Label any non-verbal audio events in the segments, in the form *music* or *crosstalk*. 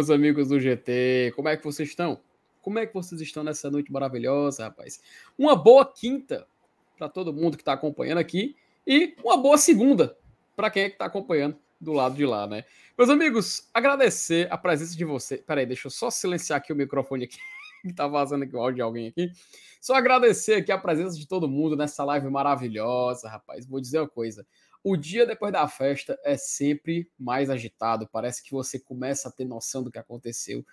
Meus amigos do GT. Como é que vocês estão? Como é que vocês estão nessa noite maravilhosa, rapaz? Uma boa quinta para todo mundo que está acompanhando aqui e uma boa segunda para quem é que está acompanhando do lado de lá, né? Meus amigos, agradecer a presença de vocês. Peraí, deixa eu só silenciar aqui o microfone aqui, *laughs* que tá vazando aqui o áudio de alguém aqui. Só agradecer aqui a presença de todo mundo nessa live maravilhosa, rapaz. Vou dizer uma coisa. O dia depois da festa é sempre mais agitado. Parece que você começa a ter noção do que aconteceu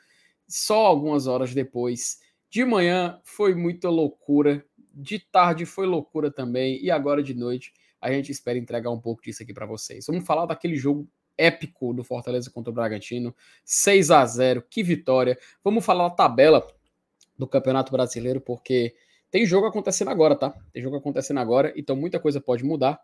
só algumas horas depois. De manhã foi muita loucura, de tarde foi loucura também, e agora de noite a gente espera entregar um pouco disso aqui para vocês. Vamos falar daquele jogo épico do Fortaleza contra o Bragantino, 6 a 0, que vitória. Vamos falar da tabela do Campeonato Brasileiro, porque tem jogo acontecendo agora, tá? Tem jogo acontecendo agora, então muita coisa pode mudar.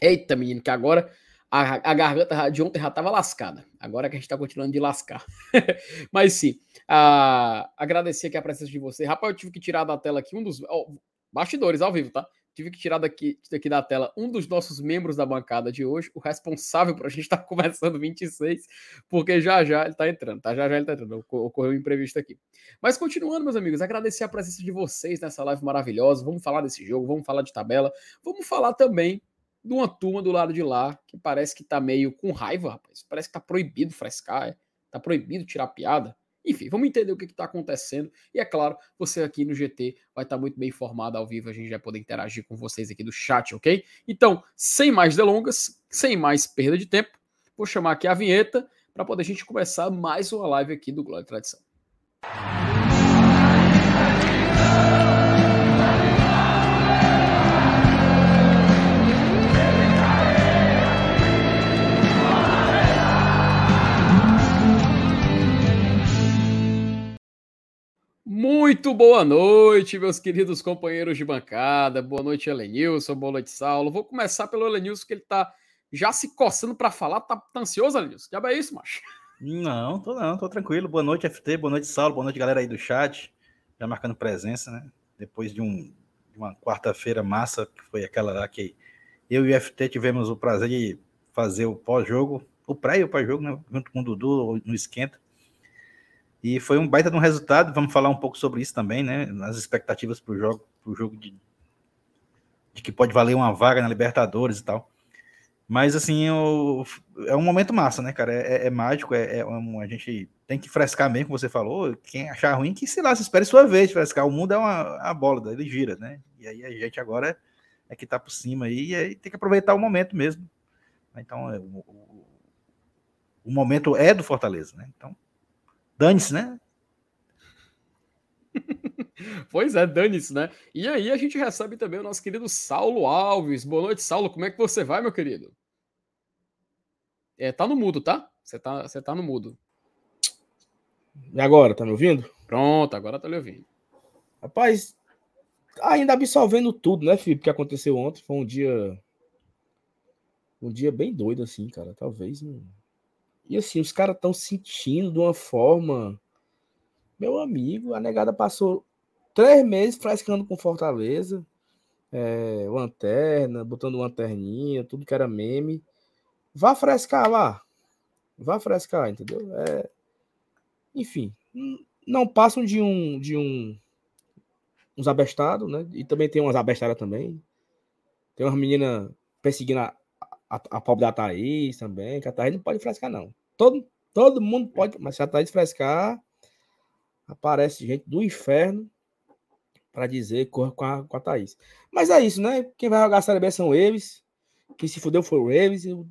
Eita, menino, que agora a, a garganta de ontem já estava lascada. Agora que a gente está continuando de lascar. *laughs* Mas sim, a, agradecer aqui a presença de você. Rapaz, eu tive que tirar da tela aqui um dos. Oh, bastidores ao vivo, tá? tive que tirar daqui, daqui da tela um dos nossos membros da bancada de hoje, o responsável por a gente estar *laughs* tá conversando 26, porque já já ele está entrando, tá? Já já ele está entrando, ocorreu um imprevisto aqui. Mas continuando, meus amigos, agradecer a presença de vocês nessa live maravilhosa. Vamos falar desse jogo, vamos falar de tabela, vamos falar também de uma turma do lado de lá que parece que tá meio com raiva, rapaz. Parece que tá proibido frescar, é? tá proibido tirar piada. Enfim, vamos entender o que está acontecendo. E é claro, você aqui no GT vai estar tá muito bem informado ao vivo. A gente vai poder interagir com vocês aqui do chat, ok? Então, sem mais delongas, sem mais perda de tempo, vou chamar aqui a vinheta para poder a gente começar mais uma live aqui do Glória e Tradição. Muito boa noite, meus queridos companheiros de bancada. Boa noite, Elenilson. Boa noite, Saulo. Vou começar pelo Elenilson, que ele tá já se coçando para falar. Tá, tá ansioso, Elenilson? Já é isso, macho? Não, tô não, tô tranquilo. Boa noite, FT. Boa noite, Saulo. Boa noite, galera aí do chat. Já marcando presença, né? Depois de, um, de uma quarta-feira massa, que foi aquela lá que eu e o FT tivemos o prazer de fazer o pós-jogo, o pré e o pós-jogo, né? Junto com o Dudu no Esquenta. E foi um baita de um resultado. Vamos falar um pouco sobre isso também, né? As expectativas para o jogo, pro jogo de, de que pode valer uma vaga na Libertadores e tal. Mas assim, o, é um momento massa, né, cara? É, é, é mágico, é, é um, a gente tem que frescar bem, como você falou. Quem achar ruim, que sei lá, se espere sua vez de frescar. O mundo é uma a bola, ele gira, né? E aí a gente agora é que tá por cima aí, e aí tem que aproveitar o momento mesmo. Então, é, o, o, o momento é do Fortaleza, né? Então, Dane-se, né? *laughs* pois é, dane-se, né? E aí a gente recebe também o nosso querido Saulo Alves. Boa noite, Saulo. Como é que você vai, meu querido? É, tá no mudo, tá? Você tá, você tá no mudo. E agora, tá me ouvindo? Pronto, agora tá me ouvindo. Rapaz, ainda absolvendo tudo, né, Felipe, que aconteceu ontem. Foi um dia. Um dia bem doido, assim, cara. Talvez. Não e assim, os caras estão sentindo de uma forma. Meu amigo, a negada passou três meses frescando com Fortaleza. É, lanterna, botando lanterninha, tudo que era meme. Vá frescar lá. Vá frescar, entendeu? É, enfim, não passam de um de um uns abestados, né? E também tem umas abestadas também. Tem umas meninas perseguindo a, a, a pobre da Thaís também, que a Thaís não pode frescar, não. Todo, todo mundo pode, mas se a Thaís frescar, aparece gente do inferno para dizer corra com a, com a Thaís. Mas é isso, né? Quem vai jogar a Série B são eles. Quem se fudeu foi o Eves. O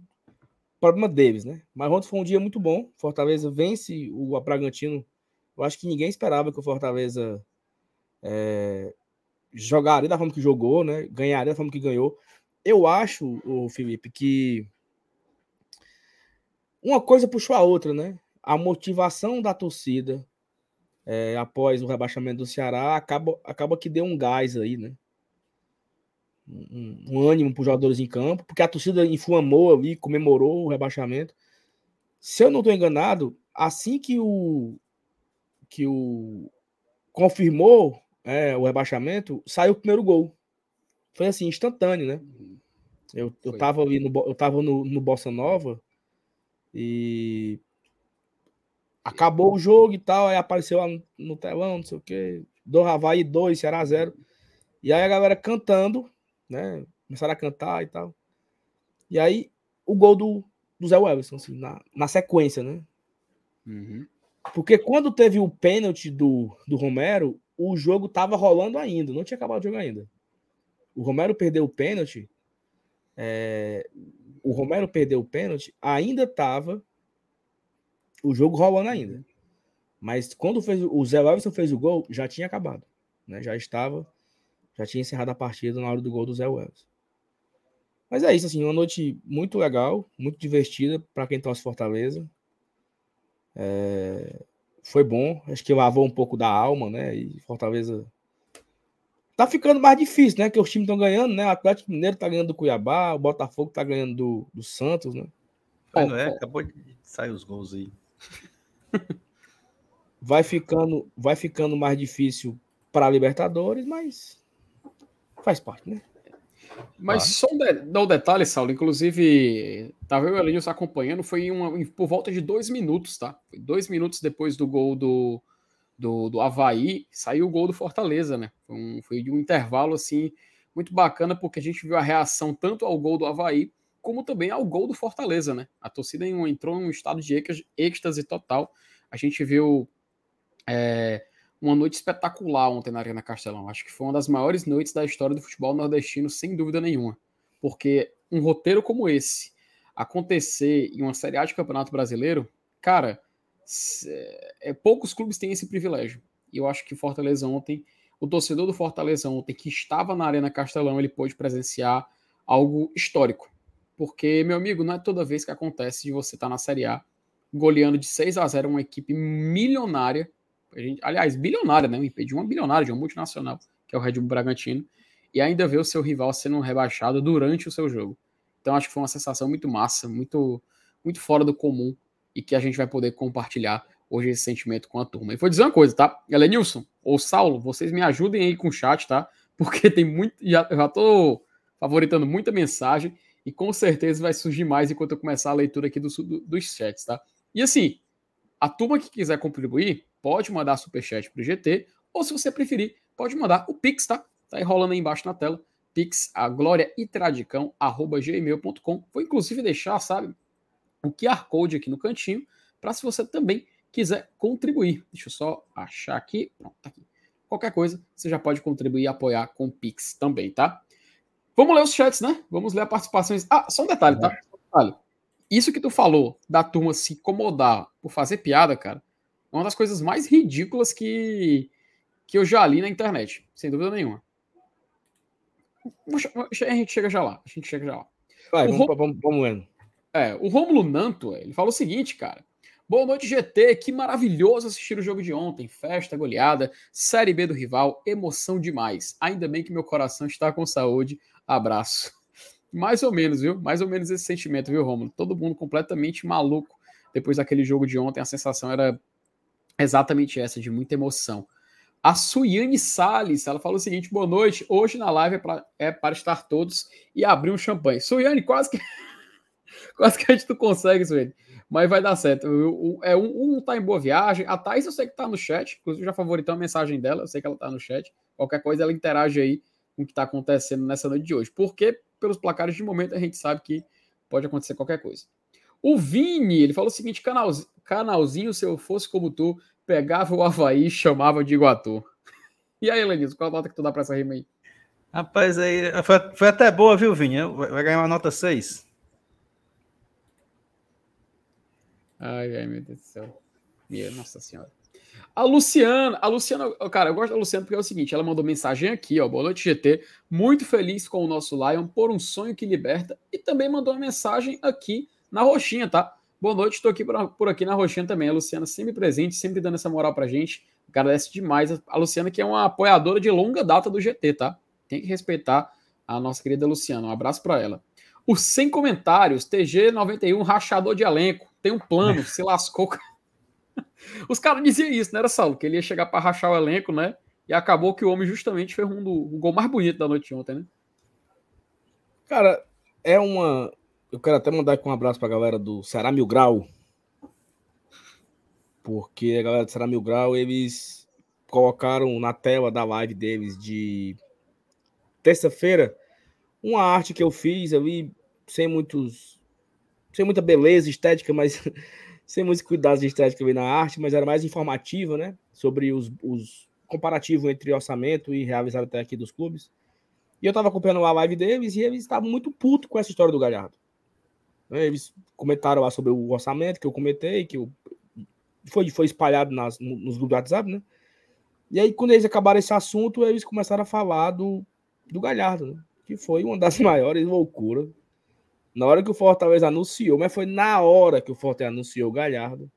problema deles, né? Mas ontem foi um dia muito bom. Fortaleza vence o Bragantino. Eu acho que ninguém esperava que o Fortaleza é, jogaria da forma que jogou, né? Ganharia da forma que ganhou. Eu acho, o Felipe, que uma coisa puxou a outra, né? A motivação da torcida é, após o rebaixamento do Ceará acaba, acaba que deu um gás aí, né? Um, um ânimo para os jogadores em campo, porque a torcida inflamou ali, comemorou o rebaixamento. Se eu não estou enganado, assim que o que o confirmou é, o rebaixamento, saiu o primeiro gol. Foi assim, instantâneo, né? Eu, eu tava ali no, eu tava no, no Bossa Nova E acabou o jogo e tal, aí apareceu lá no, no telão, não sei o quê. Do Havaí 2, Ceará 0. E aí a galera cantando, né? Começaram a cantar e tal. E aí o gol do, do Zé Welleson, assim, na, na sequência, né? Uhum. Porque quando teve o pênalti do, do Romero, o jogo tava rolando ainda, não tinha acabado o jogo ainda. O Romero perdeu o pênalti. É, o Romero perdeu o pênalti, ainda tava o jogo rolando ainda. Mas quando fez, o Zé Everson fez o gol, já tinha acabado. Né? Já estava, já tinha encerrado a partida na hora do gol do Zé Everson. Mas é isso, assim, uma noite muito legal, muito divertida para quem torce Fortaleza. É... Foi bom, acho que lavou um pouco da alma, né? E Fortaleza tá ficando mais difícil, né? Que os times estão ganhando, né? O Atlético Mineiro tá ganhando do Cuiabá, o Botafogo tá ganhando do, do Santos, né? Mas não é, acabou de sair os gols aí. *laughs* vai ficando, vai ficando mais difícil para a Libertadores, mas faz parte, né? Mas só um, de, um detalhe, Saulo, inclusive, tava eu e o Elenilson acompanhando, foi uma, por volta de dois minutos, tá? Foi dois minutos depois do gol do, do, do Havaí, saiu o gol do Fortaleza, né? Foi, um, foi um intervalo, assim, muito bacana, porque a gente viu a reação tanto ao gol do Havaí, como também ao gol do Fortaleza, né? A torcida entrou em um estado de êxtase total. A gente viu é, uma noite espetacular ontem na Arena Castelão. Acho que foi uma das maiores noites da história do futebol nordestino, sem dúvida nenhuma. Porque um roteiro como esse acontecer em uma Série A de Campeonato Brasileiro, cara, é, poucos clubes têm esse privilégio. E eu acho que Fortaleza ontem, o torcedor do Fortaleza ontem, que estava na Arena Castelão, ele pôde presenciar algo histórico. Porque, meu amigo, não é toda vez que acontece de você estar tá na Série A goleando de 6 a 0 uma equipe milionária gente, aliás, bilionária, né? Impediu uma bilionária de uma multinacional, que é o Red Bull Bragantino, e ainda ver o seu rival sendo rebaixado durante o seu jogo. Então acho que foi uma sensação muito massa, muito, muito fora do comum e que a gente vai poder compartilhar hoje esse sentimento com a turma. E vou dizer uma coisa, tá? Elenilson ou Saulo, vocês me ajudem aí com o chat, tá? *laughs* Porque tem muito. Já, já tô favoritando muita mensagem e com certeza vai surgir mais enquanto eu começar a leitura aqui do, do, dos chats, tá? E assim, a turma que quiser contribuir, pode mandar superchat para o GT, ou se você preferir, pode mandar o Pix, tá? Tá aí rolando aí embaixo na tela. Pix, a glória e tradicão, arroba gmail.com. Vou inclusive deixar, sabe, o QR Code aqui no cantinho, para se você também quiser contribuir. Deixa eu só achar aqui. Pronto, tá aqui. Qualquer coisa, você já pode contribuir e apoiar com o Pix também, tá? Vamos ler os chats, né? Vamos ler as participações. Ah, só um detalhe, tá? Só um detalhe. Isso que tu falou da turma se incomodar por fazer piada, cara, é uma das coisas mais ridículas que, que eu já li na internet, sem dúvida nenhuma. A gente chega já lá. A gente chega já lá. Vai, vamos, Rom... vamos, vamos. É, o Rômulo Nanto, ele fala o seguinte, cara. Boa noite, GT. Que maravilhoso assistir o jogo de ontem. Festa, goleada, Série B do rival, emoção demais. Ainda bem que meu coração está com saúde. Abraço. *laughs* Mais ou menos, viu? Mais ou menos esse sentimento, viu, Rômulo? Todo mundo completamente maluco depois daquele jogo de ontem. A sensação era exatamente essa, de muita emoção. A Suiane Salles, ela falou o seguinte: boa noite. Hoje na live é, pra, é para estar todos e abrir um champanhe. Suiane, quase que. *laughs* quase que a gente não consegue, Suiane. Mas vai dar certo. É, um, um tá em boa viagem. A Thais eu sei que tá no chat. Inclusive, já favoritou a mensagem dela. Eu sei que ela tá no chat. Qualquer coisa, ela interage aí com o que tá acontecendo nessa noite de hoje. Porque, pelos placares de momento, a gente sabe que pode acontecer qualquer coisa. O Vini, ele falou o seguinte: canalzinho, canalzinho, se eu fosse como tu, pegava o Havaí e chamava de Iguatu. *laughs* E aí, Lenilson, qual a nota que tu dá pra essa rima aí? Rapaz, aí foi, foi até boa, viu, Vini? Vai ganhar uma nota 6. Ai, ai, meu Deus do céu. Minha Nossa Senhora. A Luciana, a Luciana, cara, eu gosto da Luciana porque é o seguinte, ela mandou mensagem aqui, ó, boa noite GT, muito feliz com o nosso Lion por um sonho que liberta e também mandou uma mensagem aqui na roxinha, tá? Boa noite, estou aqui por, por, aqui na roxinha também. A Luciana sempre presente, sempre dando essa moral pra gente. Agradece demais a Luciana, que é uma apoiadora de longa data do GT, tá? Tem que respeitar a nossa querida Luciana. Um abraço para ela. O sem comentários, TG91, rachador de elenco. Tem um plano, se lascou. *laughs* Os caras diziam isso, né, era Saulo? Que ele ia chegar para rachar o elenco, né? E acabou que o homem justamente fez um do, o gol mais bonito da noite ontem, né? Cara, é uma eu quero até mandar aqui um abraço pra galera do Ceará Mil Grau. Porque a galera do Ceará Mil Grau, eles colocaram na tela da live deles de terça-feira uma arte que eu fiz ali, sem muitos. Sem muita beleza estética, mas *laughs* sem muitos cuidados de estética na arte, mas era mais informativa, né? Sobre os, os comparativo entre orçamento e realizado até aqui dos clubes. E eu tava acompanhando a live deles e eles estavam muito putos com essa história do Galhardo. Eles comentaram lá sobre o orçamento que eu comentei, que eu, foi, foi espalhado nas, nos grupos do WhatsApp, né? E aí, quando eles acabaram esse assunto, eles começaram a falar do, do Galhardo, né? Que foi uma das *laughs* maiores loucuras. Na hora que o Fortaleza anunciou, mas foi na hora que o Fortaleza anunciou o Galhardo,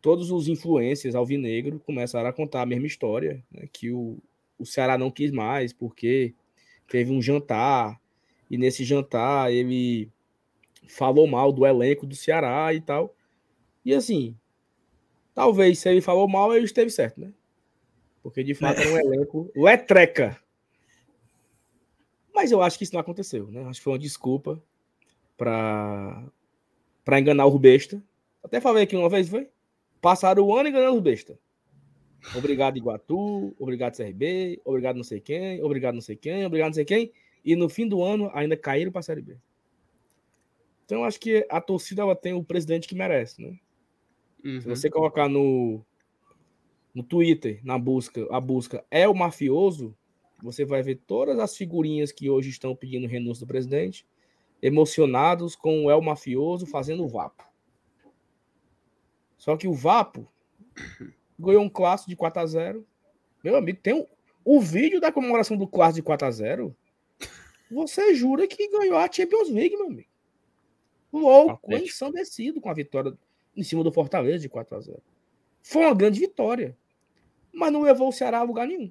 todos os influencers alvinegro começaram a contar a mesma história, né? que o, o Ceará não quis mais, porque teve um jantar, e nesse jantar ele falou mal do elenco do Ceará e tal. E assim, talvez se ele falou mal, ele esteve certo, né? Porque de fato é um elenco letreca. Mas eu acho que isso não aconteceu, né? Acho que foi uma desculpa para para enganar o besta. Até falei aqui uma vez, foi? Passaram o ano enganando o besta. Obrigado, Iguatu, obrigado, CRB, obrigado não sei quem, obrigado não sei quem, obrigado não sei quem. E no fim do ano ainda caíram para a Série B. Então, acho que a torcida ela tem o presidente que merece, né? Uhum. Se você colocar no, no Twitter, na busca, a busca é o mafioso, você vai ver todas as figurinhas que hoje estão pedindo renúncia do presidente, emocionados com o El Mafioso fazendo o vapo. Só que o vapo *coughs* ganhou um clássico de 4 a 0 Meu amigo, tem um, o vídeo da comemoração do clássico de 4 a 0 Você jura que ganhou a Champions League, meu amigo louco, ensandecido com a vitória em cima do Fortaleza de 4 a 0 Foi uma grande vitória, mas não levou o Ceará a lugar nenhum.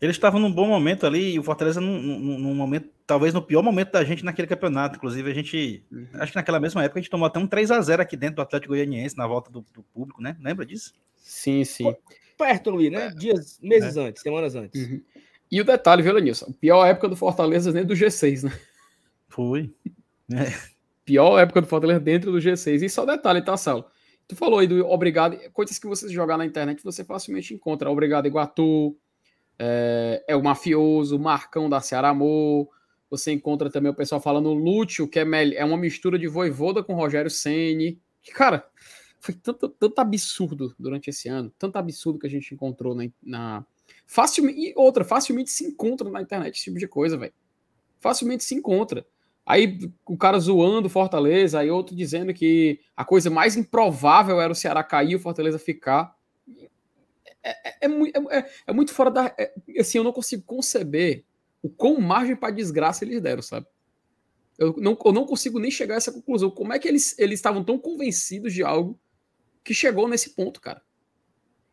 Eles estavam num bom momento ali, e o Fortaleza num, num, num, momento, talvez no pior momento da gente naquele campeonato. Inclusive, a gente, uhum. acho que naquela mesma época, a gente tomou até um 3 a 0 aqui dentro do Atlético Goianiense, na volta do, do público, né? Lembra disso? Sim, sim. Perto ali, né? É. Dias, meses é. antes, semanas antes. Uhum. E o detalhe, viu, Lenilson? Pior época do Fortaleza nem do G6, né? Foi. É. *laughs* Pior época do Fortaleza dentro do G6. E só detalhe, tá, Saulo? Tu falou aí do Obrigado, coisas que você jogar na internet você facilmente encontra. Obrigado Iguatu, é, é o Mafioso, o Marcão da Ceará Amor. Você encontra também o pessoal falando Lúcio, que é, é uma mistura de Voivoda com Rogério Ceni. Cara, foi tanto, tanto absurdo durante esse ano, tanto absurdo que a gente encontrou na, na facilmente e outra, facilmente se encontra na internet esse tipo de coisa, velho. Facilmente se encontra. Aí o cara zoando Fortaleza, aí outro dizendo que a coisa mais improvável era o Ceará cair e o Fortaleza ficar. É, é, é, é, é muito fora da. É, assim, eu não consigo conceber o quão margem para desgraça eles deram, sabe? Eu não, eu não consigo nem chegar a essa conclusão. Como é que eles, eles estavam tão convencidos de algo que chegou nesse ponto, cara?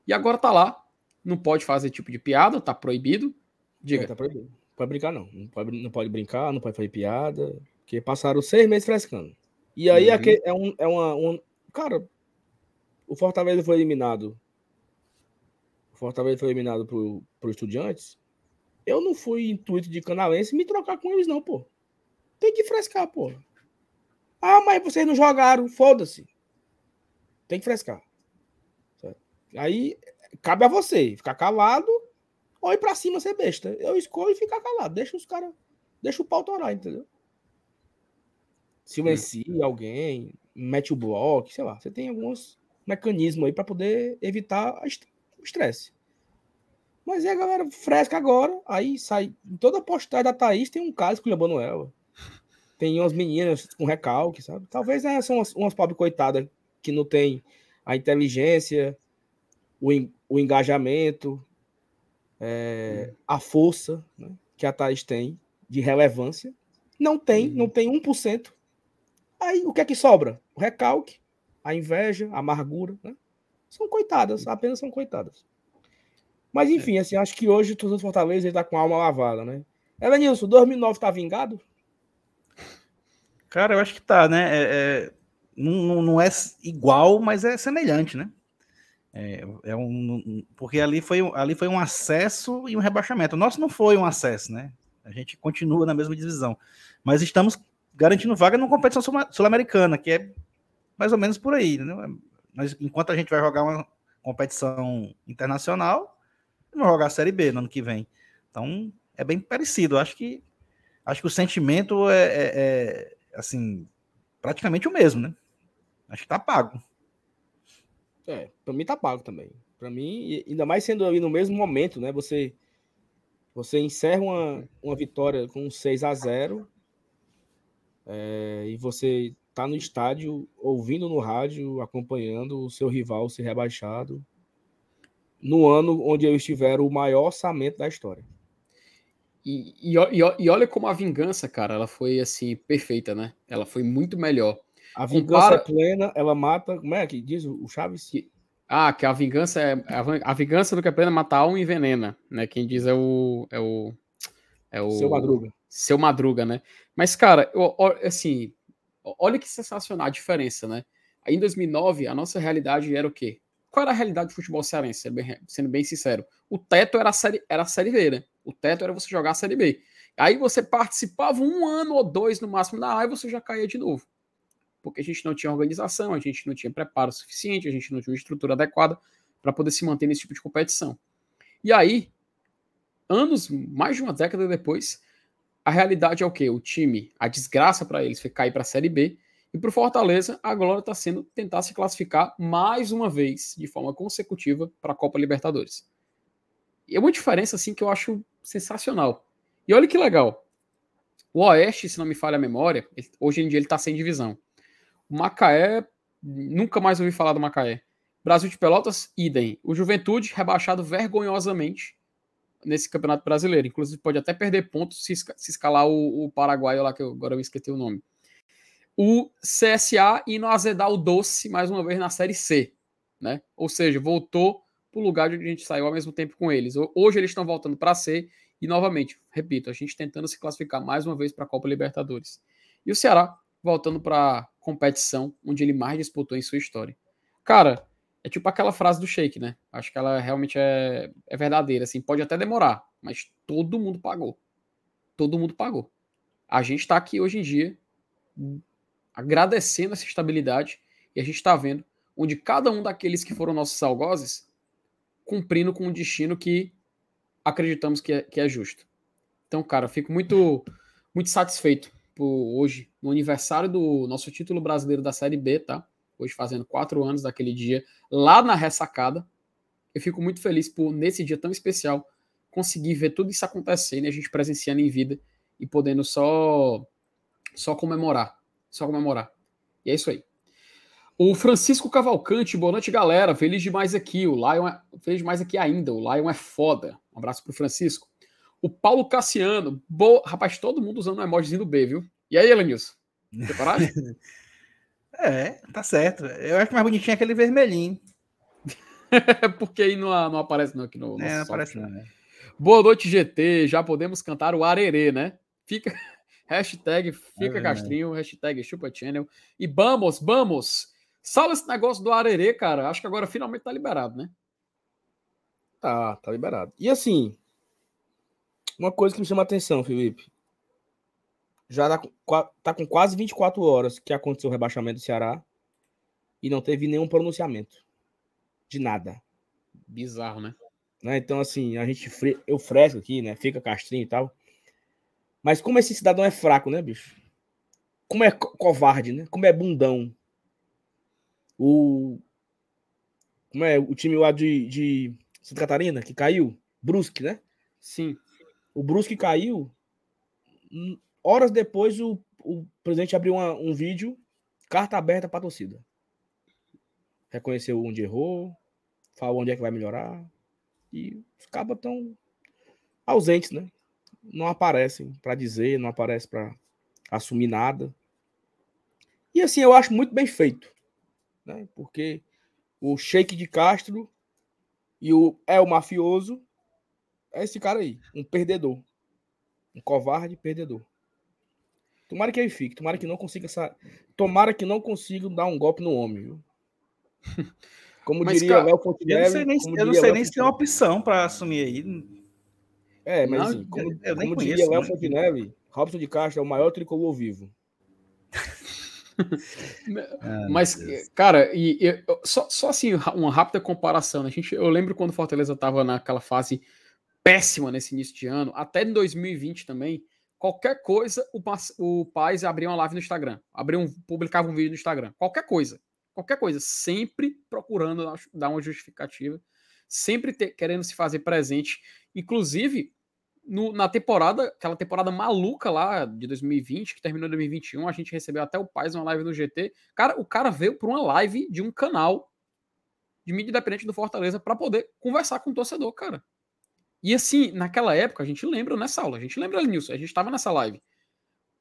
E agora tá lá. Não pode fazer tipo de piada, tá proibido. Diga. tá proibido pode brincar, não. Não pode, não pode brincar, não pode fazer piada. Porque passaram seis meses frescando. E aí uhum. é, é, um, é uma, um. Cara, o Fortaleza foi eliminado. Fortaleza foi eliminado pro, pro Estudiantes. Eu não fui intuito de canalense me trocar com eles, não, pô. Tem que frescar, pô. Ah, mas vocês não jogaram. Foda-se. Tem que frescar. Certo? Aí cabe a você ficar calado ou ir pra cima ser besta. Eu escolho ficar calado. Deixa os caras. Deixa o pau torar, entendeu? Silencia hum. alguém, mete o bloco, sei lá. Você tem alguns mecanismos aí para poder evitar o estresse. Mas é a galera fresca agora. Aí sai. Em toda postagem da Thaís tem um caso esculhambando ela. Tem umas meninas com recalque, sabe? Talvez né, são umas, umas pobres coitadas que não tem a inteligência, o, o engajamento, é, a força né, que a Thaís tem de relevância. Não tem, uhum. não tem 1%. Aí o que é que sobra? O recalque, a inveja, a amargura. Né? São coitadas, apenas são coitadas. Mas é. enfim, assim, acho que hoje o torcedor do Fortaleza está com a alma lavada, né? Elenilson, 2009 tá vingado? Cara, eu acho que tá, né? É, é, não, não é igual, mas é semelhante, né? É, é um, porque ali foi, ali foi um acesso e um rebaixamento. O nosso não foi um acesso, né? A gente continua na mesma divisão. Mas estamos garantindo vaga numa competição sul-americana, que é mais ou menos por aí. Né? Mas enquanto a gente vai jogar uma competição internacional, vamos jogar a Série B no ano que vem. Então, é bem parecido. Acho que acho que o sentimento é, é, é assim, praticamente o mesmo, né? Acho que tá pago. É, para mim tá pago também. Para mim, ainda mais sendo ali no mesmo momento, né? Você você encerra uma, uma vitória com 6 a 0 é, e você tá no estádio ouvindo no rádio, acompanhando o seu rival ser rebaixado no ano onde eles tiveram o maior orçamento da história. E, e, e, olha como a vingança, cara, ela foi assim, perfeita, né? Ela foi muito melhor. A vingança Compara... é plena, ela mata. Como é que diz o Chaves? Que... Ah, que a vingança é. A, vingança do que é plena mata a alma e envenena, né? Quem diz é o. É o. É o seu Madruga. Seu Madruga, né? Mas, cara, eu, assim, olha que sensacional a diferença, né? Aí em 2009, a nossa realidade era o quê? Qual era a realidade do futebol cearense, sendo bem sincero? O teto era a série, era a série B, né? O teto era você jogar a série B. Aí você participava um ano ou dois no máximo da A e você já caía de novo. Porque a gente não tinha organização, a gente não tinha preparo suficiente, a gente não tinha uma estrutura adequada para poder se manter nesse tipo de competição. E aí, anos, mais de uma década depois, a realidade é o quê? O time, a desgraça para eles foi cair para a Série B e para o Fortaleza, a glória está sendo tentar se classificar mais uma vez, de forma consecutiva, para a Copa Libertadores. E é uma diferença assim que eu acho sensacional. E olha que legal. O Oeste, se não me falha a memória, hoje em dia ele está sem divisão. O Macaé, nunca mais ouvi falar do Macaé. Brasil de Pelotas, idem. O Juventude, rebaixado vergonhosamente nesse Campeonato Brasileiro. Inclusive, pode até perder pontos se, se escalar o, o Paraguaio lá, que eu, agora eu esqueci o nome o CSA indo azedar o doce mais uma vez na Série C, né? Ou seja, voltou para o lugar onde a gente saiu ao mesmo tempo com eles. Hoje eles estão voltando para C e novamente, repito, a gente tentando se classificar mais uma vez para a Copa Libertadores. E o Ceará voltando para competição onde ele mais disputou em sua história. Cara, é tipo aquela frase do Sheik, né? Acho que ela realmente é, é verdadeira. Assim, pode até demorar, mas todo mundo pagou. Todo mundo pagou. A gente está aqui hoje em dia agradecendo essa estabilidade e a gente está vendo onde cada um daqueles que foram nossos algozes cumprindo com um destino que acreditamos que é, que é justo. Então, cara, fico muito, muito satisfeito por hoje, no aniversário do nosso título brasileiro da Série B, tá? Hoje fazendo quatro anos daquele dia, lá na ressacada. Eu fico muito feliz por, nesse dia tão especial, conseguir ver tudo isso acontecendo e a gente presenciando em vida e podendo só, só comemorar só comemorar. E é isso aí. O Francisco Cavalcante, boa noite, galera. Feliz demais aqui. O Lion é... Feliz demais aqui ainda. O Lion é foda. Um abraço pro Francisco. O Paulo Cassiano. Bo... Rapaz, todo mundo usando o emojizinho do B, viu? E aí, Elenilson? Preparado? *laughs* é, tá certo. Eu acho mais bonitinho aquele vermelhinho. *laughs* Porque aí não, não aparece não aqui no, é, não aparece não, né? Boa noite, GT. Já podemos cantar o arerê, né? Fica... *laughs* Hashtag fica é castrinho, hashtag chupa channel. E vamos, vamos! Salva esse negócio do arerê, cara. Acho que agora finalmente tá liberado, né? Tá, tá liberado. E assim, uma coisa que me chama a atenção, Felipe. Já tá com, tá com quase 24 horas que aconteceu o rebaixamento do Ceará e não teve nenhum pronunciamento de nada. Bizarro, né? né? Então, assim, a gente eu fresco aqui, né? Fica castrinho e tal. Mas como esse cidadão é fraco, né, bicho? Como é covarde, né? Como é bundão. O. Como é o time lá de, de Santa Catarina que caiu? Brusque, né? Sim. O Brusque caiu. Horas depois, o, o presidente abriu uma, um vídeo, carta aberta para a torcida. Reconheceu onde errou, falou onde é que vai melhorar. E os cabos estão ausentes, né? não aparecem para dizer, não aparecem para assumir nada. E assim, eu acho muito bem feito, né? Porque o Sheik de Castro e o é o mafioso é esse cara aí, um perdedor, um covarde perdedor. Tomara que ele fique, tomara que não consiga essa, tomara que não consiga dar um golpe no homem, viu? *laughs* Como Mas, diria Léo Fontenelle, eu não sei nem, eu não sei nem se tem uma opção para assumir aí. É, mas Não, assim, como, eu como conheço, diria Léo né? Fontenelle, Robson de Castro é o maior tricolor vivo. *laughs* Ah, Mas, cara, e, e- só, só assim, uma rápida comparação. né? A gente, eu lembro quando o Fortaleza estava naquela fase péssima nesse início de ano, até em 2020 também. Qualquer coisa, o, o Paz abria uma live no Instagram, abria um, publicava um vídeo no Instagram. Qualquer coisa. Qualquer coisa. Sempre procurando dar- dar uma justificativa, sempre ter- querendo se fazer presente. Inclusive, no- na temporada, aquela temporada maluca lá de 2020, que terminou em 2021, a gente recebeu até o Paz uma live no GT. Cara, o cara veio para uma live de um canal de mídia independente do Fortaleza para poder conversar com o torcedor, cara. E assim, naquela época, a gente lembra nessa aula, a gente lembra, Nilson, a gente estava nessa live.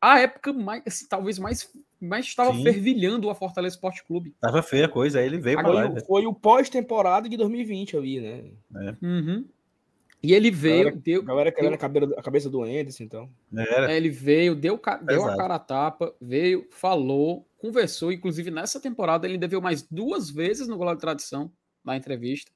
A época mais, assim, talvez mais, mais estava Sim. fervilhando a Fortaleza Esporte Clube. Tava feia a coisa, aí ele veio pra o- foi o pós-temporada de 2020 ali, né? Uhum. E ele veio, Galera- deu, A galera querendo deu- a cabeça, a cabeça do Anderson, então. É, ele veio, deu, deu a cara a tapa, veio, falou, conversou. Inclusive, nessa temporada, ele deveu mais duas vezes no Gol de Tradição, na entrevista.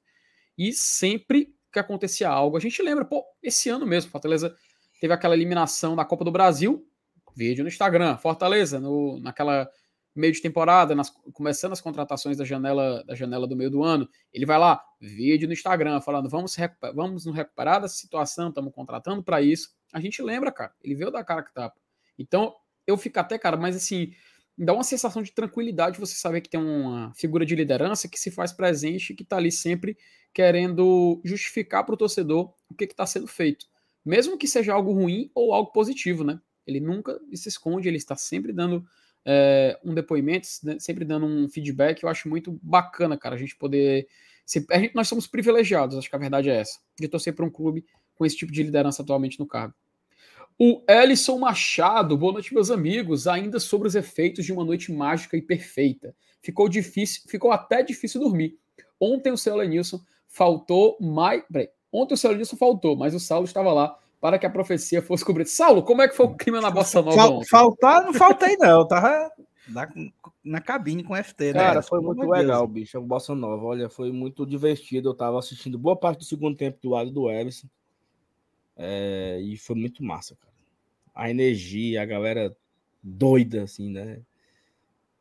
E sempre que acontecia algo, a gente lembra, pô, esse ano mesmo, Fortaleza teve aquela eliminação na Copa do Brasil, vídeo no Instagram, Fortaleza, no, naquela meio de temporada, nas- começando as contratações da janela, da janela do meio do ano, ele vai lá, vídeo no Instagram, falando, vamos, vamos nos recuperar dessa situação, estamos contratando para isso. A gente lembra, cara, ele veio da cara que tapa. Então, eu fico até, cara, mas assim, dá uma sensação de tranquilidade você saber que tem uma figura de liderança que se faz presente, que tá ali sempre querendo justificar para o torcedor o que está sendo feito. Mesmo que seja algo ruim ou algo positivo, né? Ele nunca se esconde, ele está sempre dando é, um depoimento, sempre dando um feedback. Eu acho muito bacana, cara, a gente poder. se- a gente- nós somos privilegiados, acho que a verdade é essa, de torcer para um clube com esse tipo de liderança atualmente no cargo. O Ellison Machado, boa noite, meus amigos. Ainda sobre os efeitos de uma noite mágica e perfeita. Ficou difícil, ficou até difícil dormir. Ontem o seu Lenilson faltou mais. Peraí. Ontem o seu Lenilson faltou, mas o Saulo estava lá para que a profecia fosse cobrida. Saulo, como é que foi o clima na Bossa Nova Fal- ontem? faltar, não faltei, não. Eu tava na, na cabine com FT, né? Cara, foi muito de Deus. legal, bicho. A Bossa Nova, olha, foi muito divertido. Eu tava assistindo boa parte do segundo tempo do lado do Everson. É, e foi muito massa, cara. A energia, a galera doida, assim, né?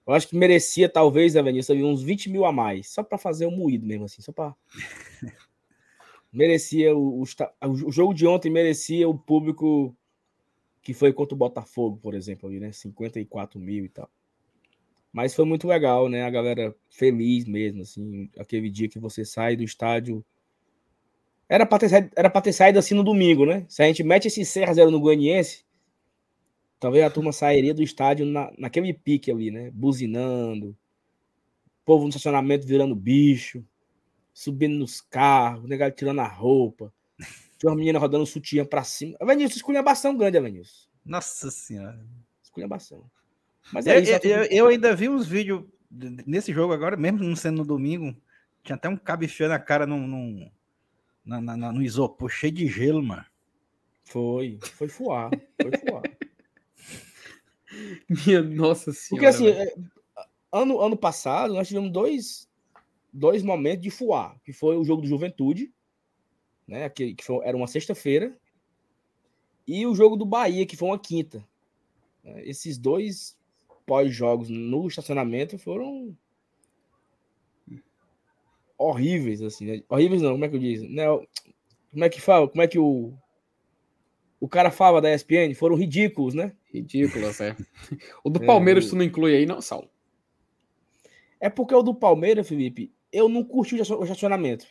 Eu acho que merecia, talvez, né, Vinícius, uns 20 mil a mais, só pra fazer o moído mesmo, assim, só pra. *laughs* merecia o, o, o jogo de ontem merecia o público que foi contra o Botafogo, por exemplo, ali, né? 54 mil e tal. Mas foi muito legal, né? A galera feliz mesmo, assim, aquele dia que você sai do estádio. Era pra ter saído, era ter saído assim no domingo, né? Se a gente mete esse 6 a 0 no Goianiense, talvez a turma sairia do estádio na, naquele pique ali, né? Buzinando, povo no estacionamento virando bicho, subindo nos carros, negado tirando a roupa. Tinha uma menina rodando sutiã pra cima. Evanilson, esculhambação grande, Evanilson. Nossa senhora. Esculhambação. Mas Eu, é isso. eu- eu- eu ainda vi uns vídeos de- nesse jogo agora, mesmo não sendo no domingo. Tinha até um cabo enfiando a cara num, num- na- na- na- no isopor cheio de gelo, mano. Foi, foi fuar, foi fuar. *laughs* Minha nossa senhora. Porque assim, velho. é, ano, ano passado nós tivemos dois, dois momentos de fuar, que foi o jogo do Juventude, né, que, que foi- era uma sexta-feira, e o jogo do Bahia, que foi uma quinta. É, Esses dois pós-jogos no estacionamento foram horríveis, assim, né? Horríveis não, como é que eu digo? Não, como é que fala? Como é que o o cara fala da ESPN? Foram ridículos, né? Ridículo, é. O do É, Palmeiras o- tu não inclui aí, não, Saulo? É porque o do Palmeiras, Felipe, eu não curti o estacionamento.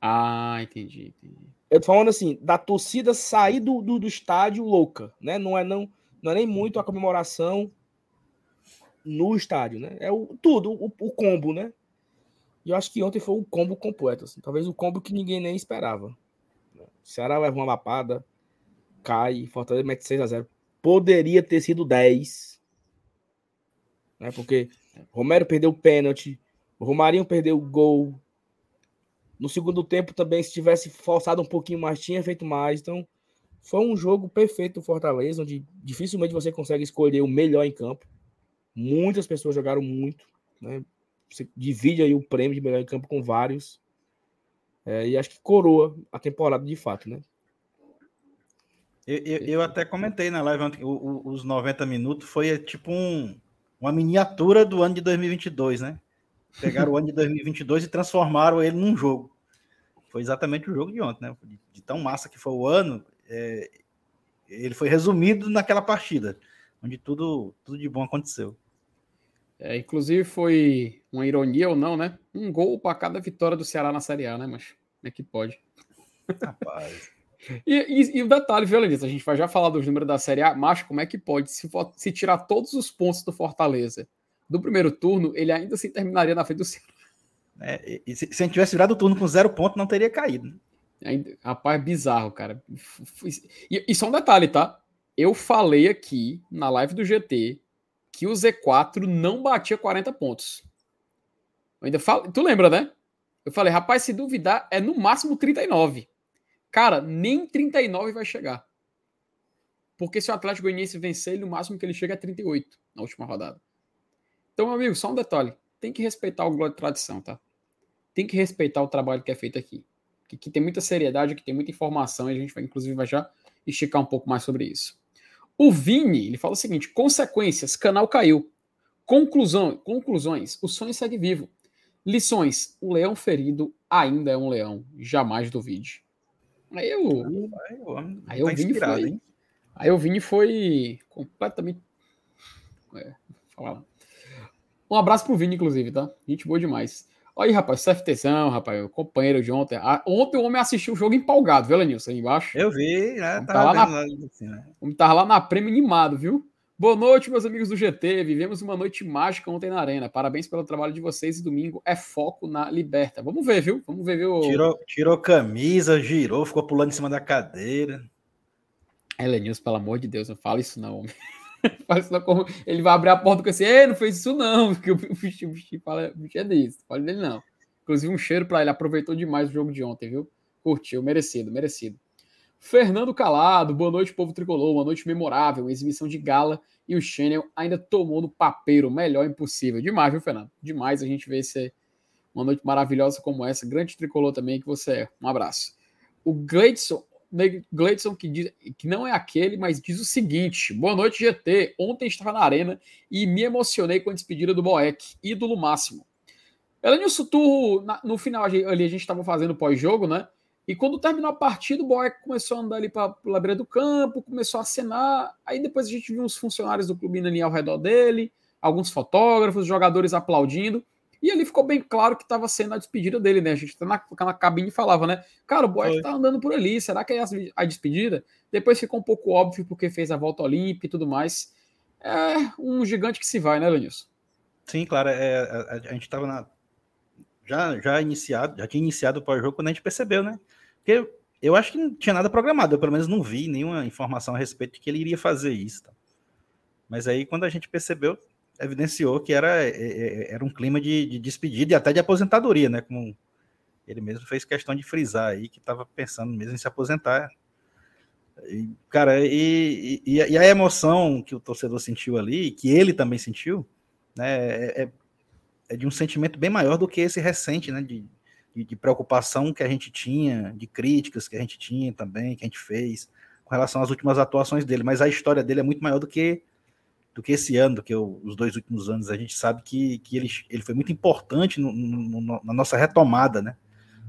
Ah, entendi, entendi. Eu tô falando assim, da torcida sair do, do, do estádio louca, né? Não é, não, não é nem muito a comemoração no estádio, né? É o, tudo, o, o combo, né? E eu acho que ontem foi o combo completo, assim. Talvez o combo que ninguém nem esperava. O Ceará leva uma lapada, cai, Fortaleza mete 6 a 0 Poderia ter sido 10. Né? Porque Romero perdeu o pênalti, Romarinho perdeu o gol. No segundo tempo também, se tivesse forçado um pouquinho mais, tinha feito mais. Então, foi um jogo perfeito do Fortaleza, onde dificilmente você consegue escolher o melhor em campo. Muitas pessoas jogaram muito, né? Você divide aí o prêmio de melhor em campo com vários. É, e acho que coroa a temporada de fato, né? Eu, eu, eu, até comentei na live ontem, o, o, os 90 minutos foi tipo um, uma miniatura do ano de 2022, né? Pegaram o ano de 2022 e transformaram ele num jogo. Foi exatamente o jogo de ontem, né? De, de tão massa que foi o ano, é, ele foi resumido naquela partida, onde tudo, tudo de bom aconteceu. É, inclusive foi uma ironia ou não, né? Um gol para cada vitória do Ceará na Série A, né? Mas como é que pode? Rapaz. *laughs* E, e, e, o detalhe, viu, Lenista? A gente vai já falar dos números da Série A, mas como é que pode? Se, se tirar todos os pontos do Fortaleza do primeiro turno, ele ainda assim terminaria na frente do Ceará. É, e, se, se a gente tivesse virado o turno com zero ponto, não teria caído. Né? Ainda, rapaz, bizarro, cara. E, e só um detalhe, tá? Eu falei aqui na live do GT que o Z4 não batia 40 pontos. Eu ainda falo, tu lembra, né? Eu falei, rapaz, se duvidar, é no máximo 39. Cara, nem 39 vai chegar. Porque se o Atlético Goianiense vencer, ele, no máximo que ele chega é 38 na última rodada. Então, meu amigo, só um detalhe. Tem que respeitar o Glória de Tradição, tá? Tem que respeitar o trabalho que é feito aqui. Que, que tem muita seriedade, que tem muita informação, e a gente vai, inclusive, vai já esticar um pouco mais sobre isso. O Vini, ele fala o seguinte: consequências, canal caiu. Conclusão, conclusões, o sonho segue vivo. Lições, o leão ferido ainda é um leão, jamais duvide. Aí eu. Aí eu, tá Vini foi. Hein? Aí o Vini foi completamente. É. Um abraço pro Vini, inclusive, tá? Gente boa demais. Olha aí, rapaz, CFTzão, rapaz, o companheiro de ontem. Ontem o homem assistiu o jogo empolgado, viu, Lenilson, aí embaixo? Eu vi, né? Tava, tava lá, na... assim, né? Tava lá na prêmio animado, viu? Boa noite, meus amigos do GT. Vivemos uma noite mágica ontem na Arena. Parabéns pelo trabalho de vocês e domingo é foco na Liberta. Vamos ver, viu? Vamos ver, viu? Tirou, tirou camisa, girou, ficou pulando em cima da cadeira. Elenilson, pelo amor de Deus, não fala isso não, homem. *laughs* não. Ele vai abrir a porta com assim, ei, não fez isso não, *laughs* porque o bicho, o bicho, fala, o bicho é desse, fala dele não. Inclusive um cheiro para ele, aproveitou demais o jogo de ontem, viu? Curtiu, merecido, merecido. Fernando Calado, boa noite, povo tricolor, uma noite memorável, exibição de gala e o Channel ainda tomou no papeiro, melhor impossível. Demais, viu, Fernando? Demais a gente ver esse, uma noite maravilhosa como essa. Grande tricolor também que você é. Um abraço. O Gleidson, Gleidson que, diz, que não é aquele, mas diz o seguinte: Boa noite, GT. Ontem estava na arena e me emocionei com a despedida do Boeck, ídolo máximo. Elenilson, tu, no final ali a gente estava fazendo pós-jogo, né? E quando terminou a partida, o Boeck começou a andar ali para a beira do campo, começou a acenar. Aí depois a gente viu uns funcionários do clube ali ao redor dele, alguns fotógrafos, jogadores aplaudindo. E ali ficou bem claro que estava sendo a despedida dele, né? A gente tá na, na cabine e falava, né? Cara, o Boeck tá andando por ali, será que é a despedida? Depois ficou um pouco óbvio porque fez a volta olímpica e tudo mais. É um gigante que se vai, né, Lenilson? Sim, claro. É, a, a gente estava na, já, já iniciado, já tinha iniciado o pós-jogo quando a gente percebeu, né? Porque eu acho que não tinha nada programado, eu pelo menos não vi nenhuma informação a respeito de que ele iria fazer isso. Tá? Mas aí, quando a gente percebeu, evidenciou que era, é, é, é, era um clima de, de despedida e até de aposentadoria, né? Como ele mesmo fez questão de frisar aí, que estava pensando mesmo em se aposentar. E, cara, e, e, e, a emoção que o torcedor sentiu ali, que ele também sentiu, né? É, é de um sentimento bem maior do que esse recente, né? De, de, de, preocupação que a gente tinha, de críticas que a gente tinha também, que a gente fez, com relação às últimas atuações dele. Mas a história dele é muito maior do que do que esse ano, do que os dois últimos anos. A gente sabe que, que ele, ele foi muito importante no, no, na nossa retomada, né?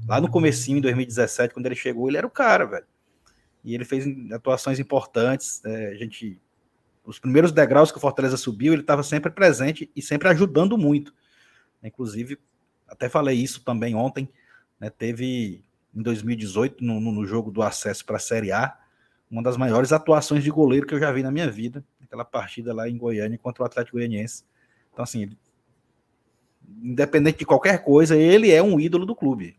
Lá no comecinho, em 2017, quando ele chegou, ele era o cara, velho. E ele fez atuações importantes. É, a gente, os primeiros degraus que o Fortaleza subiu, ele estava sempre presente e sempre ajudando muito. Inclusive, até falei isso também ontem, né, teve em 2018, no, no jogo do acesso para a Série A, uma das maiores atuações de goleiro que eu já vi na minha vida, aquela partida lá em Goiânia contra o Atlético Goianiense. Então, assim, independente de qualquer coisa, ele é um ídolo do clube.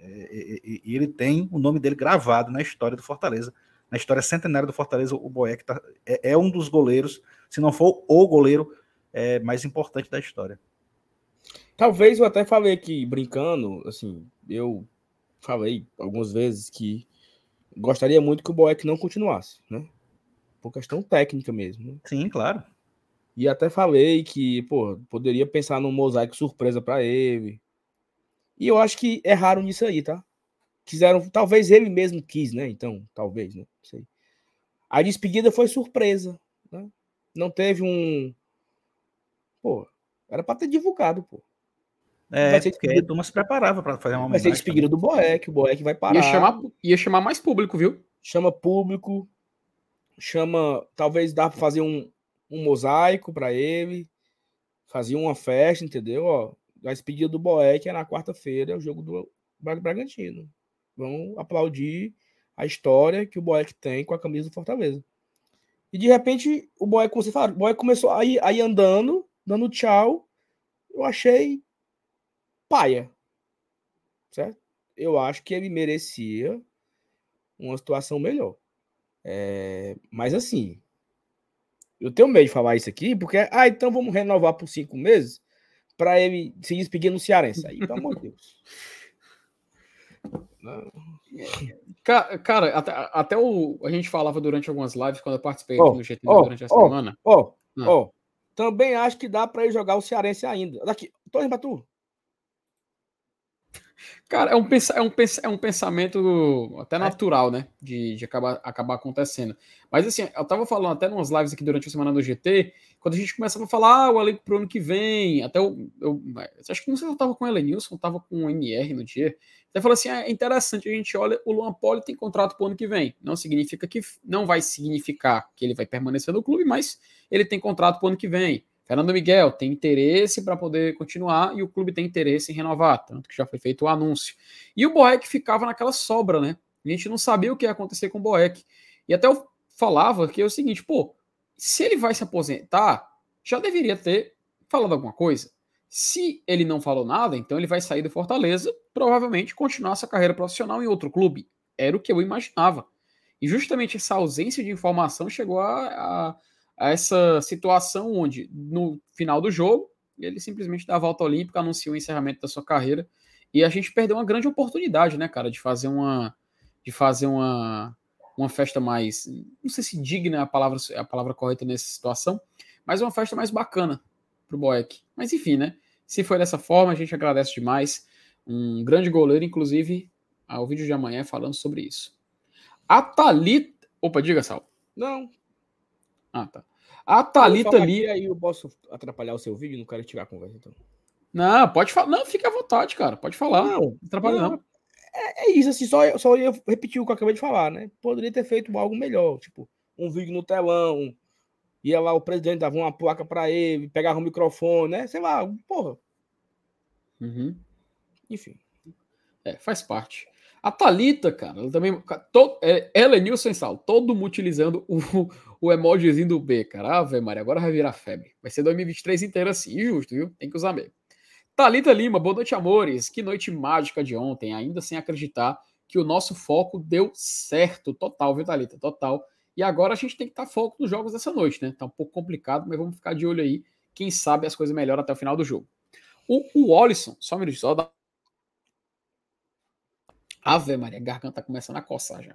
É, e ele tem o nome dele gravado na história do Fortaleza, na história centenária do Fortaleza. O Boeck tá, é, é, um dos goleiros, se não for o goleiro é, mais importante da história. Talvez eu até falei aqui, brincando, assim, eu falei algumas vezes que gostaria muito que o Boeck não continuasse, né? Por questão técnica mesmo. Né? Sim, claro. E até falei que, pô, poderia pensar num mosaico surpresa para ele. E eu acho que erraram nisso aí, tá? Quiseram, talvez ele mesmo quis, né? Então, talvez, né? Não sei. A despedida foi surpresa. Né? Não teve um. Pô, era para ter divulgado, pô. É, porque despedida... a turma se preparava para fazer uma Vai ser despedida do Boeck, o Boeck vai parar. Ia chamar, ia chamar mais público, viu? Chama público, chama. Talvez dá para fazer um, um mosaico para ele, fazer uma festa, entendeu? Ó, a despedida do Boeck é na quarta-feira, é o jogo do Bragantino. Vamos aplaudir a história que o Boeck tem com a camisa do Fortaleza. E de repente, o Boeck, como você fala, o Boeck começou a ir, a ir andando, dando tchau. Eu achei paia. Certo? Eu acho que ele merecia uma situação melhor. É, mas assim, eu tenho medo de falar isso aqui, porque, ah, então vamos renovar por cinco meses para ele se despedir no Cearense. Aí, pelo amor de Deus. *laughs* Cara, cara, até, até o, a gente falava durante algumas lives, quando eu participei oh, no GT oh, durante a oh, semana. Ó, ó, também acho que dá para ele jogar o Cearense ainda. Daqui, tô indo pra tu. Cara, é um, é um, é um pensamento até é. natural, né? De, de acabar, acabar acontecendo. Mas assim, eu tava falando até nas lives aqui durante a semana do GT, quando a gente começava a falar, ah, o elenco pro ano que vem, até eu, eu acho que não sei se eu tava com o Elenilson, tava com o MR no dia. Até falou assim: ah, é interessante, a gente olha, o Luan Poli tem contrato pro ano que vem. Não significa que não vai significar que ele vai permanecer no clube, mas ele tem contrato pro ano que vem. Fernando Miguel tem interesse para poder continuar e o clube tem interesse em renovar, tanto que já foi feito o anúncio. E o Boeck ficava naquela sobra, né? A gente não sabia o que ia acontecer com o Boeck. E até eu falava que é o seguinte, pô, se ele vai se aposentar, já deveria ter falado alguma coisa. Se ele não falou nada, então ele vai sair do Fortaleza, provavelmente continuar sua carreira profissional em outro clube. Era o que eu imaginava. E justamente essa ausência de informação chegou a, a a essa situação onde, no final do jogo, ele simplesmente dá a volta olímpica, anuncia o encerramento da sua carreira. E a gente perdeu uma grande oportunidade, né, cara, de fazer uma. De fazer uma, uma festa mais. Não sei se digna é a palavra, é a palavra correta nessa situação, mas uma festa mais bacana pro Boeck. Mas enfim, né? Se foi dessa forma, a gente agradece demais. Um grande goleiro, inclusive, ao vídeo de amanhã falando sobre isso. A Thalita. Opa, diga, Sal. Não, ah, tá. A Thalita ali. Aí eu posso atrapalhar o seu vídeo, não quero tirar a conversa, então. Não, pode falar. Não, fica à vontade, cara. Pode falar. Não, não atrapalha não. não. É, é, isso, assim, só, só ia repetir o que eu acabei de falar, né? Poderia ter feito algo melhor, tipo, um vídeo no telão, ia lá o presidente dava uma placa para ele, pegava um microfone, né? Sei lá, porra. Uhum. Enfim. É, faz parte. A Thalita, cara, ela também. Todo, é, ela e Nilson Sal, todo mundo utilizando o, o emojizinho do B, cara. Ave Maria, agora vai virar febre. Vai ser 2023 inteiro assim, injusto, viu? Tem que usar mesmo. Thalita Lima, boa noite, amores. Que noite mágica de ontem, ainda sem acreditar que o nosso foco deu certo. Total, viu, Thalita? Total. E agora a gente tem que estar foco nos jogos dessa noite, né? Tá um pouco complicado, mas vamos ficar de olho aí. Quem sabe as coisas melhoram até o final do jogo. O, o só um minuto, só dá Ave Maria, garganta tá começando a coçar já.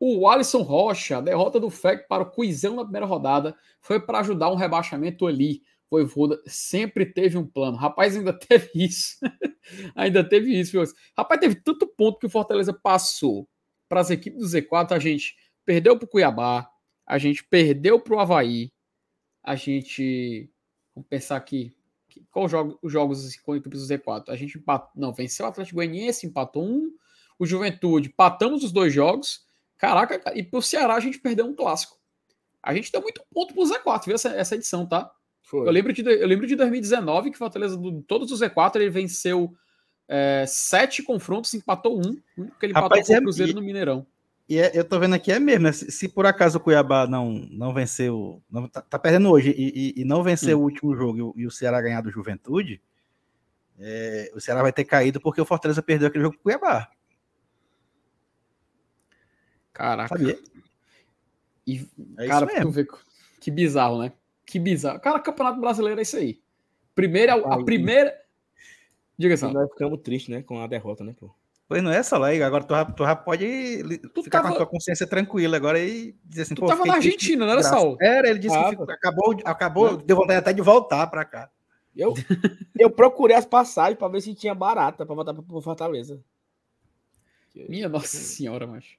O Alisson Rocha, a derrota do FEC para o Cuizão na primeira rodada foi para ajudar um rebaixamento ali. Voivoda sempre teve um plano. Rapaz, ainda *laughs* teve isso. ainda teve isso. Viu? Rapaz, teve tanto ponto que o Fortaleza passou para as equipes do Z4. A gente perdeu para o Cuiabá, a gente perdeu para o Havaí, a gente. Vamos pensar aqui. Qual jogo, os jogos com equipes do Z4? A gente empatou, não, venceu o Atlético Goianiense, empatou um o Juventude, patamos os dois jogos. Caraca, e pro Ceará a gente perdeu um clássico. A gente deu muito ponto pro Z4, viu essa, essa edição, tá? Eu lembro, de, eu lembro de 2019 que Fortaleza, do, todos os Z4, ele venceu é, sete confrontos, empatou um, porque ele Rapaz, empatou com o é Cruzeiro é, no Mineirão. E é, eu tô vendo aqui, é mesmo, né? se, se, por acaso o Cuiabá não, não venceu, não, tá, tá perdendo hoje, e, e, e não venceu hum. o último jogo e o, e o, Ceará ganhar do Juventude, é, o Ceará vai ter caído porque o Fortaleza perdeu aquele jogo pro Cuiabá. Caraca. Sabia? E, é cara, tu vê que bizarro, né? Que bizarro. Cara, Campeonato Brasileiro é isso aí. Primeira, a, a primeira. Diga só. Nós ficamos tristes, né? Com a derrota, né, pô? Pois não é essa lá, agora tu, já, tu já pode tu ficar tava... com a tua consciência tranquila agora e dizer assim, tu pô, tava na Argentina, não era, Saul? Era, ele disse ah, que ficou, acabou, acabou, deu vontade até de voltar pra cá. Eu, *laughs* eu procurei as passagens pra ver se tinha barata pra voltar pro Fortaleza. Minha nossa senhora, macho.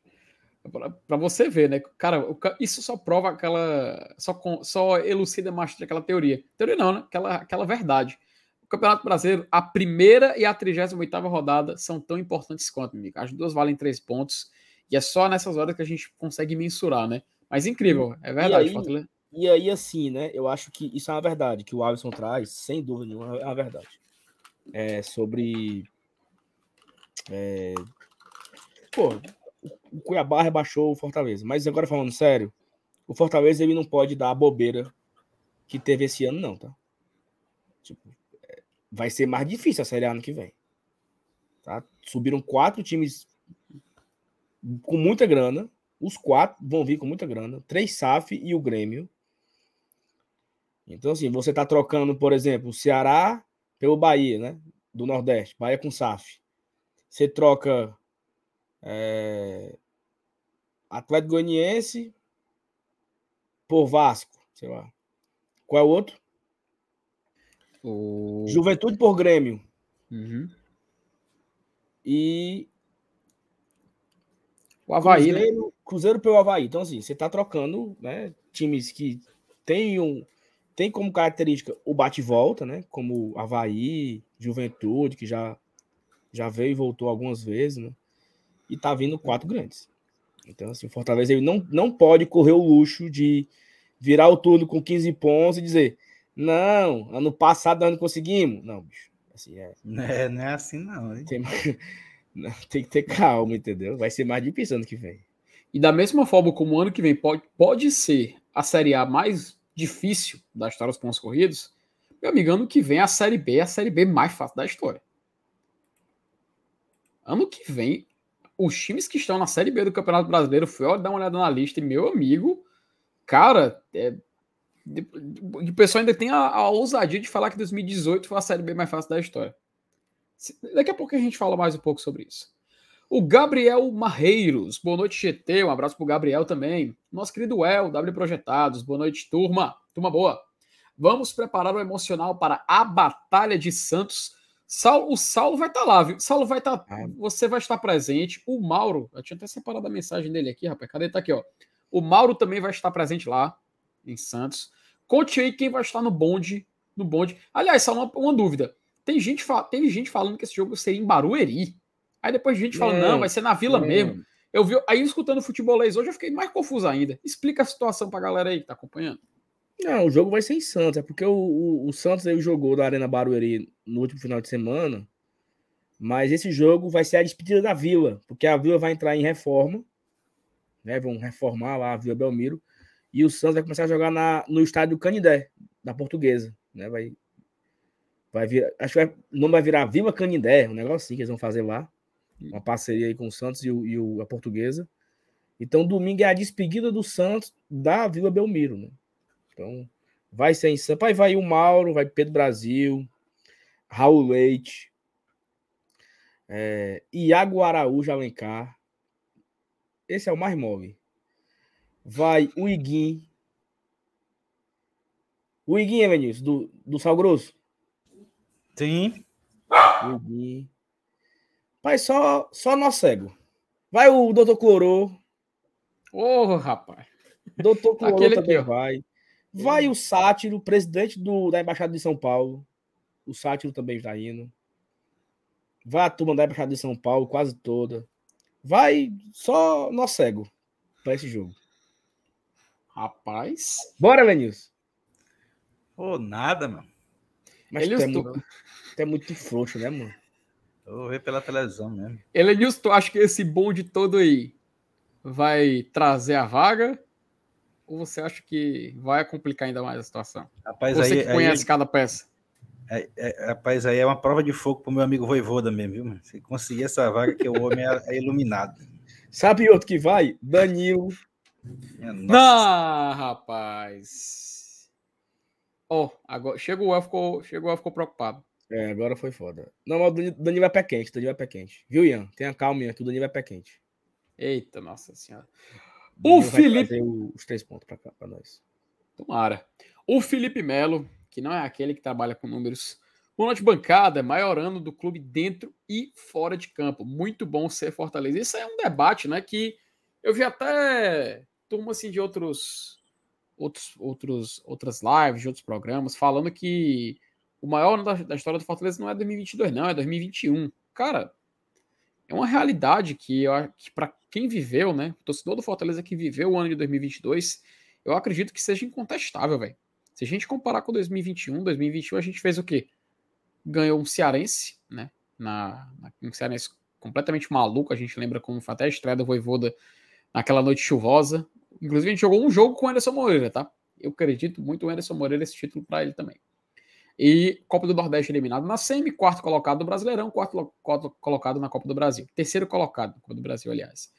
Para você ver, né? Cara, isso só prova aquela. Só, só elucida mais aquela teoria. Teoria não, né? Aquela, aquela verdade. O Campeonato Brasileiro, a primeira e a 38 rodada são tão importantes quanto, amigo. As duas valem três pontos. E é só nessas horas que a gente consegue mensurar, né? Mas incrível, é verdade, e aí, E aí, assim, né? Eu acho que isso é uma verdade, que o Alisson traz, sem dúvida nenhuma, é uma verdade. É sobre. É, pô, o Cuiabá rebaixou o Fortaleza. Mas agora falando sério, o Fortaleza ele não pode dar a bobeira que teve esse ano, não, tá? Tipo, é, vai ser mais difícil a Série ano que vem. Tá? Subiram quatro times com muita grana. Os quatro vão vir com muita grana. Três SAF e o Grêmio. Então, assim, você tá trocando, por exemplo, o Ceará pelo Bahia, né? Do Nordeste. Bahia com SAF. Você troca é... Atlético Goianiense por Vasco, sei lá. Qual é o outro? O... Juventude por Grêmio. Uhum. E o Havaí, né? Cruzeiro, né? Cruzeiro pelo Havaí. Então, assim, você está trocando né, times que têm um, tem como característica o bate-volta, né? Como Havaí, Juventude, que já, já veio e voltou algumas vezes, né? E tá vindo quatro grandes. Então, assim, o Fortaleza ele não, não pode correr o luxo de virar o turno com 15 pontos e dizer: não, ano passado nós não conseguimos. Não, bicho. Assim, é, é não é assim, não. Hein? Tem, *laughs* tem que ter calma, entendeu? Vai ser mais difícil ano que vem. E da mesma forma como o ano que vem pode, pode ser a Série A mais difícil da história dos pontos corridos, meu amigo, ano que vem a Série B é a Série B mais fácil da história. Ano que vem, os times que estão na Série B do Campeonato Brasileiro, fui dar uma olhada na lista e, meu amigo, cara, é, o pessoal ainda tem a, a ousadia de falar que 2018 foi a Série B mais fácil da história. Daqui a pouco a gente fala mais um pouco sobre isso. O Gabriel Marreiros, boa noite, GT. Um abraço pro Gabriel também. Nosso querido El, W Projetados, boa noite, turma. Turma boa. Vamos preparar o emocional para a Batalha de Santos. Saulo, o Saulo vai estar tá lá, viu? Saulo vai estar. Tá, ah. você vai estar presente. O Mauro, eu tinha até separado a mensagem dele aqui, rapaz. Cadê? Tá aqui, ó. O Mauro também vai estar presente lá, em Santos. Conte aí quem vai estar no bonde. No bonde. Aliás, só uma, uma dúvida. Tem gente, teve gente falando que esse jogo seria em Barueri. Aí depois gente falando, não, vai ser na vila mesmo. Eu vi, aí escutando futebolês hoje, eu fiquei mais confuso ainda. Explica a situação pra galera aí que tá acompanhando. Não, o jogo vai ser em Santos, é porque o, o, o Santos aí jogou da Arena Barueri no último final de semana, mas esse jogo vai ser a despedida da Vila, porque a Vila vai entrar em reforma, né? Vão reformar lá a Vila Belmiro, e o Santos vai começar a jogar na, no estádio Canidé, da Portuguesa, né? Vai Vai vir, acho que vai, não vai virar Vila Canindé, um negócio assim que eles vão fazer lá. Uma parceria aí com o Santos e, o, e o, a portuguesa. Então, domingo é a despedida do Santos da Vila Belmiro, né? Então, vai ser em Santos. Aí vai o Mauro, vai Pedro Brasil, Raul Leite, é, Iago Araújo Alencar. Esse é o mais mole. Vai o Iguim. O Iguim, é, Vinícius, do, do Sal Grosso. Sim. Pai, só, só nós cego. Vai o doutor Clorô. Ô, oh, rapaz. Doutor Clorô Aquele também aqui, vai. Vai o Sátiro, presidente do, da Embaixada de São Paulo. O Sátiro também está indo. Vai a turma da Embaixada de São Paulo, quase toda. Vai só nós cego para esse jogo. Rapaz. Bora, Lenilson. Ô, nada, mano. Mas Ele tu, é muito, tu é muito frouxo, né, mano? Eu vou ver pela televisão mesmo. Elenilson, tu acha que esse bonde todo aí vai trazer a vaga? Ou você acha que vai complicar ainda mais a situação? Rapaz, você aí, que conhece aí, cada peça. É, é, rapaz, aí é uma prova de fogo pro meu amigo Voivoda mesmo, viu? Se conseguir essa vaga, que o homem é, é iluminado. Sabe outro que vai? Danilo. Não, rapaz. Ó, oh, agora chegou o ficou, chegou ficou preocupado. É, agora foi foda. Não, mas o Dani vai pé quente, o Dani vai pé quente. Viu, Ian? Tenha calma, Ian, que o Dani vai pé quente. Eita, nossa senhora. O, Felipe. os três pontos pra, cá, pra nós. Tomara. O Felipe Melo, que não é aquele que trabalha com números. Boa noite, bancada. Maior ano do clube dentro e fora de campo. Muito bom ser Fortaleza. Isso é um debate, né? Que Eu vi até turma assim de outros, outros, outros, outras lives, de outros programas, falando que o maior ano da, da história do Fortaleza não é 2022, não, é 2021. Cara, é uma realidade que, que para quem viveu, né, torcedor do Fortaleza que viveu o ano de 2022, eu acredito que seja incontestável, velho. Se a gente comparar com 2021, 2021 a gente fez o quê? Ganhou um cearense, né, na, na um cearense completamente maluco, a gente lembra como foi até a estreia do Voivoda naquela noite chuvosa. Inclusive a gente jogou um jogo com o Anderson Moreira, tá? Eu acredito muito o Anderson Moreira esse título para ele também. E Copa do Nordeste eliminado na semi, quarto colocado do Brasileirão, quarto, quarto colocado na Copa do Brasil. Terceiro colocado na Copa do Brasil, aliás.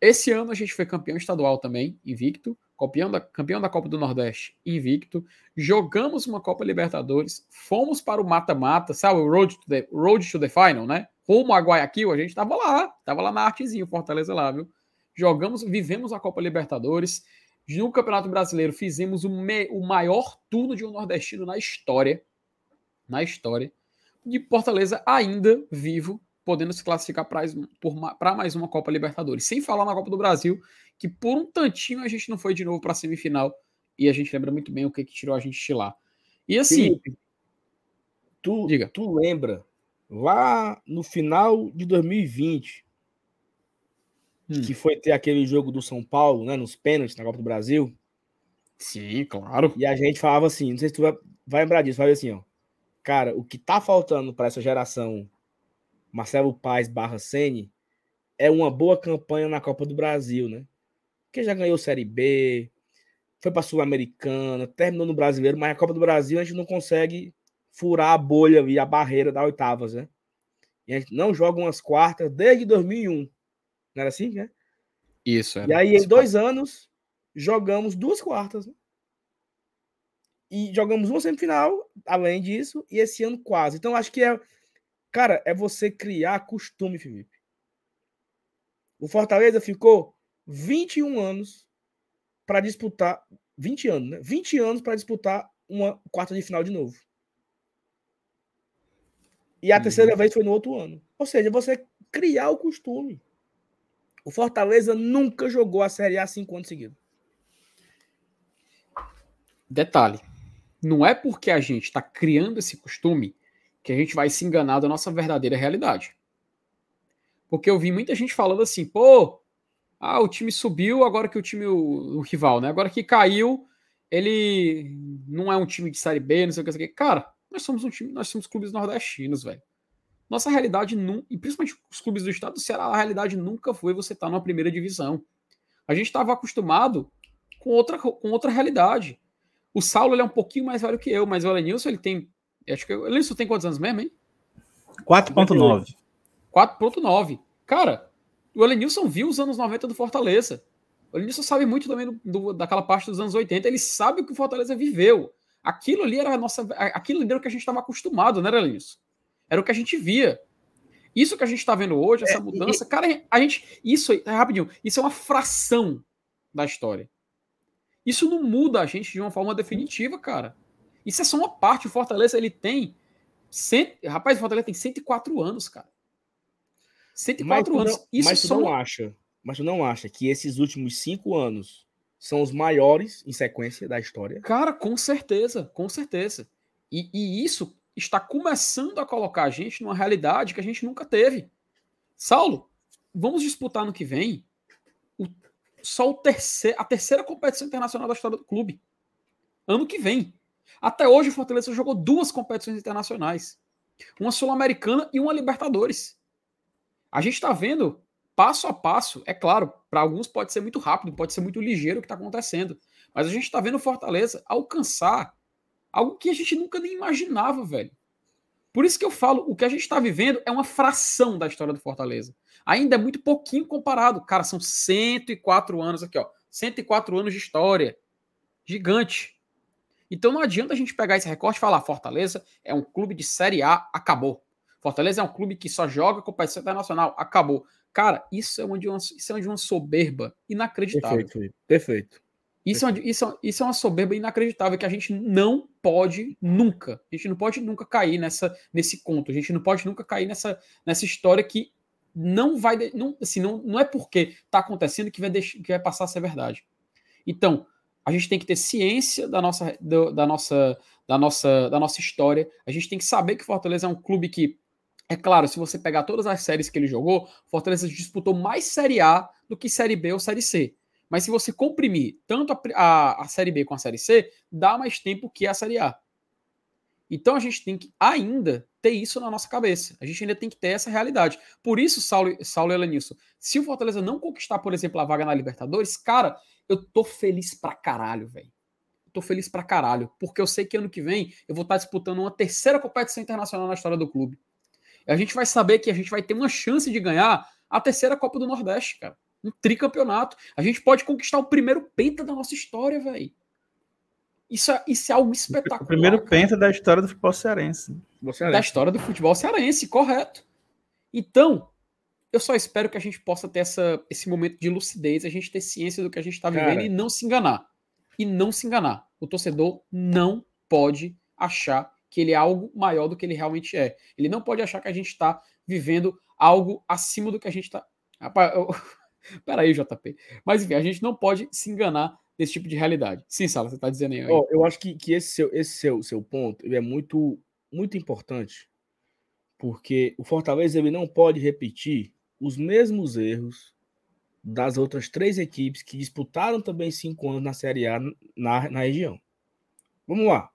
Esse ano a gente foi campeão estadual também, invicto. Campeão da, campeão da Copa do Nordeste, invicto. Jogamos uma Copa Libertadores. Fomos para o mata-mata, sabe? O road to, the, road to the Final, né? Rumo a Guayaquil, a gente tava lá. Tava lá na artezinha, Fortaleza lá, viu? Jogamos, vivemos a Copa Libertadores. No Campeonato Brasileiro fizemos o, me, o maior turno de um nordestino na história na história de Fortaleza ainda vivo, podendo se classificar para mais uma Copa Libertadores. Sem falar na Copa do Brasil, que por um tantinho a gente não foi de novo para a semifinal e a gente lembra muito bem o que, que tirou a gente de lá. E assim. Felipe, tu, diga. tu lembra lá no final de 2020 hum. que foi ter aquele jogo do São Paulo, né, nos pênaltis na Copa do Brasil? Sim, claro. E a gente falava assim, não sei se tu vai, vai lembrar disso, falava assim, ó. Cara, o que tá faltando para essa geração Marcelo Paz barra Sene é uma boa campanha na Copa do Brasil, né? Porque já ganhou Série B, foi para Sul-Americana, terminou no Brasileiro, mas a Copa do Brasil a gente não consegue furar a bolha e a barreira da oitavas, né? E a gente não joga umas quartas desde 2001. Não era assim, né? Isso. E aí, em dois anos, jogamos duas quartas. Né? E jogamos uma semifinal, além disso, e esse ano quase. Então, acho que é. Cara, é você criar costume, Felipe. O Fortaleza ficou 21 anos para disputar. 20 anos, né? 20 anos para disputar uma quarta de final de novo. E a uhum. terceira vez foi no outro ano. Ou seja, você criar o costume. O Fortaleza nunca jogou a Série A cinco anos seguidos. Detalhe não é porque a gente está criando esse costume que a gente vai se enganar da nossa verdadeira realidade. Porque eu vi muita gente falando assim, pô, ah, o time subiu, agora que o time, o, o rival, né? Agora que caiu, ele não é um time de Série B, não sei o que, sei o que. Cara, nós somos um time, nós somos clubes nordestinos, velho. Nossa realidade, e principalmente os clubes do estado do Ceará, a realidade nunca foi você estar tá numa primeira divisão. A gente estava acostumado com outra, com outra realidade. O Saulo ele é um pouquinho mais velho que eu, mas o Elenilson ele tem. Acho que o Elenilson tem quantos anos mesmo, hein? 4.9. 4.9. Cara, o Elenilson viu os anos 90 do Fortaleza. O Elenilson sabe muito também do, do, daquela parte dos anos 80. Ele sabe o que o Fortaleza viveu. Aquilo ali era a nossa. Aquilo ali era o que a gente estava acostumado, né, Elenilson? Era o que a gente via. Isso que a gente está vendo hoje, essa é, mudança, e... cara, a gente. Isso aí, rapidinho, isso é uma fração da história. Isso não muda a gente de uma forma definitiva, cara. Isso é só uma parte. O Fortaleza ele tem. Cent... Rapaz, o Fortaleza tem 104 anos, cara. 104 mas anos. Não, Isso mas tu não acha. Mas tu não acha que esses últimos cinco anos são os maiores em sequência da história? Cara, com certeza, com certeza. E, e isso está começando a colocar a gente numa realidade que a gente nunca teve. Saulo, vamos disputar no que vem só o terceiro, a terceira competição internacional da história do clube. Ano que vem. Até hoje o Fortaleza jogou duas competições internacionais. Uma Sul-Americana e uma Libertadores. A gente está vendo passo a passo, é claro, para alguns pode ser muito rápido, pode ser muito ligeiro o que está acontecendo. Mas a gente está vendo Fortaleza alcançar algo que a gente nunca nem imaginava, velho. Por isso que eu falo, o que a gente está vivendo é uma fração da história do Fortaleza. Ainda é muito pouquinho comparado. Cara, são 104 anos aqui, ó. 104 anos de história. Gigante. Então não adianta a gente pegar esse recorte e falar: Fortaleza é um clube de Série A, acabou. Fortaleza é um clube que só joga competição internacional, acabou. Cara, isso é uma uma, isso é de uma soberba inacreditável. Perfeito, perfeito. Isso, é, isso, isso é uma soberba inacreditável que a gente não pode nunca. A gente não pode nunca cair nessa, nesse conto. A gente não pode nunca cair nessa, nessa história que não vai, não, assim, não, não é porque está acontecendo que vai, deixar, que vai passar a ser verdade. Então, a gente tem que ter ciência da nossa, do, da nossa, da nossa, da nossa história. A gente tem que saber que Fortaleza é um clube que, é claro, se você pegar todas as séries que ele jogou, Fortaleza disputou mais Série A do que Série B ou Série C. Mas se você comprimir tanto a, a, a Série B com a Série C, dá mais tempo que a Série A. Então a gente tem que ainda ter isso na nossa cabeça. A gente ainda tem que ter essa realidade. Por isso, Saulo, Saulo e Elenilson, se o Fortaleza não conquistar, por exemplo, a vaga na Libertadores, cara, eu tô feliz pra caralho, velho. Tô feliz pra caralho, porque eu sei que ano que vem eu vou estar disputando uma terceira competição internacional na história do clube. E a gente vai saber que a gente vai ter uma chance de ganhar a terceira Copa do Nordeste, cara. Um tricampeonato. A gente pode conquistar o primeiro penta da nossa história, velho. Isso é, isso é algo espetacular. O primeiro cara. penta da história do futebol cearense. Da história do futebol cearense, correto. Então, eu só espero que a gente possa ter essa, esse momento de lucidez, a gente ter ciência do que a gente está vivendo e não se enganar. E não se enganar. O torcedor não pode achar que ele é algo maior do que ele realmente é. Ele não pode achar que a gente está vivendo algo acima do que a gente está. Rapaz, eu... *laughs* peraí, JP. Mas enfim, a gente não pode se enganar desse tipo de realidade. Sim, Sala, você está dizendo aí. Oh, eu acho que, que esse, seu, esse seu, seu ponto é muito, muito importante, porque o Fortaleza ele não pode repetir os mesmos erros das outras três equipes que disputaram também cinco anos na Série A na, na região. Vamos lá.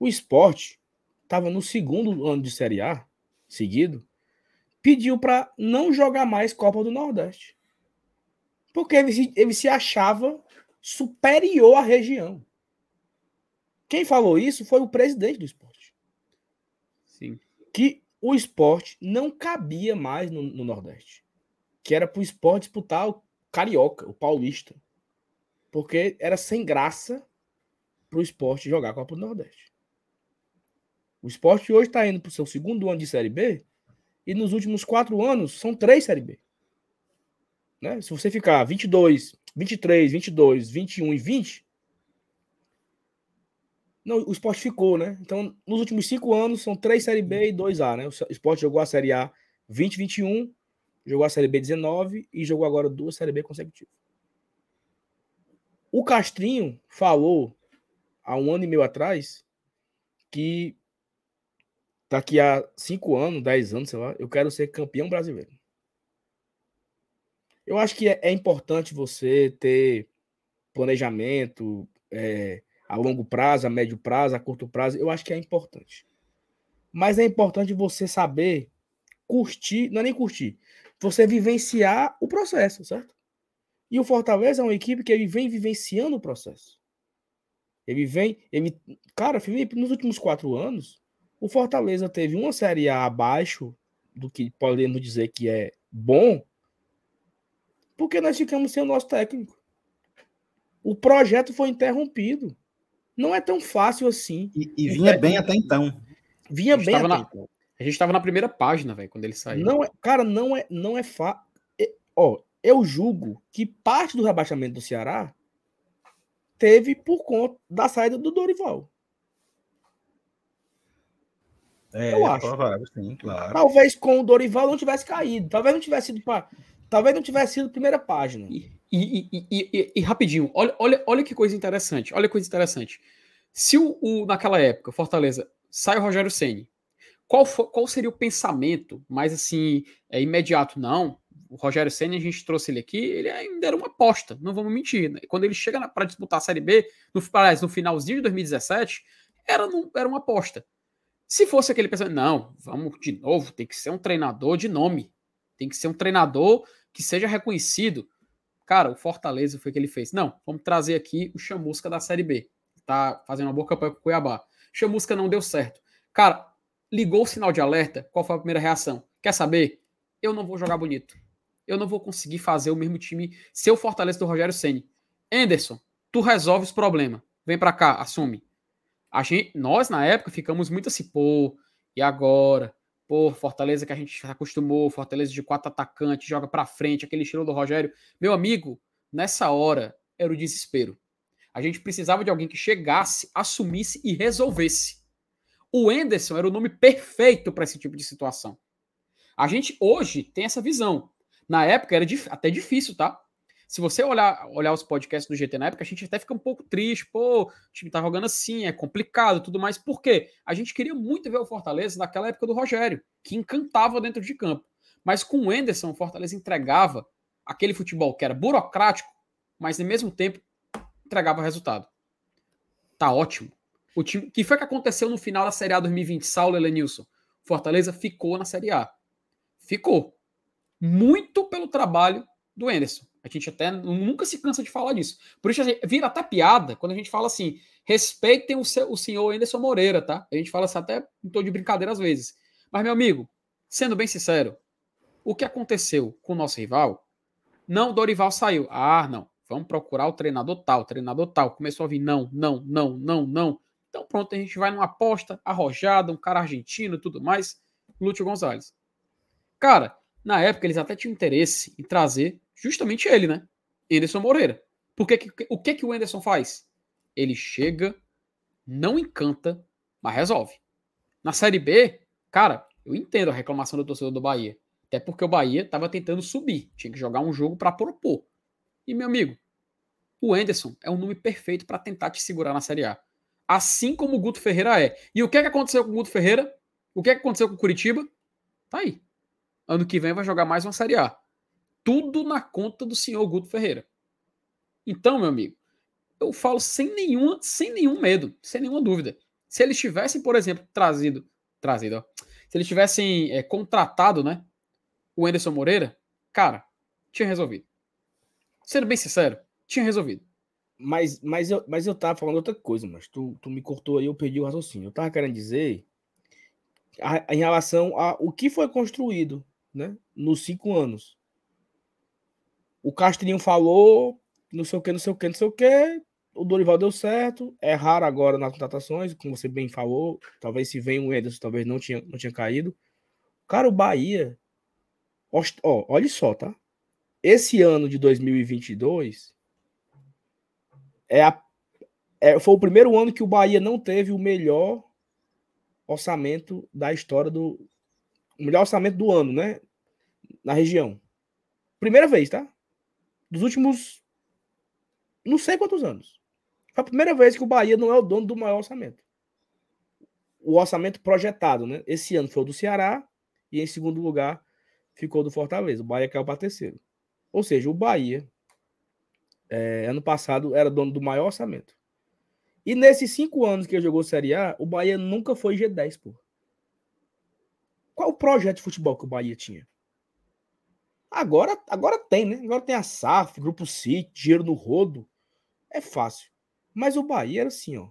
O esporte estava no segundo ano de Série A seguido, pediu para não jogar mais Copa do Nordeste. Porque ele se, ele se achava superior à região. Quem falou isso foi o presidente do esporte. Sim. Que o esporte não cabia mais no, no Nordeste. Que era para o esporte disputar o Carioca, o Paulista. Porque era sem graça para o esporte jogar a Copa do Nordeste. O esporte hoje está indo para o seu segundo ano de Série B e nos últimos quatro anos são três Série B. Né? Se você ficar 22, 23, 22, 21 e 20. Não, o esporte ficou, né? Então, nos últimos cinco anos, são três Série B e dois A, né? O esporte jogou a Série A 2021, jogou a Série B 19 e jogou agora duas Série B consecutivas. O Castrinho falou há um ano e meio atrás que daqui a cinco anos, dez anos, sei lá, eu quero ser campeão brasileiro. Eu acho que é, é importante você ter planejamento é, a longo prazo, a médio prazo, a curto prazo. Eu acho que é importante. Mas é importante você saber curtir, não é nem curtir, você vivenciar o processo, certo? E o Fortaleza é uma equipe que ele vem vivenciando o processo. Ele vem, ele, cara, Felipe, nos últimos quatro anos, o Fortaleza teve uma série A abaixo do que podemos dizer que é bom, porque nós ficamos sem o nosso técnico. O projeto foi interrompido. Não é tão fácil assim. E, e vinha bem até então. Vinha bem até na, então. A gente estava na primeira página, velho, quando ele saiu. Não é, cara, não é, não é fácil. Ó, eu julgo que parte do rebaixamento do Ceará teve por conta da saída do Dorival. É, eu acho. Provável, sim, claro. Talvez com o Dorival não tivesse caído. Talvez não tivesse ido para Talvez não tivesse sido primeira página. E, e, e, e, rapidinho, olha, olha, olha que coisa interessante. Olha que coisa interessante. Se o, o naquela época, Fortaleza, sai o Rogério Ceni, qual, qual seria o pensamento mais assim, é, imediato? Não, o Rogério Senna, a gente trouxe ele aqui, ele ainda era uma aposta, não vamos mentir. Né? Quando ele chega para disputar a Série B, no, aliás, no finalzinho de 2017, era, no, era uma aposta. Se fosse aquele pensamento, não, vamos de novo, tem que ser um treinador de nome. Tem que ser um treinador que seja reconhecido. Cara, o Fortaleza foi o que ele fez. Não, vamos trazer aqui o Chamusca da Série B. Tá fazendo uma boa campanha com o Cuiabá. Chamusca não deu certo. Cara, ligou o sinal de alerta. Qual foi a primeira reação? Quer saber? Eu não vou jogar bonito. Eu não vou conseguir fazer o mesmo time ser o Fortaleza do Rogério Ceni. Anderson, tu resolve os problemas. Vem para cá, assume. A gente, nós, na época, ficamos muito assim, pô, e agora? Pô, Fortaleza que a gente acostumou, Fortaleza de quatro atacantes, joga para frente, aquele estilo do Rogério. Meu amigo, nessa hora era o desespero. A gente precisava de alguém que chegasse, assumisse e resolvesse. O Enderson era o nome perfeito para esse tipo de situação. A gente hoje tem essa visão. Na época era até difícil, tá? Se você olhar, olhar os podcasts do GT na época, a gente até fica um pouco triste. Pô, o time tá jogando assim, é complicado tudo mais. Por quê? A gente queria muito ver o Fortaleza naquela época do Rogério, que encantava dentro de campo. Mas com o Enderson, o Fortaleza entregava aquele futebol que era burocrático, mas ao mesmo tempo entregava resultado. Tá ótimo. O time, que foi que aconteceu no final da Série A 2020, Saulo e Lenilson? Fortaleza ficou na Série A. Ficou. Muito pelo trabalho do Enderson. A gente até nunca se cansa de falar disso. Por isso vira até piada quando a gente fala assim: respeitem o, seu, o senhor Anderson Moreira, tá? A gente fala assim até em tom de brincadeira às vezes. Mas, meu amigo, sendo bem sincero, o que aconteceu com o nosso rival? Não, o Dorival saiu. Ah, não. Vamos procurar o treinador tal, treinador tal. Começou a vir não, não, não, não, não. Então pronto, a gente vai numa aposta arrojada, um cara argentino e tudo mais. Lúcio Gonzalez. Cara, na época eles até tinham interesse em trazer justamente ele, né? Anderson Moreira. Porque o que que o Anderson faz? Ele chega, não encanta, mas resolve. Na Série B, cara, eu entendo a reclamação do torcedor do Bahia. Até porque o Bahia estava tentando subir, tinha que jogar um jogo para propor. E meu amigo, o Anderson é um nome perfeito para tentar te segurar na Série A. Assim como o Guto Ferreira é. E o que, é que aconteceu com o Guto Ferreira? O que, é que aconteceu com o Curitiba? Tá aí. Ano que vem vai jogar mais uma Série A tudo na conta do senhor Guto Ferreira. Então, meu amigo, eu falo sem nenhuma, sem nenhum medo, sem nenhuma dúvida. Se eles tivessem, por exemplo, trazido, trazido, ó, se eles tivessem é, contratado, né, o Anderson Moreira, cara, tinha resolvido. Sendo bem sincero, tinha resolvido. Mas, mas, eu, mas eu tava falando outra coisa, mas tu, tu me cortou aí, eu perdi o raciocínio. Eu tava querendo dizer a, em relação a o que foi construído, né, nos cinco anos. O Castrinho falou, não sei o que, não sei o que, não sei o que. O Dorival deu certo. É raro agora nas contratações, como você bem falou. Talvez se vem o Ederson, talvez não tinha, não tinha caído. Cara, o Bahia. Ó, olha só, tá? Esse ano de 2022 é a, é, foi o primeiro ano que o Bahia não teve o melhor orçamento da história do. O melhor orçamento do ano, né? Na região. Primeira vez, tá? Dos últimos não sei quantos anos. Foi a primeira vez que o Bahia não é o dono do maior orçamento. O orçamento projetado, né? Esse ano foi o do Ceará e em segundo lugar ficou do Fortaleza. O Bahia caiu para terceiro. Ou seja, o Bahia é, ano passado era dono do maior orçamento. E nesses cinco anos que ele jogou Série A, o Bahia nunca foi G10, pô. Qual o projeto de futebol que o Bahia tinha? Agora, agora tem, né? Agora tem a SAF, Grupo City, dinheiro no rodo. É fácil. Mas o Bahia era assim, ó.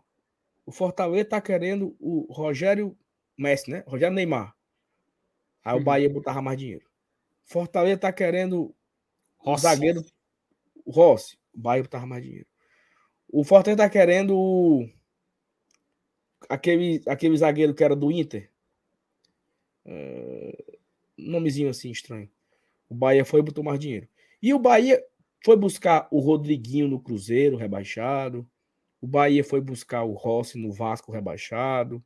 O Fortaleza tá querendo o Rogério Messi, né? Rogério Neymar. Aí uhum. o Bahia botava mais dinheiro. Fortaleza tá querendo Rossi. o zagueiro o Rossi. O Bahia botava mais dinheiro. O Fortaleza tá querendo o... aquele, aquele zagueiro que era do Inter. Uh... Nomezinho assim estranho. O Bahia foi botou mais dinheiro. E o Bahia foi buscar o Rodriguinho no Cruzeiro, rebaixado. O Bahia foi buscar o Rossi no Vasco, rebaixado.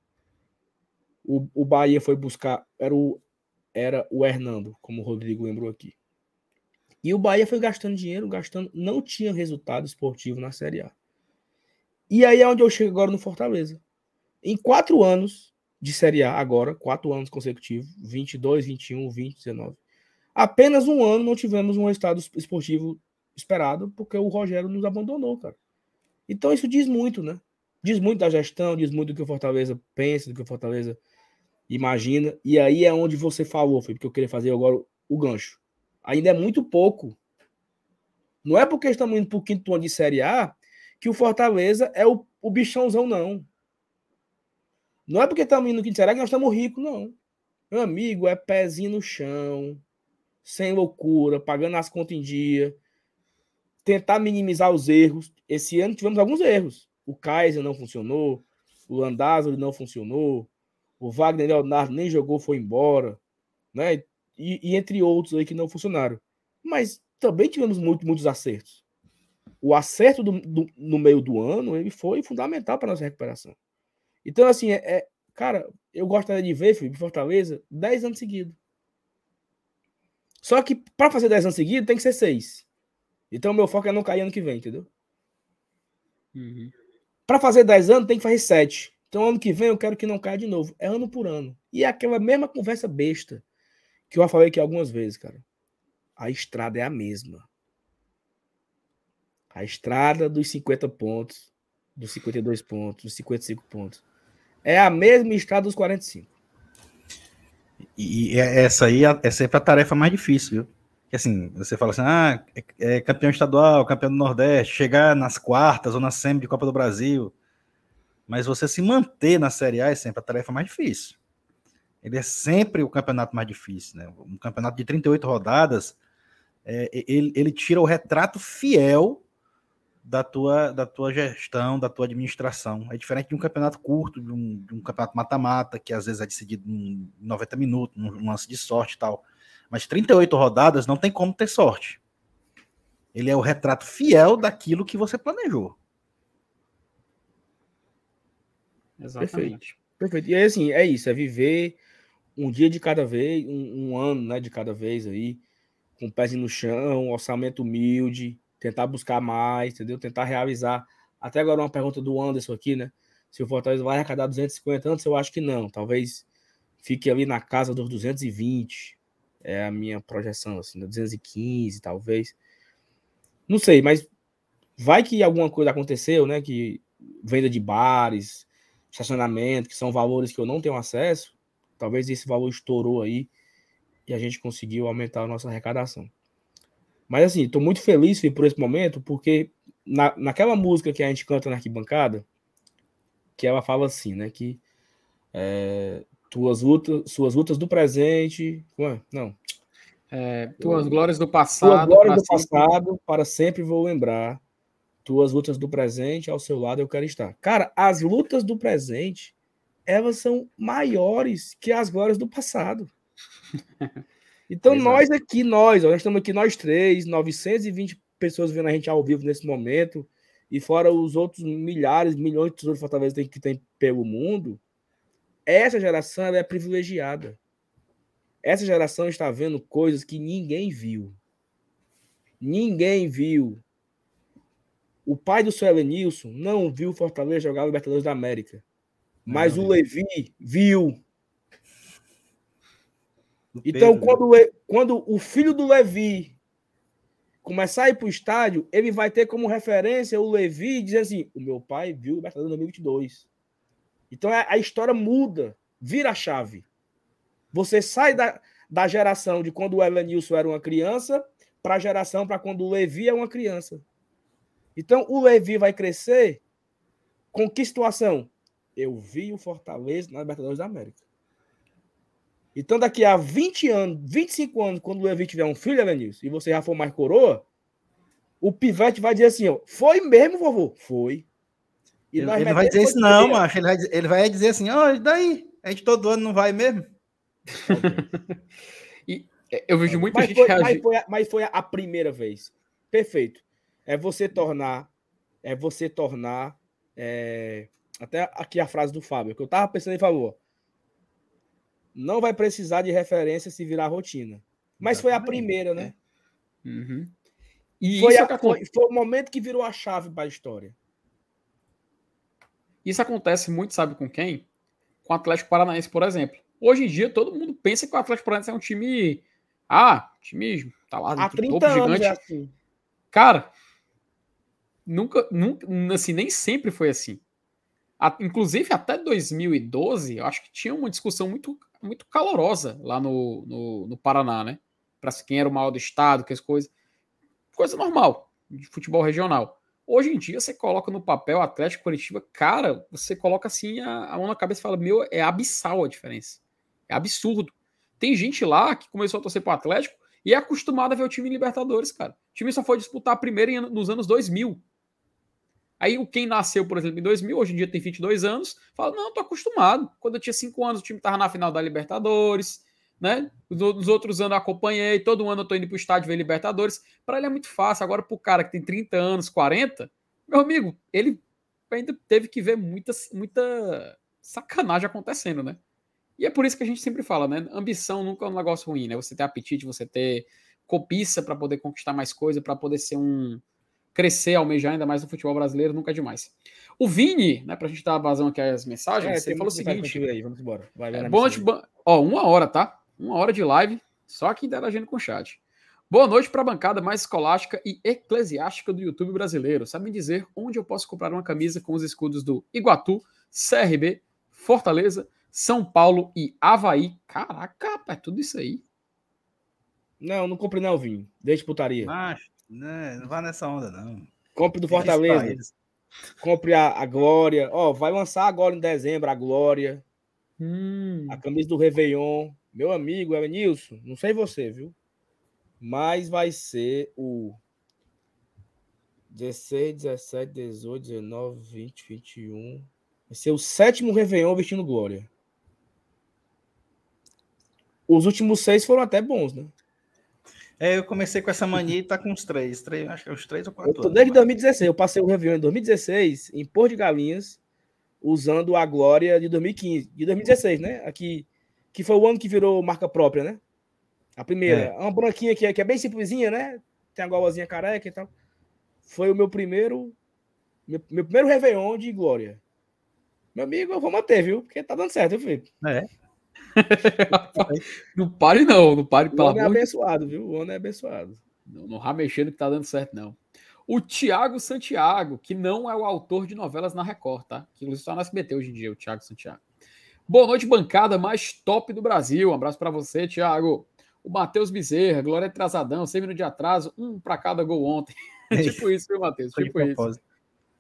O, o Bahia foi buscar. Era o, era o Hernando, como o Rodrigo lembrou aqui. E o Bahia foi gastando dinheiro, gastando. Não tinha resultado esportivo na Série A. E aí é onde eu chego agora no Fortaleza. Em quatro anos de Série A, agora, quatro anos consecutivos, 22, 21, 20, 19. Apenas um ano não tivemos um resultado esportivo esperado, porque o Rogério nos abandonou, cara. Então isso diz muito, né? Diz muito da gestão, diz muito do que o Fortaleza pensa, do que o Fortaleza imagina. E aí é onde você falou, Felipe, que eu queria fazer agora o gancho. Ainda é muito pouco. Não é porque estamos indo para o quinto ano de Série A que o Fortaleza é o, o bichãozão, não. Não é porque estamos indo no quinto Série A que nós estamos ricos, não. Meu amigo, é pezinho no chão, sem loucura, pagando as contas em dia, tentar minimizar os erros. Esse ano tivemos alguns erros. O Kaiser não funcionou, o Landázuri não funcionou, o Wagner Leonardo nem jogou, foi embora, né? E, e, entre outros aí que não funcionaram. Mas também tivemos muito, muitos acertos. O acerto do, do, no meio do ano ele foi fundamental para nossa recuperação. Então, assim, é, é cara, eu gostaria de ver, Felipe, Fortaleza, 10 anos seguidos. Só que para fazer 10 anos seguidos tem que ser 6. Então meu foco é não cair ano que vem, entendeu? Uhum. Para fazer 10 anos tem que fazer 7. Então ano que vem eu quero que não caia de novo. É ano por ano. E é aquela mesma conversa besta que eu já falei aqui algumas vezes, cara. A estrada é a mesma. A estrada dos 50 pontos, dos 52 pontos, dos 55 pontos. É a mesma estrada dos 45. E essa aí é sempre a tarefa mais difícil, viu? Que assim, você fala assim, ah, é, é campeão estadual, campeão do Nordeste, chegar nas quartas ou na semi de Copa do Brasil. Mas você se manter na Série A é sempre a tarefa mais difícil. Ele é sempre o campeonato mais difícil, né? Um campeonato de 38 rodadas, é, ele, ele tira o retrato fiel da tua, da tua gestão, da tua administração. É diferente de um campeonato curto, de um, de um campeonato mata-mata, que às vezes é decidido em 90 minutos, num lance de sorte e tal. Mas 38 rodadas não tem como ter sorte. Ele é o retrato fiel daquilo que você planejou. Exatamente. Perfeito. Perfeito. E aí, assim, é isso, é viver um dia de cada vez, um, um ano né, de cada vez aí, com o pés no chão, um orçamento humilde, tentar buscar mais, entendeu? Tentar realizar. Até agora uma pergunta do Anderson aqui, né? Se o Fortaleza vai arrecadar 250 antes, eu acho que não. Talvez fique ali na casa dos 220. É a minha projeção, assim, 215, talvez. Não sei, mas vai que alguma coisa aconteceu, né? Que venda de bares, estacionamento, que são valores que eu não tenho acesso. Talvez esse valor estourou aí e a gente conseguiu aumentar a nossa arrecadação. Mas assim, estou muito feliz filho, por esse momento, porque na, naquela música que a gente canta na arquibancada, que ela fala assim, né? Que é, tuas lutas, suas lutas do presente. É? Não. É, tuas glórias do passado. Tuas glórias do passado, para sempre vou lembrar. Tuas lutas do presente, ao seu lado eu quero estar. Cara, as lutas do presente, elas são maiores que as glórias do passado. *laughs* Então, Exato. nós aqui, nós, nós estamos aqui, nós três, 920 pessoas vendo a gente ao vivo nesse momento, e fora os outros milhares, milhões de pessoas de Fortaleza que tem pelo mundo, essa geração é privilegiada. Essa geração está vendo coisas que ninguém viu. Ninguém viu. O pai do seu Elenilson não viu Fortaleza jogar Libertadores da América. Mas não, o Levi viu. Então, Pedro, quando, né? quando o filho do Levi começar a ir para o estádio, ele vai ter como referência o Levi e dizer assim: o meu pai viu o Libertadores 2022. Então a, a história muda, vira a chave. Você sai da, da geração de quando o Evanilson era uma criança para a geração para quando o Levi é uma criança. Então o Levi vai crescer com que situação? Eu vi o Fortaleza na Libertadores da América. Então, daqui a 20 anos, 25 anos, quando o Levi tiver um filho, Elenilson, e você já for mais coroa, o pivete vai dizer assim: ó, foi mesmo, vovô? Foi. E ele, ele vai dizer isso, não, macho. Ele vai, ele vai dizer assim: ó, oh, daí? A gente todo ano não vai mesmo? e é, eu vejo muita mas gente foi, mas foi, mas foi a primeira vez. Perfeito. É você tornar. É você tornar. É, até aqui a frase do Fábio, que eu tava pensando em favor não vai precisar de referência se virar rotina. Mas Exatamente. foi a primeira, né? Uhum. E foi, a, foi, foi, o momento que virou a chave para a história. Isso acontece muito, sabe com quem? Com o Atlético Paranaense, por exemplo. Hoje em dia, todo mundo pensa que o Atlético Paranaense é um time. Ah, time tá lá no Há 30 topo anos gigante. É assim. Cara, nunca, nunca, assim, nem sempre foi assim. inclusive, até 2012, eu acho que tinha uma discussão muito muito calorosa lá no, no, no Paraná, né? Para quem era o maior do estado, que as coisas. Coisa normal de futebol regional. Hoje em dia, você coloca no papel Atlético Curitiba, cara, você coloca assim a, a mão na cabeça e fala: Meu, é abissal a diferença. É absurdo. Tem gente lá que começou a torcer para Atlético e é acostumado a ver o time em Libertadores, cara. O time só foi disputar a primeira nos anos 2000. Aí quem nasceu, por exemplo, em 2000, hoje em dia tem 22 anos, fala: não, tô acostumado. Quando eu tinha 5 anos, o time tava na final da Libertadores, né? Nos outros anos eu acompanhei, todo ano eu tô indo pro estádio ver Libertadores. Para ele é muito fácil. Agora, pro cara que tem 30 anos, 40, meu amigo, ele ainda teve que ver muita, muita sacanagem acontecendo, né? E é por isso que a gente sempre fala, né? Ambição nunca é um negócio ruim, né? Você ter apetite, você ter cobiça para poder conquistar mais coisa, para poder ser um crescer, almejar ainda mais no futebol brasileiro, nunca é demais. O Vini, né, pra gente dar vazão aqui às mensagens, é, você falou o seguinte. Aí, vamos embora. Vai, vai é, bom, ó, uma hora, tá? Uma hora de live, só aqui interagindo com o chat. Boa noite para a bancada mais escolástica e eclesiástica do YouTube brasileiro. Sabem dizer onde eu posso comprar uma camisa com os escudos do Iguatu, CRB, Fortaleza, São Paulo e Havaí? Caraca, rapaz, tudo isso aí. Não, não compre não, Vinho. Deixa putaria. Mas, né, não vá nessa onda, não. Compre do Fortaleza. Compre a, a Glória. Ó, vai lançar agora em dezembro a Glória. Hum. A camisa do Réveillon. Meu amigo, é Nilson. Não sei você, viu? Mas vai ser o 16, 17, 18, 19, 20, 21. Vai ser o sétimo Réveillon vestindo Glória. Os últimos seis foram até bons, né? É, eu comecei com essa mania e tá com uns três, três acho que é uns três ou quatro. Eu tô desde 2016, eu passei o Réveillon em 2016, em Porto de Galinhas, usando a Glória de 2015, de 2016, né? Aqui, que foi o ano que virou marca própria, né? A primeira. É. Uma branquinha que é, que é bem simplesinha, né? Tem a goazinha careca e tal. Foi o meu primeiro. Meu, meu primeiro Réveillon de Glória. Meu amigo, eu vou manter, viu? Porque tá dando certo, viu, Felipe? É. *laughs* não pare, não. Não pare, O homem é abençoado, viu? O homem é abençoado. Não, não mexendo que tá dando certo, não. O Tiago Santiago, que não é o autor de novelas na Record, tá? Que inclusive está no SBT hoje em dia, o Tiago Santiago. Boa noite, bancada mais top do Brasil. Um abraço para você, Tiago. O Matheus Bezerra, Glória Atrasadão, 100 minutos de atraso, um para cada gol ontem. *laughs* tipo isso, viu, Matheus? Tipo isso.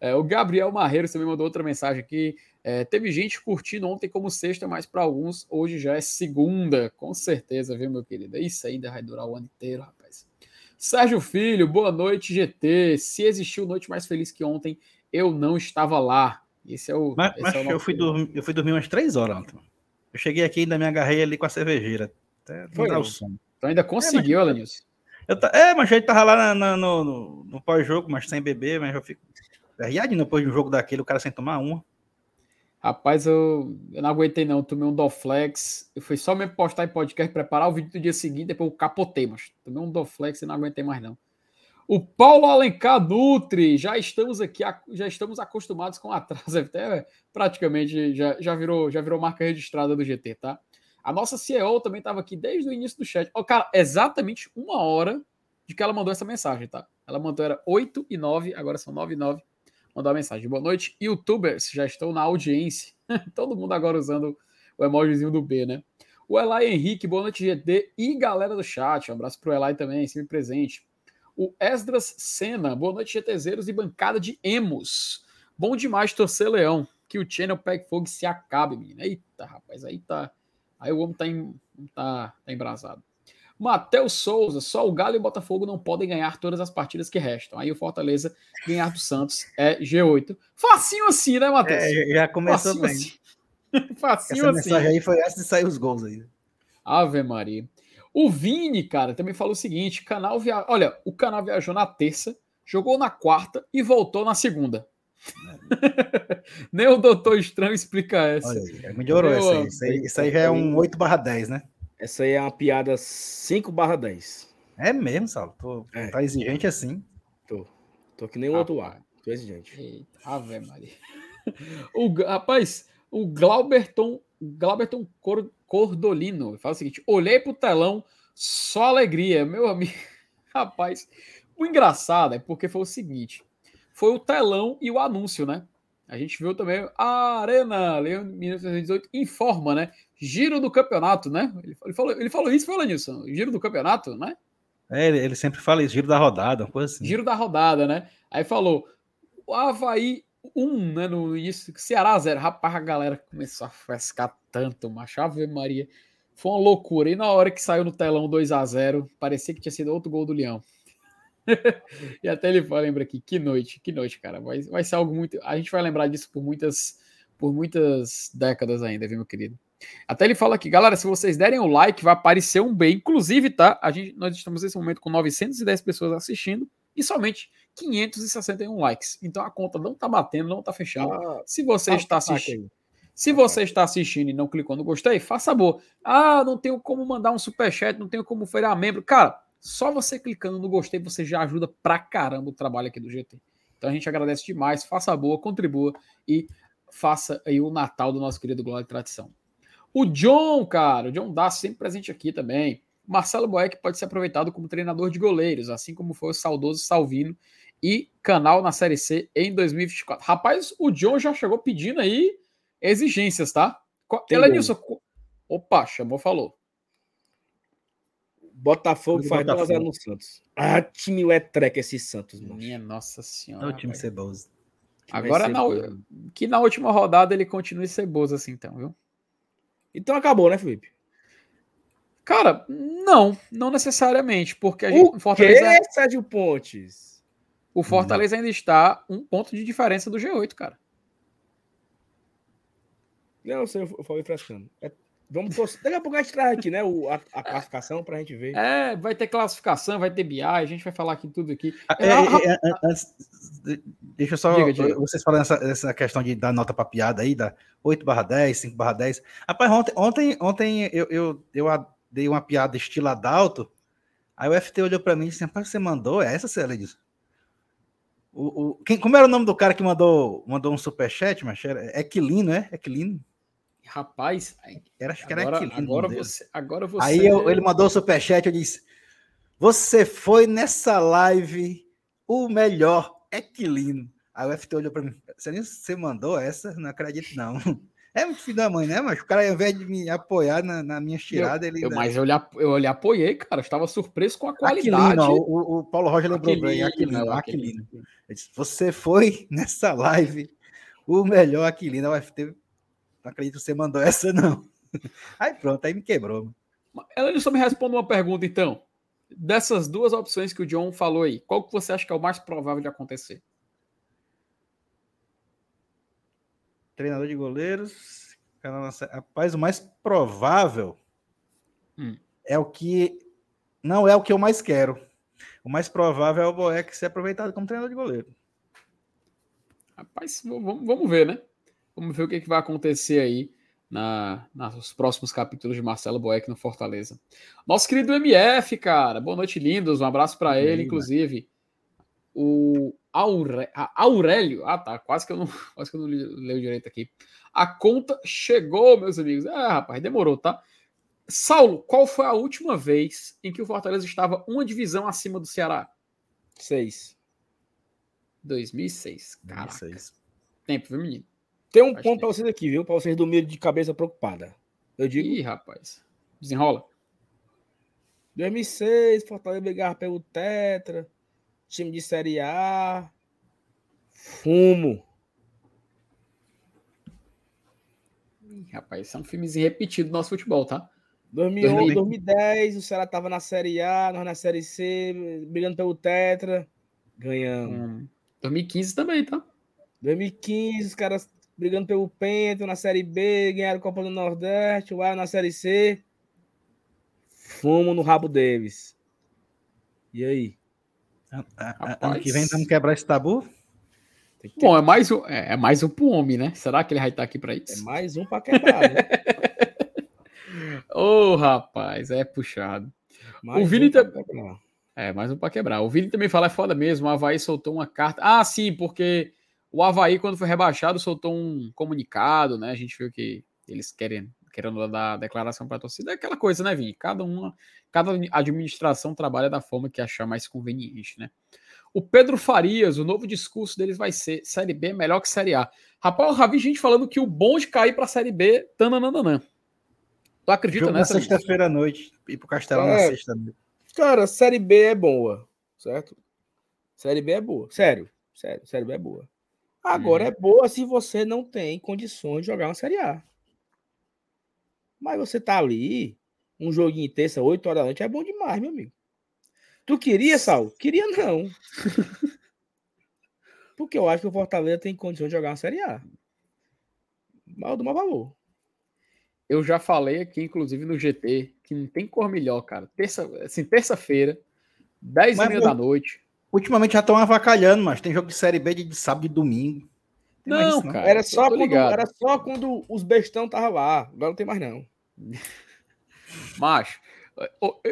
É, o Gabriel Marreiro também mandou outra mensagem aqui. É, teve gente curtindo ontem como sexta, mas para alguns hoje já é segunda, com certeza, viu, meu querido? Isso ainda vai durar o ano inteiro, rapaz. Sérgio Filho, boa noite, GT. Se existiu noite mais feliz que ontem, eu não estava lá. Esse é o. Mas, mas é o eu, fui dormir, eu fui dormir umas três horas ontem. Eu cheguei aqui e ainda me agarrei ali com a cervejeira. Até Foi o. Então ainda conseguiu, é, mas... Eu É, mas a gente tava lá na, na, no, no, no pós-jogo, mas sem beber, mas eu fico. Riadinho depois de um jogo daquele, o cara sem tomar uma. Rapaz, eu, eu não aguentei não, tomei um Doflex. Eu fui só me postar em podcast, preparar o vídeo do dia seguinte, depois eu capotei, mas tomei um Doflex e não aguentei mais não. O Paulo Alencar Nutri, já estamos aqui, já estamos acostumados com atraso, até *laughs* praticamente já, já, virou, já virou marca registrada do GT, tá? A nossa CEO também estava aqui desde o início do chat. Oh, cara, exatamente uma hora de que ela mandou essa mensagem, tá? Ela mandou, era 8 e 9, agora são 9 e 9 mandar uma mensagem. Boa noite, youtubers, já estão na audiência. *laughs* Todo mundo agora usando o emojizinho do B, né? O Elai Henrique, boa noite, GT e galera do chat. Um abraço pro Elai também, sempre presente. O Esdras Senna, boa noite, GTZeros e bancada de emos. Bom demais torcer Leão. Que o channel pegue fogo se acabe, menina. Eita, rapaz, aí tá. Aí o homem tá, em, tá, tá embrasado. Matheus Souza, só o Galo e o Botafogo não podem ganhar todas as partidas que restam. Aí o Fortaleza ganhar do Santos é G8. Facinho assim, né, Matheus? É, já começou Facinho bem. Assim. *laughs* Facinho Essa assim. mensagem aí foi essa de sair os gols aí. Ave Maria. O Vini, cara, também falou o seguinte: canal via... olha, o canal viajou na terça, jogou na quarta e voltou na segunda. É. *laughs* Nem o Doutor Estranho explica essa. Olha aí, melhorou essa aí. Isso, aí. isso aí já é um 8 barra 10, né? Essa aí é uma piada 5 barra 10. É mesmo, Saulo? Tô, é. Tá exigente assim? Tô. Tô que nem o ah, outro ar. Tô exigente. Eita, Ave Maria. *laughs* o, rapaz, o Glauberton, Glauberton Cordolino fala o seguinte: olhei pro telão, só alegria. Meu amigo, *laughs* rapaz, o engraçado é porque foi o seguinte: foi o telão e o anúncio, né? A gente viu também a Arena Leão 1918 informa, né? Giro do campeonato, né? Ele falou, ele falou isso, falou nisso. Giro do campeonato, né? É, ele, ele sempre fala isso, giro da rodada, uma coisa assim. Giro da rodada, né? Aí falou: o Havaí 1, um, né? No início, Ceará 0. Rapaz, a galera começou a frescar tanto, macho. Ave Maria. Foi uma loucura. E na hora que saiu no telão 2 a 0 parecia que tinha sido outro gol do Leão. *laughs* e até ele lembra aqui, que noite, que noite, cara. Vai, vai ser algo muito. A gente vai lembrar disso por muitas, por muitas décadas ainda, viu, meu querido? Até ele fala aqui, galera, se vocês derem o like, vai aparecer um bem. Inclusive, tá? A gente, nós estamos nesse momento com 910 pessoas assistindo e somente 561 likes. Então a conta não tá batendo, não tá fechando. Ah, se você está assistindo. Se você está assistindo e não clicou no gostei, faça boa. Ah, não tenho como mandar um superchat, não tenho como virar membro. Cara, só você clicando no gostei, você já ajuda pra caramba o trabalho aqui do GT. Então a gente agradece demais. Faça boa, contribua e faça aí o Natal do nosso querido Glória e Tradição. O John, cara, o John dá sempre presente aqui também. Marcelo Boeck pode ser aproveitado como treinador de goleiros, assim como foi o saudoso Salvino e canal na Série C em 2024. Rapaz, o John já chegou pedindo aí exigências, tá? Elenilson, opa, chamou, falou. Botafogo faz 2x0 no Santos. Ah, time é treca esse Santos, mano. Minha nossa senhora. É o time ceboso. Agora, na, que na última rodada ele continue ceboso assim, então, viu? Então acabou, né, Felipe? Cara, não, não necessariamente, porque a gente. O Fortaleza, que, Sérgio Pontes? O Fortaleza ainda está um ponto de diferença do G8, cara. Não, eu falei frescando. É Vamos Daqui a pouco a gente traz aqui, né? O, a, a classificação para a gente ver. É, vai ter classificação, vai ter BI, a gente vai falar aqui tudo aqui. É, é, é, é deixa eu só. Diga, diga. Vocês falando essa, essa questão de dar nota para piada aí, da 8 barra 10, 5 barra 10. Rapaz, ontem, ontem, ontem eu, eu, eu dei uma piada estilo Adalto. Aí o FT olhou para mim e disse: Rapaz, você mandou essa, Célia? O, o, quem, como era o nome do cara que mandou, mandou um superchat, mas era Equilino, é? Equilino? Rapaz, era, acho que era agora, aquele. Agora você, agora você. Aí eu, ele mandou o superchat, eu disse: Você foi nessa live o melhor Equilino. Aí o FT olhou para mim: Você mandou essa? Não acredito, não. *laughs* É muito filho da mãe, né? Mas o cara, ao invés de me apoiar na, na minha tirada, ele. Eu, mas eu lhe, eu lhe apoiei, cara. Eu estava surpreso com a qualidade. Aquilino, o, o Paulo Roger lembrou bem. Aquilino, Aquilino. Aquilino. Disse, Você foi nessa live o melhor Aquilino. O FT não acredito que você mandou *laughs* essa, não. Aí pronto, aí me quebrou. Ela só me responde uma pergunta, então. Dessas duas opções que o John falou aí, qual que você acha que é o mais provável de acontecer? Treinador de goleiros. Rapaz, o mais provável hum. é o que. Não é o que eu mais quero. O mais provável é o Boeck ser aproveitado como treinador de goleiro. Rapaz, vamos, vamos ver, né? Vamos ver o que, que vai acontecer aí na, nos próximos capítulos de Marcelo Boeck no Fortaleza. Nosso querido MF, cara. Boa noite, lindos. Um abraço para ele, inclusive. O Aure... Aurélio. Ah, tá. Quase que eu não, *laughs* quase que eu não leio direito aqui. A conta chegou, meus amigos. Ah, rapaz, demorou, tá? Saulo, qual foi a última vez em que o Fortaleza estava uma divisão acima do Ceará? Seis. 2006. Caraca. 2006. Tempo, viu, menino? Tem um Acho ponto para vocês aqui, viu? Para vocês dormirem de cabeça preocupada. Eu digo. Ih, rapaz. Desenrola. 2006, Fortaleza brigava pelo Tetra, time de Série A. Fumo. Ih, rapaz, isso é um filmezinho repetido do nosso futebol, tá? 2011, 2010, o Ceará tava na Série A, nós na Série C, brigando pelo Tetra. Ganhamos. Hum. 2015 também, tá? 2015, os caras brigando pelo Pento na Série B, ganharam a Copa do Nordeste, o na Série C. Fumo no rabo deles. E aí? ano que vem vamos quebrar esse tabu? Que... Bom, é mais um, é, é mais um pro homem, né? Será que ele vai estar aqui para isso? É mais um para quebrar, né? *laughs* Ô, oh, rapaz, é puxado. Mais o Vini um também. É, mais um para quebrar. O Vini também fala, é foda mesmo. O Havaí soltou uma carta. Ah, sim, porque o Havaí, quando foi rebaixado, soltou um comunicado, né? A gente viu que eles querem, querendo dar declaração para a torcida. É aquela coisa, né, Vini? Cada uma, cada administração trabalha da forma que achar mais conveniente, né? O Pedro Farias, o novo discurso deles vai ser Série B é melhor que Série A. Rapaz, eu já vi gente falando que o bom de cair para a Série B, tananana. Tu acredita Jogo nessa? sexta-feira à noite, ir pro Castelão é, na sexta noite. Cara, Série B é boa, certo? Série B é boa. Sério, sério, Série B é boa. Agora uhum. é boa se você não tem condições de jogar uma Série A. Mas você tá ali, um joguinho terça, 8 horas da noite, é bom demais, meu amigo. Tu queria, Sal? Queria não. *laughs* Porque eu acho que o Fortaleza tem condições de jogar uma Série A. Mal do mau valor. Eu já falei aqui, inclusive, no GT, que não tem cor melhor, cara. Terça, assim, terça-feira, 10 h da noite. Ultimamente já estão avacalhando, mas tem jogo de Série B de sábado e domingo. Não, isso, não. cara. Era só, tô quando, era só quando os bestão estavam lá. Agora não tem mais, não. Macho.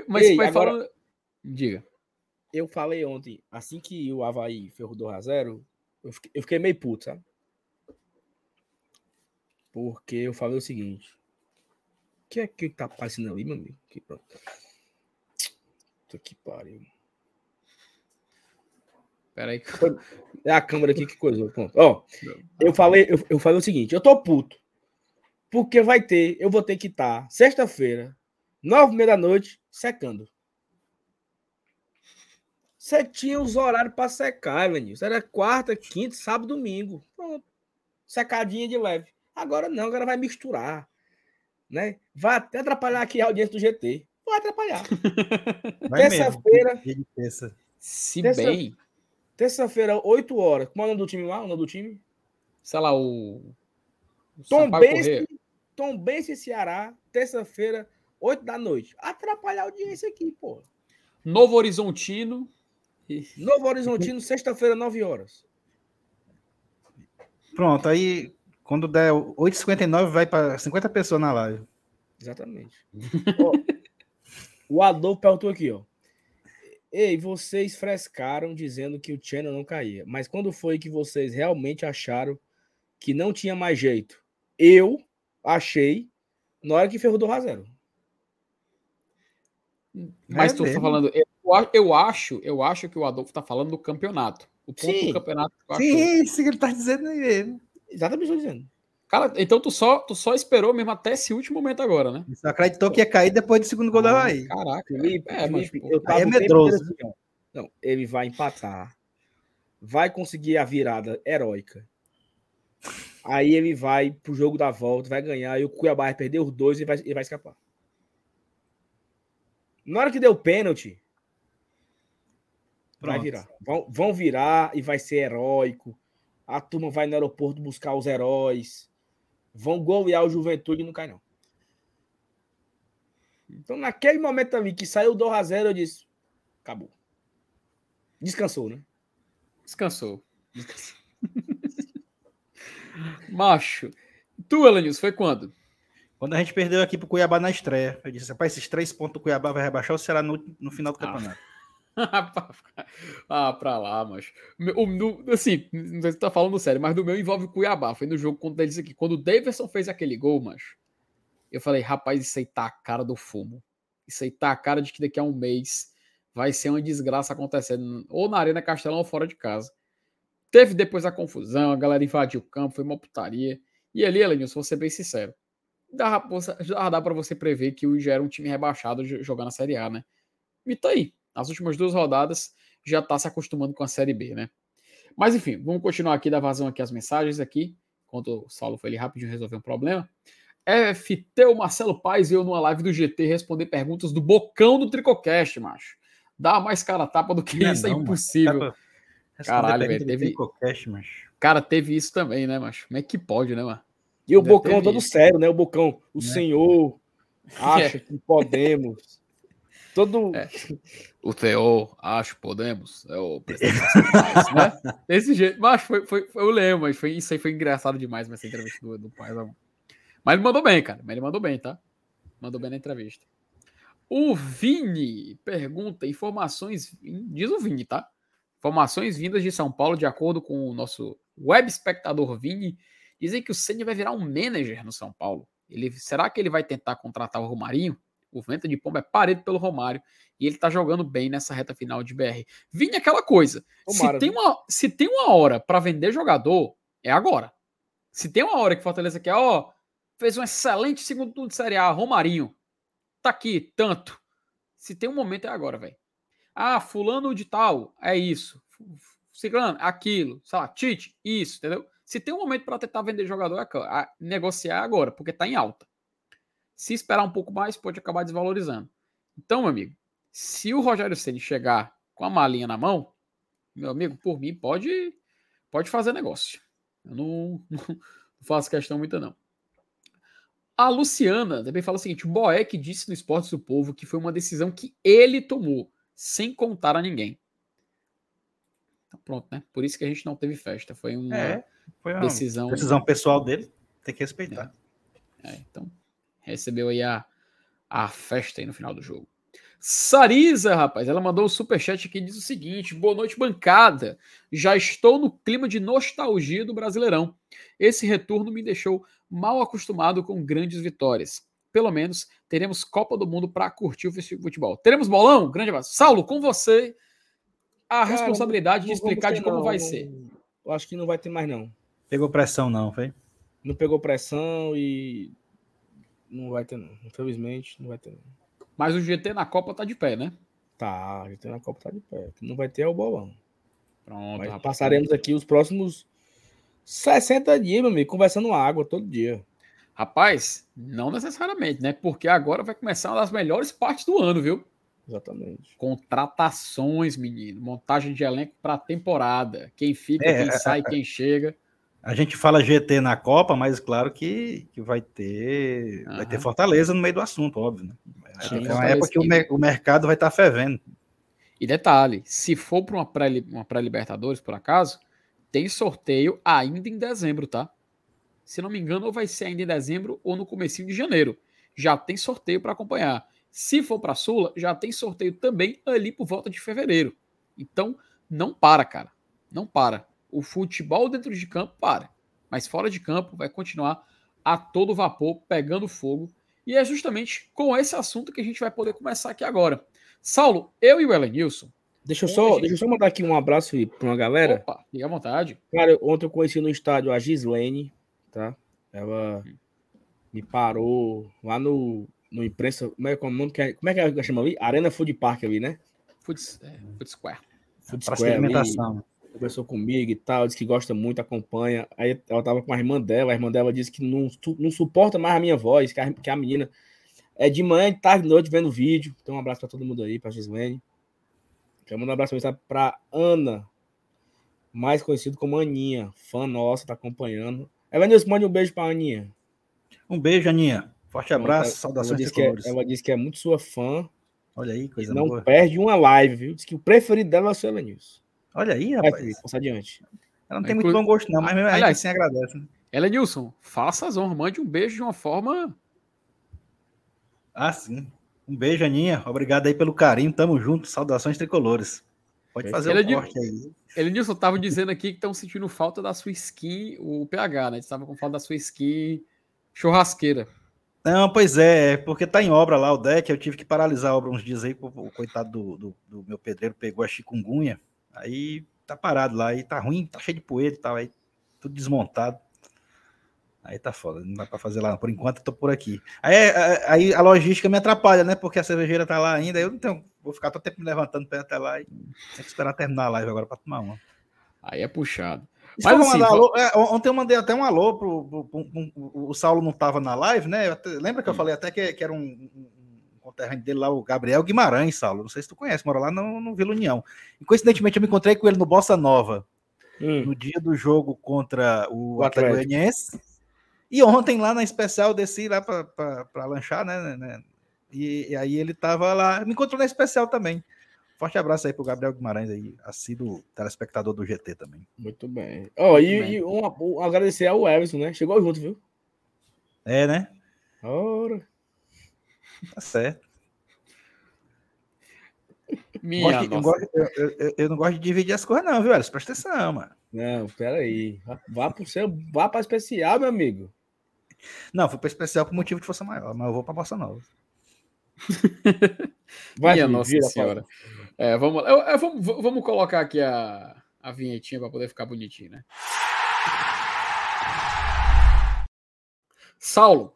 Mas Ei, vai agora- falando. Diga. Eu falei ontem, assim que o Havaí ferrou 2x0, eu fiquei, eu fiquei meio puto, sabe? Porque eu falei o seguinte. O que é que tá passando ali, meu amigo? Que pronto. Puta que pariu. Peraí. É a câmera aqui que coisa. Pronto. Ó, eu falei, eu, eu falei o seguinte, eu tô puto. Porque vai ter, eu vou ter que estar sexta-feira, nove e meia da noite, secando. Você tinha os horários para secar, Evanilson. Era quarta, quinta, sábado, domingo. Pronto. Secadinha de leve. Agora não, agora vai misturar. Né? Vai até atrapalhar aqui a audiência do GT. Vai atrapalhar. *laughs* Terça-feira, terça. Se Dessa- bem, terça-feira, 8 horas. Como é o nome do time lá? O nome do time? sei lá, o. o Tom. Bense, Tom Bense Ceará, terça-feira, 8 da noite. Atrapalhar a audiência aqui, pô. Novo Horizontino. *laughs* Novo Horizontino, sexta-feira, 9 horas. Pronto, aí quando der 8h59 vai para 50 pessoas na live. Exatamente. *laughs* Ó, o Adolfo perguntou aqui, ó. Ei, vocês frescaram dizendo que o channel não caía. Mas quando foi que vocês realmente acharam que não tinha mais jeito? Eu achei na hora que ferrou do Razero. Mas É tu tá falando. Eu, eu acho, eu acho que o Adolfo tá falando do campeonato. O ponto Sim. do campeonato achou. Sim, isso que ele tá dizendo aí mesmo. Exatamente o que eu tô dizendo. Cara, então tu só, tu só esperou mesmo até esse último momento agora, né? Você acreditou que ia cair depois do segundo gol da Havaí. Caraca. Felipe, É, mas, Felipe, eu tava é o medroso. assim. Não, ele vai empatar. Vai conseguir a virada heróica. Aí ele vai pro jogo da volta, vai ganhar, e o Cuiabá vai perder os dois e vai, e vai escapar. Na hora que deu pênalti, vai Pronto. virar. Vão, vão virar e vai ser heróico. A turma vai no aeroporto buscar os heróis. Vão golear o Juventude e não cai, não. Então, naquele momento ali que saiu o 2x0, eu disse: acabou. Descansou, né? Descansou. Descansou. *laughs* Macho. Tu, Elenilson, foi quando? Quando a gente perdeu aqui pro Cuiabá na estreia, eu disse, rapaz, esses três pontos do Cuiabá vai rebaixar o Ceará no, no final do Ah. campeonato. *laughs* ah, pra lá, macho. O, no- assim, não sei se tá falando sério, mas do meu envolve o Cuiabá. Foi no jogo contra eles aqui. Quando o Davidson fez aquele gol, macho, eu falei, rapaz, isso aí tá a cara do fumo. Isso aí tá a cara de que daqui a um mês vai ser uma desgraça acontecendo, ou na Arena Castelão ou fora de casa. Teve depois a confusão, a galera invadiu o campo, foi uma putaria. E ali, Elenilson, vou ser bem sincero, dá, dá, pra você prever que o já era um time rebaixado jo- jogando a Série A, né? E tá aí. Nas últimas duas rodadas já tá se acostumando com a Série B, né? Mas enfim, vamos continuar aqui, dar vazão aqui as mensagens aqui, enquanto o Saulo foi ali rapidinho resolver um problema. FT, o Marcelo Paes veio numa live do GT responder perguntas do bocão do Tricocast, macho. Dá mais cara a tapa do que Não é isso, é não, mano. impossível. Responder Caralho, velho, teve-. Cara, teve isso também, né, macho? Como é que pode, né, mano? E o Ainda Bocão todo isso. sério, né? O Bocão, o Né? senhor acha *laughs* que podemos. Todo. É. O Theo, acho, podemos. É o Paz, né? *laughs* Desse jeito. Mas foi, foi, foi, eu lembro, mas foi, isso aí foi engraçado demais, mas essa entrevista do, do Paz. Mas ele mandou bem, cara. Mas ele mandou bem, tá? Mandou bem na entrevista. O Vini pergunta informações. Diz o Vini, tá? Informações vindas de São Paulo, de acordo com o nosso web espectador Vini, dizem que o Ceni vai virar um manager no São Paulo. Ele, será que ele vai tentar contratar o Romarinho? O vento de pomba é parede pelo Romário e ele tá jogando bem nessa reta final de BR. Vini aquela coisa. Tomara, se, tem uma, se tem uma hora para vender jogador, é agora. Se tem uma hora que Fortaleza quer, ó, fez um excelente segundo turno de Série A, Romarinho. Tá aqui, tanto. Se tem um momento é agora, velho. Ah, fulano de tal, é isso. Ciclano, aquilo. Sei lá, Tite, isso, entendeu? Se tem um momento para tentar vender jogador, é negociar é agora, porque tá em alta. Se esperar um pouco mais, pode acabar desvalorizando. Então, meu amigo, se o Rogério Ceni chegar com a malinha na mão, meu amigo, por mim, pode, pode fazer negócio. Eu não, *laughs* não faço questão muita, não. A Luciana também fala o seguinte: o Boeck disse no Esportes do Povo que foi uma decisão que ele tomou, sem contar a ninguém. Então, pronto, né? Por isso que a gente não teve festa. Foi uma, É, foi uma decisão. decisão pessoal dele, tem que respeitar. É, então, recebeu aí a, a festa aí no final do jogo. Sarisa, rapaz, ela mandou um superchat aqui e diz o seguinte: boa noite, bancada. Já estou no clima de nostalgia do Brasileirão. Esse retorno me deixou mal acostumado com grandes vitórias. Pelo menos teremos Copa do Mundo para curtir o futebol. Teremos bolão? Grande abraço. Saulo, com você a Cara, responsabilidade de explicar de como não. vai Não- ser. Eu acho que não vai ter mais, não. Pegou pressão, não, foi? Não pegou pressão e. Não vai ter, não. Infelizmente, não vai ter, não. Mas o GT na Copa tá de pé, né? Tá, gente tem na Copa tá de pé. O Não vai ter é o bolão. Pronto, Mas rapaz. passaremos aqui os próximos 60 dias, meu amigo, conversando água todo dia. Rapaz, não necessariamente, né? Porque agora vai começar uma das melhores partes do ano, viu? Exatamente. Contratações, menino. Montagem de elenco para temporada. Quem fica, É, quem sai, quem chega. A gente fala GT na Copa, mas claro que, que vai ter vai ter. Fortaleza no meio do assunto, óbvio. Né? Sim, é uma Fortaleza época que o, que- o mercado vai estar fervendo. E detalhe, se for para uma pré-Libertadores, por acaso, tem sorteio ainda em dezembro, tá? Se não me engano, ou vai ser ainda em dezembro ou no comecinho de janeiro. Já tem sorteio para acompanhar. Se for para Sula, já tem sorteio também ali por volta de fevereiro. Então, não para, cara. Não para. O futebol dentro de campo para. Mas fora de campo vai continuar a todo vapor, pegando fogo. E é justamente com esse assunto que a gente vai poder começar aqui agora. Saulo, eu e o Elenilson. Deixa eu só, gente. deixa eu só mandar aqui um abraço para uma galera. Opa, fique à vontade. Cara, ontem eu conheci no estádio a Gislene, tá? Ela me parou lá no, no imprensa. Como é, que é como é que ela chama ali? Arena Food Park ali, né? Foot, é, Foot Square. Food Para Square ali, experimentação. Conversou comigo e tal, disse que gosta muito, acompanha. Aí ela tava com a irmã dela, a irmã dela disse que não, não suporta mais a minha voz, que a, que a menina é de manhã, de tarde, de noite vendo vídeo. Então um abraço para todo mundo aí, para Gislene. Quero mandar um abraço para Ana, mais conhecido como Aninha, fã nossa, tá acompanhando. Evanilson, mande um beijo para Aninha. Um beijo, Aninha. Forte abraço, Ela- saudações ela disse, que é, tricolores. ela disse que é muito sua fã Olha aí, coisa não boa. perde uma live, viu? Diz que o preferido dela é o seu Evanilson. Olha aí, rapaz. Passa adiante. Ela não tem Inclu- muito bom gosto, não, mas mesmo a gente Aliás- assim agradece. né? Elenilson, faça as honras, mande um beijo de uma forma. Ah, sim. Um beijo, Aninha. Obrigado aí pelo carinho. Tamo junto. Saudações tricolores. Pode fazer Ele o é corte aí. Elenilson tava dizendo aqui que estão sentindo falta da sua skin, o PH, né? Estava com falta da sua skin churrasqueira. Não, pois é, é porque tá em obra lá o deck. Eu tive que paralisar a obra uns dias aí. O o coitado do, do, do meu pedreiro pegou a chikungunya. Aí tá parado lá. Aí tá ruim, tá cheio de poeira e tal. Aí tudo desmontado. Aí tá foda, não dá pra fazer lá. Por enquanto eu tô por aqui. Aí, é, aí a logística me atrapalha, né? Porque a cervejeira tá lá ainda. Eu não tenho, vou ficar todo tempo me levantando pra ir até lá e tem que esperar terminar a live agora pra tomar uma. Aí é puxado. Mas Mas assim, alô, é, ontem eu mandei até um alô pro, pro- pro- pro- o Saulo não tava na live, né? Até- lembra que eu falei até que, que era um, um- conterrâneo dele lá, o Gabriel Guimarães, Saulo. Não sei se tu conhece, mora lá no, no Vila União. E coincidentemente eu me encontrei com ele no Bossa Nova, Hum, no dia do jogo contra o O Atlético. Goianiense. E ontem lá na especial desci lá pra lanchar, né? né? E, e aí ele tava lá, me encontrou na especial também. Forte abraço aí pro Gabriel Guimarães aí, assíduo telespectador do GT também. muito bem. Ó, e, bem. e um, um agradecer ao Everson, né? Chegou junto, viu? É, né? Ora. Tá certo. Minha eu, gosto- eu- eu- eu- não gosto de dividir as coisas, não, viu, Alisson? Presta atenção, mano. Não, peraí. Vá- pro seu, vá pra especial, meu amigo. Não, fui para especial por motivo de força maior, mas eu vou para Bossa Nova. *laughs* Vai, Minha Nossa vira, Senhora. É, vamos, lá. Eu- eu- vamos, vamos colocar aqui a, a vinhetinha para poder ficar bonitinho, né? Saulo,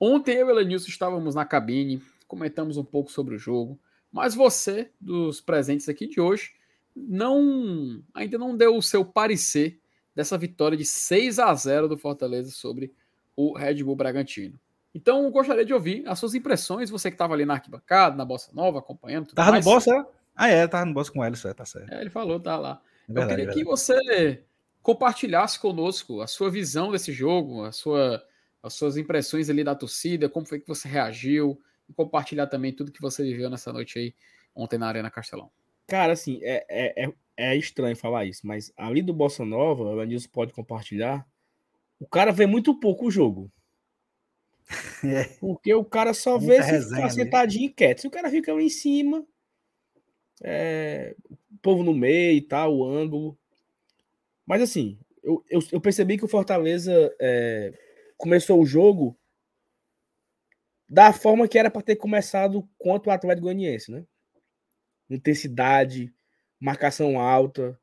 ontem eu e o Elenilson estávamos na cabine, comentamos um pouco sobre o jogo, mas você, dos presentes aqui de hoje, não ainda não deu o seu parecer dessa vitória de 6 a 0 do Fortaleza sobre o Red Bull Bragantino. Então, eu gostaria de ouvir as suas impressões, você que estava ali na arquibancada, na Bossa Nova, acompanhando. Tava no mais. Bossa? é? Ah, é, tava no Bossa com o Alisson, é, tá certo. É, ele falou, tá lá. É eu verdade, queria é que você compartilhasse conosco a sua visão desse jogo, a sua, as suas impressões ali da torcida, como foi que você reagiu, e compartilhar também tudo que você viveu nessa noite aí, ontem na Arena Castelão. Cara, assim, é, é, é, é estranho falar isso, mas ali do Bossa Nova, o Anilson pode compartilhar, o cara vê muito pouco o jogo. É. *laughs* Porque o cara só vê se ficar sentadinho e quieto. Se o cara fica lá em cima, é, o povo no meio e tal, o ângulo. Mas assim, eu, eu, eu percebi que o Fortaleza é, começou o jogo da forma que era para ter começado contra o Atlético Goianiense, né? Intensidade, marcação alta,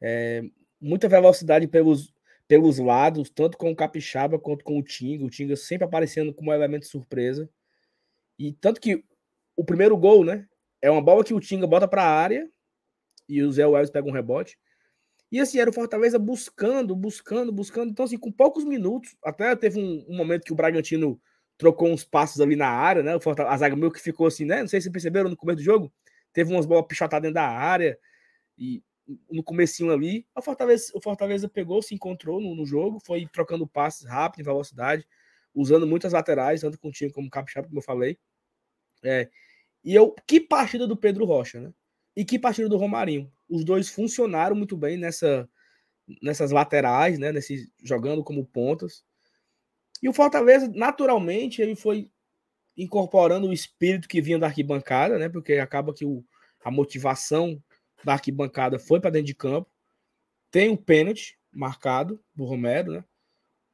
é, muita velocidade pelos, pelos lados, tanto com o Capixaba quanto com o Tinga. O Tinga sempre aparecendo como elemento de surpresa. E tanto que o primeiro gol, né? É uma bola que o Tinga bota para a área e o Zé Wells pega um rebote. E assim, era o Fortaleza buscando, buscando, buscando. Então, assim, com poucos minutos, até teve um, um momento que o Bragantino trocou uns passos ali na área, né? O Fortaleza, a zaga meio que ficou assim, né? Não sei se perceberam no começo do jogo. Teve umas bolas pichotadas dentro da área. E no comecinho ali, o Fortaleza, o Fortaleza pegou, se encontrou no, no, jogo, foi trocando passes rápido, em velocidade, usando muitas laterais, tanto com o time como capixaba, como eu falei. É, e eu, que partida do Pedro Rocha, né? E que partida do Romarinho. Os dois funcionaram muito bem nessa, nessas laterais, né? Nesse, jogando como pontas. E o Fortaleza, naturalmente, ele foi incorporando o espírito que vinha da arquibancada, né? Porque acaba que o, a motivação da arquibancada foi para dentro de campo. Tem o pênalti marcado do Romero, né?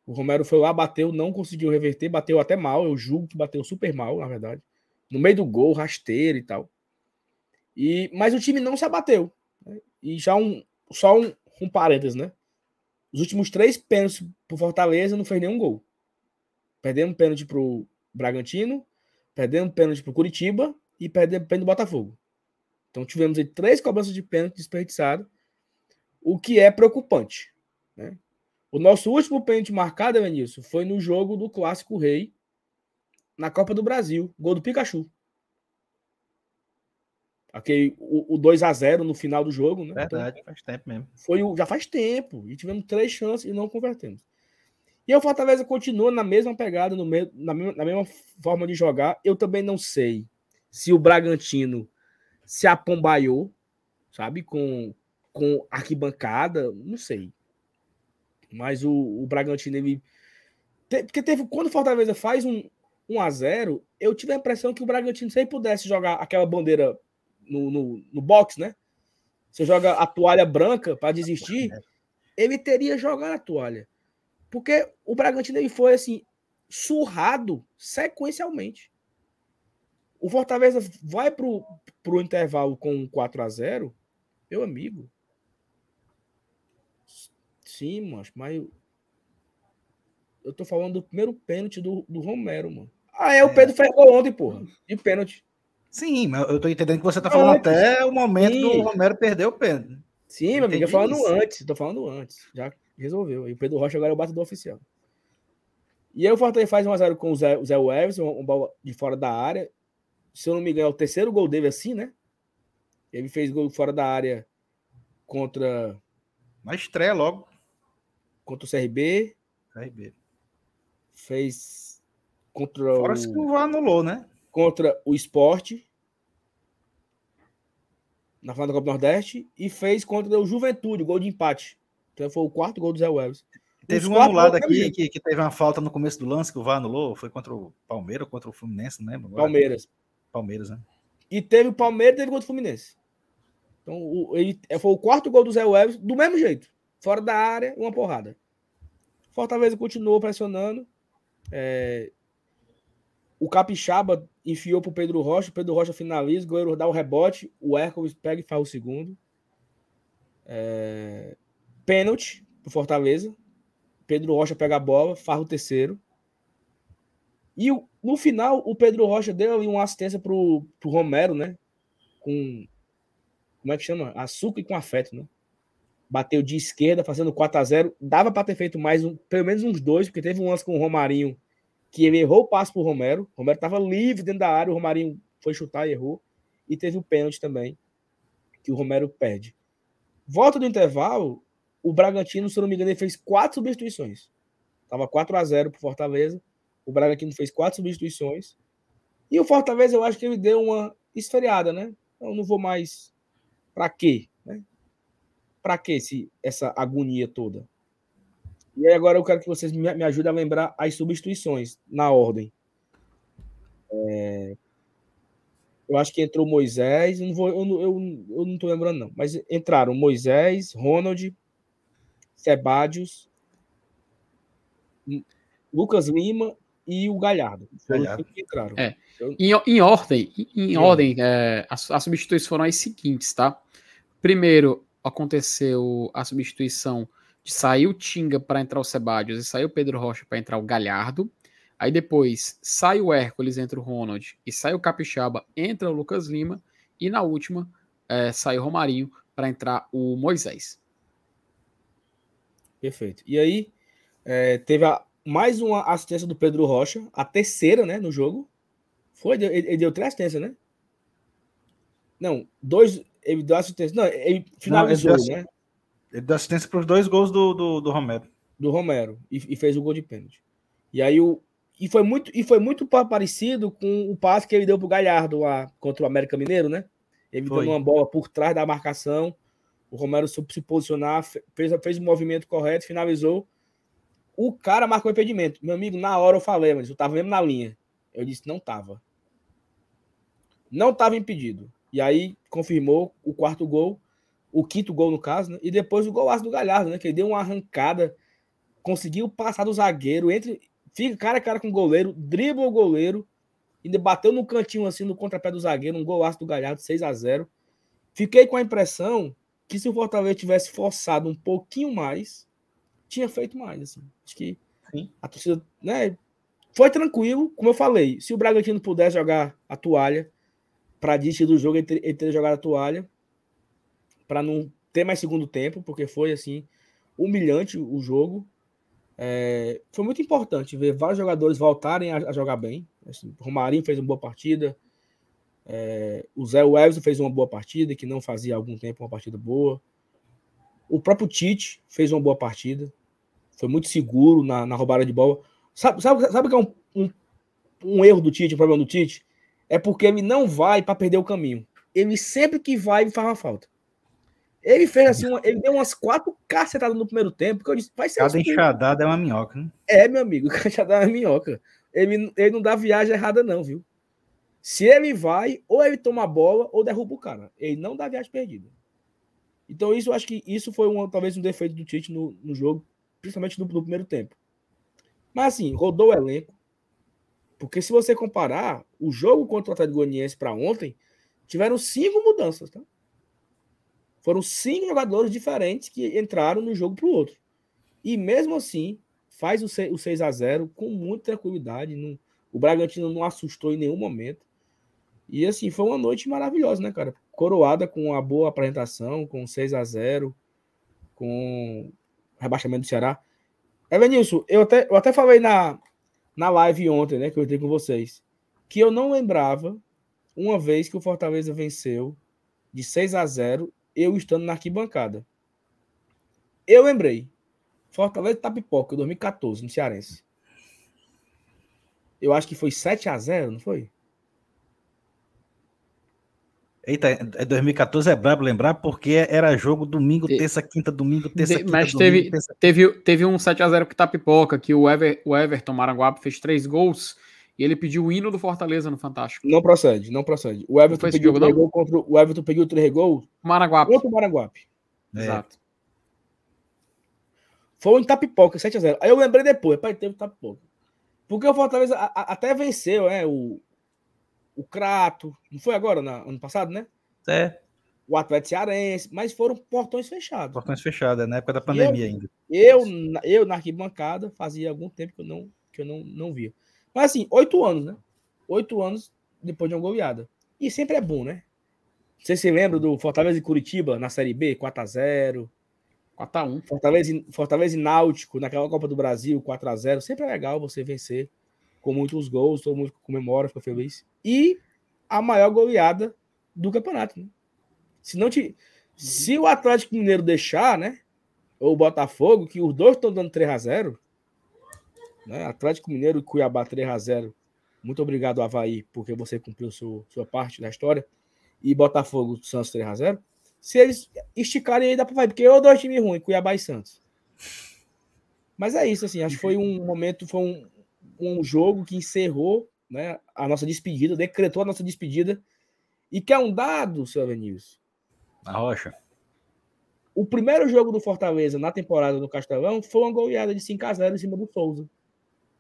O Romero foi lá, bateu, não conseguiu reverter, bateu até mal. Eu julgo que bateu super mal, na verdade. No meio do gol, rasteiro e tal. E, mas o time não se abateu. Né? E já um, só um, um parênteses, né? Os últimos três pênaltis pro Fortaleza não fez nenhum gol. Perdemos pênalti pro Bragantino, perdemos pênalti pro Curitiba e perdemos pênalti do Botafogo. Então tivemos aí três cobranças de pênalti desperdiçado, o que é preocupante. Né? O nosso último pênalti marcado, Evanilson, foi no jogo do Clássico Rei, na Copa do Brasil, gol do Pikachu. Aquele, o, o 2 a 0 no final do jogo, né? Verdade, então, faz tempo mesmo. Foi o, já faz tempo. E tivemos três chances e não convertemos. E o Fortaleza continua na mesma pegada, no meio, na, mesma, na mesma forma de jogar. Eu também não sei se o Bragantino se apombaiou, sabe? Com, com arquibancada, não sei. Mas o, o Bragantino, ele. Te, porque teve. Quando o Fortaleza faz um 1 a 0 eu tive a impressão que o Bragantino, se ele pudesse jogar aquela bandeira no, no, no box, né? Você joga a toalha branca para desistir, ele teria jogado a toalha. Porque o Bragantino ele foi assim, surrado sequencialmente. O Fortaleza vai pro, pro intervalo com 4 a 0 meu amigo. Sim, mas, mas eu, eu tô falando do primeiro pênalti do, do Romero, mano. Ah, é, o é. Pedro fez gol ontem, porra. De pênalti. Sim, mas eu tô entendendo que você tá falando antes. até o momento Sim. do Romero perder o pênalti. Sim, meu amigo, eu falando isso. antes, tô falando antes. Já resolveu. E o Pedro Rocha agora é o batedor oficial. E aí o Fortaleza faz 1x0 com o Zé, o Zé Weves, um, um bola de fora da área se eu não me engano, é o terceiro gol dele assim, né? Ele fez gol fora da área contra. Na estreia logo. Contra o CRB. CRB. Fez contra Fora o. que o VAR anulou, né? Contra o esporte. Na final da Copa do Nordeste. E fez contra o Juventude, gol de empate. Então foi o quarto gol do Zé Wells. Teve um anulado aqui que, que, teve uma falta no começo do lance que o VAR anulou. Foi contra o Palmeiras ou contra o Fluminense, não lembro. Palmeiras. Palmeiras, né? E teve o Palmeiras e teve contra o Fluminense. Então, o, ele, é, foi o quarto gol do Zé Welles, do mesmo jeito. Fora da área, uma porrada. Fortaleza continuou pressionando. É, o Capixaba enfiou pro Pedro Rocha. O Pedro Rocha finaliza. O goleiro dá o rebote. O Hércules pega e faz o segundo. É, pênalti pro Fortaleza. Pedro Rocha pega a bola, faz o terceiro. E no final, o Pedro Rocha deu ali uma assistência pro, pro Romero, né? Com. Como é que chama? Açúcar e com afeto, né? Bateu de esquerda, fazendo 4 a 0 Dava para ter feito mais um, pelo menos uns dois, porque teve um lance com o Romarinho que ele errou o passo pro Romero. O Romero estava livre dentro da área, o Romarinho foi chutar e errou. E teve o pênalti também, que o Romero perde. Volta do intervalo, o Bragantino, se eu não me engano, ele fez quatro substituições. Tava 4 a 0 pro Fortaleza. O Bragantino fez quatro substituições. E o Fortaleza, eu acho que ele deu uma esfriada, né? Eu não vou mais. Para quê? Né? para que esse, essa agonia toda? E aí agora eu quero que vocês me, me ajudem a lembrar as substituições na ordem. É, eu acho que entrou Moisés, eu não, vou, eu, eu, eu não tô lembrando, não. Mas entraram Moisés, Ronald, Sebadios, Lucas Lima e o Galhardo. Galhardo. Entraram. É. Em, em, ordem, em, em ordem é, as, as substituições foram as seguintes, tá? Primeiro, aconteceu a substituição de sair o Tinga para entrar o Sebadios e saiu o Pedro Rocha para entrar o Galhardo. Aí depois sai o Hércules, entra o Ronald, e sai o Capixaba, entra o Lucas Lima, e na última é, sai o Romarinho para entrar o Moisés. Perfeito. E aí é, teve a, mais uma assistência do Pedro Rocha, a terceira, né, no jogo. Foi, ele, ele deu três assistências, né? Não, dois, ele deu assistência. Não, ele finalizou, Não, ele né? Ele deu assistência para os dois gols do, do, do Romero. Do Romero, e, e, fez o gol de pênalti. E aí o, e foi muito, e foi muito parecido com o passe que ele deu pro Galhardo lá contra o América Mineiro, né? Ele foi. deu uma bola por trás da marcação. O Romero soube se posicionar, fez, fez o movimento correto, finalizou. O cara marcou impedimento. Meu amigo, na hora eu falei, mas eu tava mesmo na linha. Eu disse, não tava. Não tava impedido. E aí confirmou o quarto gol, o quinto gol no caso, né? E depois o golaço do Galhardo, né? Que ele deu uma arrancada, conseguiu passar do zagueiro, entre fica cara a cara com o goleiro, dribla o goleiro, ainda bateu no cantinho assim no contrapé do zagueiro, um golaço do Galhardo, 6 a 0 Fiquei com a impressão que se o Fortaleza tivesse forçado um pouquinho mais, tinha feito mais. Assim. Acho que Sim. a torcida né, foi tranquilo, como eu falei. Se o Bragantino pudesse jogar a toalha, para desistir do jogo, ele teria, ter jogado a toalha, para não ter mais segundo tempo, porque foi assim humilhante o jogo. É, foi muito importante ver vários jogadores voltarem a, a jogar bem. Assim, o Romarinho fez uma boa partida. É, o Zé Everson fez uma boa partida, que não fazia há algum tempo uma partida boa. O próprio Tite fez uma boa partida. Foi muito seguro na, na roubada de bola. Sabe, sabe, sabe que é um, um, um erro do Tite, um problema do Tite? É porque ele não vai para perder o caminho. Ele sempre que vai, ele faz uma falta. Ele fez assim, uma, ele deu umas quatro cacetadas no primeiro tempo, que eu disse, vai ser Cada enxadada é uma minhoca, né? É, meu amigo, *laughs* cada enxadada é uma minhoca. Ele, ele não dá viagem errada, não, viu? Se ele vai, ou ele toma a bola, ou derruba o cara. Ele não dá viagem perdida. Então, isso eu acho que isso foi uma, talvez um defeito do Tite no, no jogo, principalmente no, no primeiro tempo. Mas assim, rodou o elenco. Porque se você comparar o jogo contra o Atlético Goianiense para ontem, tiveram cinco mudanças, tá? Foram cinco jogadores diferentes que entraram no jogo para o outro. E mesmo assim, faz o 6 a 0 com muita tranquilidade. Não, o Bragantino não assustou em nenhum momento. E assim, foi uma noite maravilhosa, né, cara? Coroada com uma boa apresentação, com 6 a 0 com rebaixamento do Ceará. Evanilson, eu até, eu até falei na, na live ontem, né, que eu entrei com vocês, que eu não lembrava uma vez que o Fortaleza venceu de 6 a 0 eu estando na arquibancada. Eu lembrei. Fortaleza e Tapipoca, 2014, no Cearense. Eu acho que foi 7 a 0 não foi? Eita, 2014 é, é brabo lembrar, porque era jogo domingo, terça, quinta, domingo, terça, quinta, Mas domingo, teve, terça... teve, teve um 7x0 pro Tapipoca, que o, Ever, o Everton Maranguape fez três gols e ele pediu o hino do Fortaleza no Fantástico. Não procede, não procede. O Everton não pediu o gol contra o Everton pediu o três gols Maranguape. contra o Maranguape. É. Exato. Foi um Tapipoca, 7x0. Aí eu lembrei depois, pai, teve Tapipoca. Porque o Fortaleza a, a, até venceu, é, o, o Crato, não foi agora, na, ano passado, né? É. O Atlético Cearense, mas foram portões fechados. Portões fechados, é na época da pandemia eu, ainda. Eu, eu, na arquibancada, fazia algum tempo que eu não, que eu não, não via. Mas assim, oito anos, né? Oito anos depois de uma goleada. E sempre é bom, né? Você se lembra do Fortaleza e Curitiba na Série B, 4x0. 4x1. Fortaleza, Fortaleza e Náutico naquela Copa do Brasil, 4x0. Sempre é legal você vencer com muitos gols, todo mundo comemora, fica feliz. E a maior goleada do campeonato, né? Se não te. Se o Atlético Mineiro deixar, né? Ou o Botafogo, que os dois estão dando 3x0, né? Atlético Mineiro e Cuiabá 3 a 0 Muito obrigado, Havaí, porque você cumpriu sua, sua parte da história. E Botafogo Santos 3 a 0 Se eles esticarem aí, dá fazer, porque eu dois times ruins, Cuiabá e Santos. Mas é isso, assim, acho que foi um momento, foi um, um jogo que encerrou né, a nossa despedida, decretou a nossa despedida. E quer um dado, seu Avenilson? Na rocha. O primeiro jogo do Fortaleza na temporada do Castelão foi uma goleada de 5x0 em cima do Souza.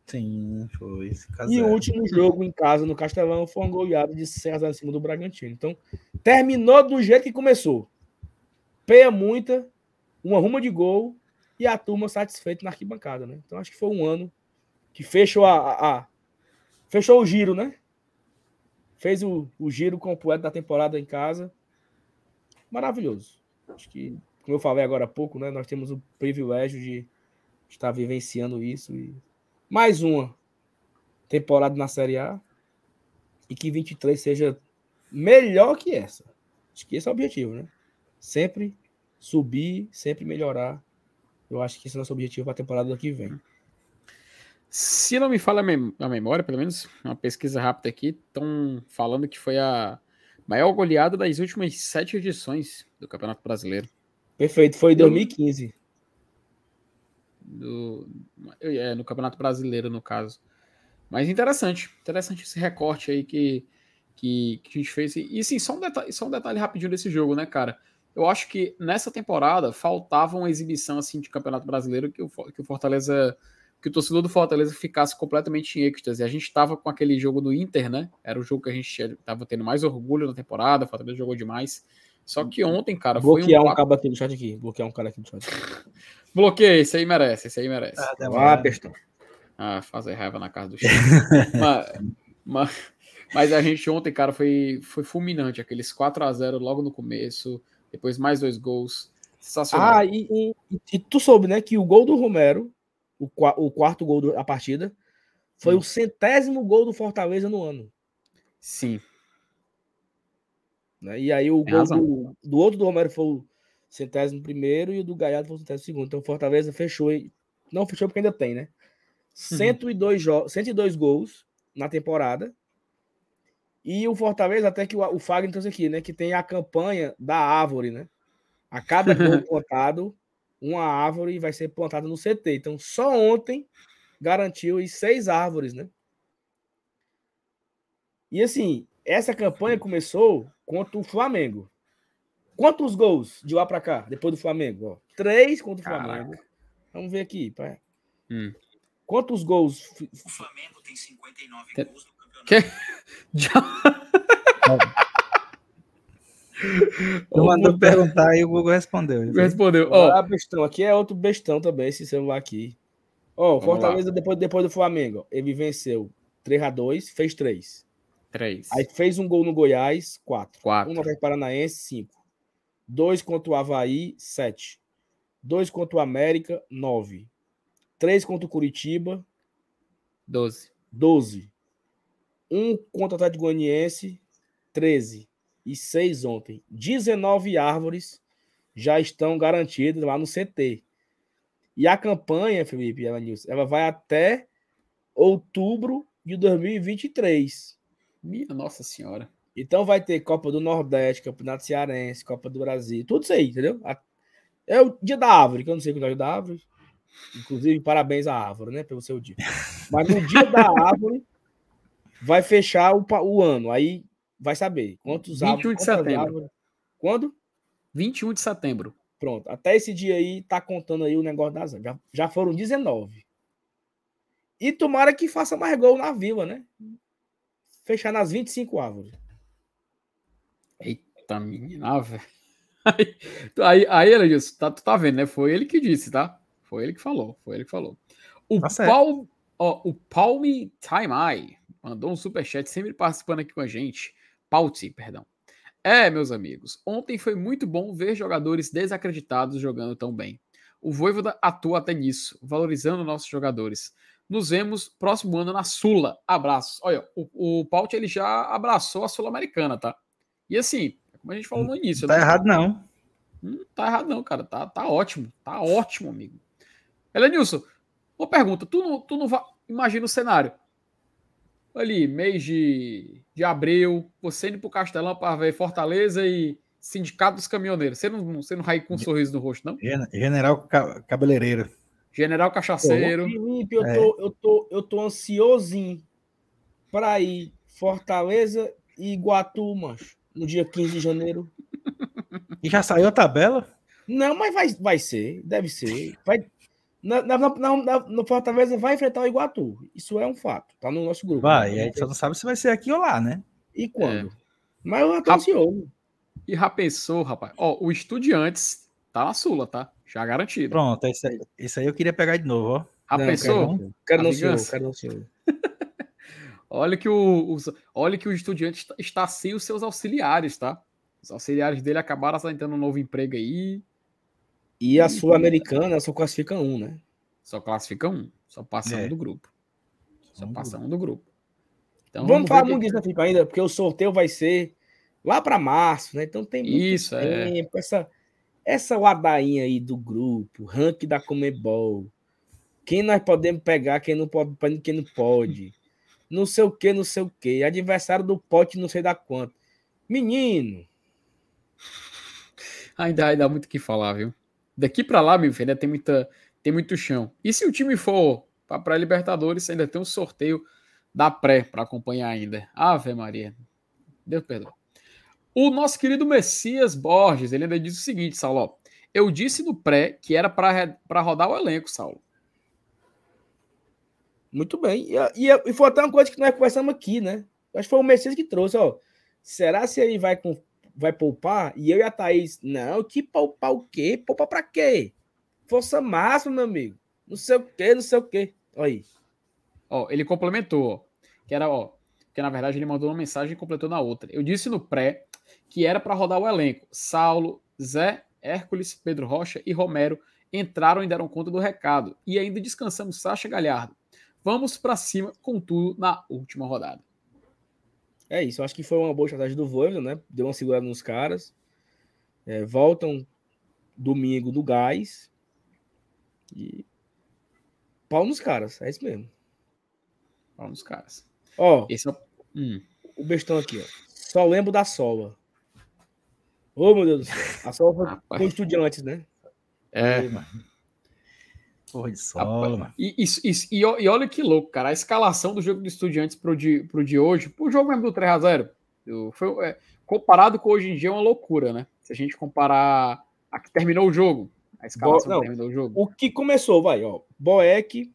Sim, foi. E o último jogo em casa no Castelão foi uma goleada de 6x0 em cima do Bragantino. Então, terminou do jeito que começou. Peia muita, uma ruma de gol e a turma satisfeita na arquibancada, né? Então, acho que foi um ano que fechou a, a, a fechou o giro, né? Fez o, o giro completo da temporada em casa. Maravilhoso. Acho que, como eu falei agora há pouco, né? Nós temos o privilégio de estar vivenciando isso e mais uma temporada na Série A e que 23 seja melhor que essa. Acho que esse é o objetivo, né? Sempre subir, sempre melhorar. Eu acho que esse é o nosso objetivo para a temporada que vem. Se não me falha a memória, pelo menos uma pesquisa rápida aqui, estão falando que foi a maior goleada das últimas sete edições do Campeonato Brasileiro. Perfeito, foi em 2015. Do, é, no Campeonato Brasileiro, no caso. Mas interessante, interessante esse recorte aí que, que, que a gente fez. E, e sim, só um, detalhe, só um detalhe rapidinho desse jogo, né, cara? Eu acho que nessa temporada faltava uma exibição assim de Campeonato Brasileiro que o, que o Fortaleza que o torcedor do Fortaleza ficasse completamente em êxtase. A gente estava com aquele jogo do Inter, né? Era o jogo que a gente estava tendo mais orgulho na temporada, o Fortaleza jogou demais. Só que ontem, cara, Bloquear foi um... Bloquear um cabo aqui no chat aqui. Bloquear um cara aqui no chat. *laughs* Bloqueei, esse aí merece, esse aí merece. Ah, ah Ah, fazer raiva na casa do chat. *laughs* mas, mas, mas, a gente ontem, cara, foi, foi fulminante. Aqueles 4 a 0 logo no começo, depois mais dois gols. Sensacional. Ah, e, e, e tu soube, né, que o gol do Romero o, o quarto gol da partida, foi o centésimo gol do Fortaleza no ano. Sim. Né? E aí o Tem gol do, do, outro do Romero foi o centésimo primeiro e o do Gaiado foi o centésimo segundo. Então o Fortaleza fechou. Não fechou porque ainda tem, né? 102, uhum. 102 gols na temporada. E o Fortaleza, até que o, o Fagner trouxe aqui, né? Que tem a campanha da árvore, né? A cada gol *laughs* contado, uma árvore vai ser plantada no CT. Então, só ontem garantiu aí seis árvores, né? E assim, essa campanha começou contra o Flamengo. Quantos gols de lá para cá, depois do Flamengo? Ó, três contra o Flamengo. Caraca. Vamos ver aqui. Pá. Hum. Quantos gols? O Flamengo tem 59 que... gols no campeonato. *laughs* Que? Já... *laughs* Eu mandou perguntar e o Google respondeu. Respondeu. Ó, oh, bestão. Aqui é outro bestão também, esse celular aqui. Ó, oh, Fortaleza depois, depois do Flamengo. Ele venceu 3x2, fez 3. 3. Aí fez um gol no Goiás, 4. 4. Um no Paranaense, 5. 2 contra o Havaí, 7. 2 contra o América, 9. 3 contra o Curitiba, 12. 12. 1 contra o Atlético Goianiense, 13 e 6 ontem. 19 árvores já estão garantidas lá no CT. E a campanha, Felipe ela vai até outubro de 2023. Minha Nossa Senhora. Então vai ter Copa do Nordeste, Campeonato Cearense, Copa do Brasil, tudo isso aí, entendeu? É o dia da árvore, que eu não sei quando é o dia da árvore. Inclusive, parabéns à árvore, né? Pelo seu dia. Mas no dia da *laughs* árvore vai fechar o, o ano. Aí vai saber quantos 21 árvores, de setembro. Árvores, quando? 21 de setembro. Pronto. Até esse dia aí, tá contando aí o negócio das já, já foram 19. E tomara que faça mais gol na vila, né? Fechar nas 25 árvores. Eita, menina, velho. *laughs* Aí, aí, aí disse, tá, tu tá vendo, né? Foi ele que disse, tá? Foi ele que falou, foi ele que falou. O tá Paul, ó, o Palme Time Eye mandou um superchat sempre participando aqui com a gente. Pauti, perdão. É, meus amigos, ontem foi muito bom ver jogadores desacreditados jogando tão bem. O Voivoda atua até nisso, valorizando nossos jogadores. Nos vemos próximo ano na Sula. Abraços. Olha, o, o Paut ele já abraçou a Sul-Americana, tá? E assim, como a gente falou no início. Tá né? errado, não. Não tá errado, não, cara. Tá, tá ótimo. Tá ótimo, amigo. Elenilson, uma pergunta. Tu não, tu não vai. Imagina o cenário ali, mês de, de abril, você indo pro Castelão para ver Fortaleza e, Sindicato dos Caminhoneiros. Você não, você não rai com um sorriso no rosto, não? Gen- General Ca- Cabeleireiro. General Cachaceiro. Felipe, eu É. tô, eu tô, eu tô ansiosinho pra ir Fortaleza e Iguatu, macho, no dia 15 de janeiro. E já saiu a tabela? Não, mas vai, vai ser, deve ser. Vai, na, na, na, na- no Fortaleza vai enfrentar o Iguatu. Isso é um fato. Tá no nosso grupo. Vai, né? e aí só não sabe se vai ser aqui ou lá, né? E quando? Mas eu tô ansioso. E já pensou, rapaz? Ó, o Estudiantes tá na Sula, tá? Já garantido. Pronto, esse aí, esse aí eu queria pegar de novo, ó. Já Não, pensou? Quero não, quero A não senhor, quero não senhor. *laughs* Olha que o, os- olha que o Estudiantes está- está sem os seus auxiliares, tá? Os auxiliares dele acabaram aceitando um novo emprego aí. E a Sul-Americana só classifica um, né? Só classifica um. Só passa É. um do grupo. Só Um passa um do grupo. Então, vamos, falar ver muito disso, Felipe, ainda, porque o sorteio vai ser lá para março, né? Então tem muito Isso, é. tempo. Essa, essa ladainha aí do grupo, ranking da Comebol. Quem nós podemos pegar, quem não pode, quem não pode. Não sei o que, não sei o que. Adversário do pote, não sei da quanto. Menino, Ainda, ainda há muito o que falar, viu? Daqui pra lá, meu filho, ainda tem, muita, tem muito chão. E se o time for pra pré-Libertadores, ainda tem um sorteio da pré pra acompanhar ainda. Ave Maria. Deus perdoe. O nosso querido Messias Borges, ele ainda diz o seguinte, Saulo. Eu disse no pré que era pra rodar o elenco, Saulo. muito bem. E, e, e foi até uma coisa que nós conversamos aqui, né? Acho que foi o Messias que trouxe, ó. Será se ele vai, com, vai poupar? E eu e a Thaís, não, que poupar o quê? Poupar pra quê? Força máxima, meu amigo. Não sei o quê, não sei o quê. Olha aí. Ó, ele complementou, que era, ó, que na verdade ele mandou uma mensagem e completou na outra. Eu disse no pré que era para rodar o elenco. Saulo, Zé, Hércules, Pedro Rocha e Romero entraram e deram conta do recado. E ainda descansamos Sacha Galhardo. Vamos para cima com tudo na última rodada. É isso. Eu acho que foi uma boa estratégia do Voivoda, né? Deu uma segurada nos caras. É, voltam domingo do gás. E pau nos caras. É isso mesmo. Vamos, caras. Ó, Esse é o... Hum. o bestão aqui, ó. Só lembro da sola. Ô, meu Deus do céu. A sola foi com estudiantes, né? É, Porra de solo, mano. E, isso, isso, e, e olha que louco, cara. A escalação do jogo do Estudiantes pro de, pro de hoje, pro jogo mesmo do 3x0, eu- foi, é, comparado com hoje em dia, é uma loucura, né? Se a gente comparar a que terminou o jogo, a escalação não. que terminou o jogo. O que começou, vai, ó. Boeck,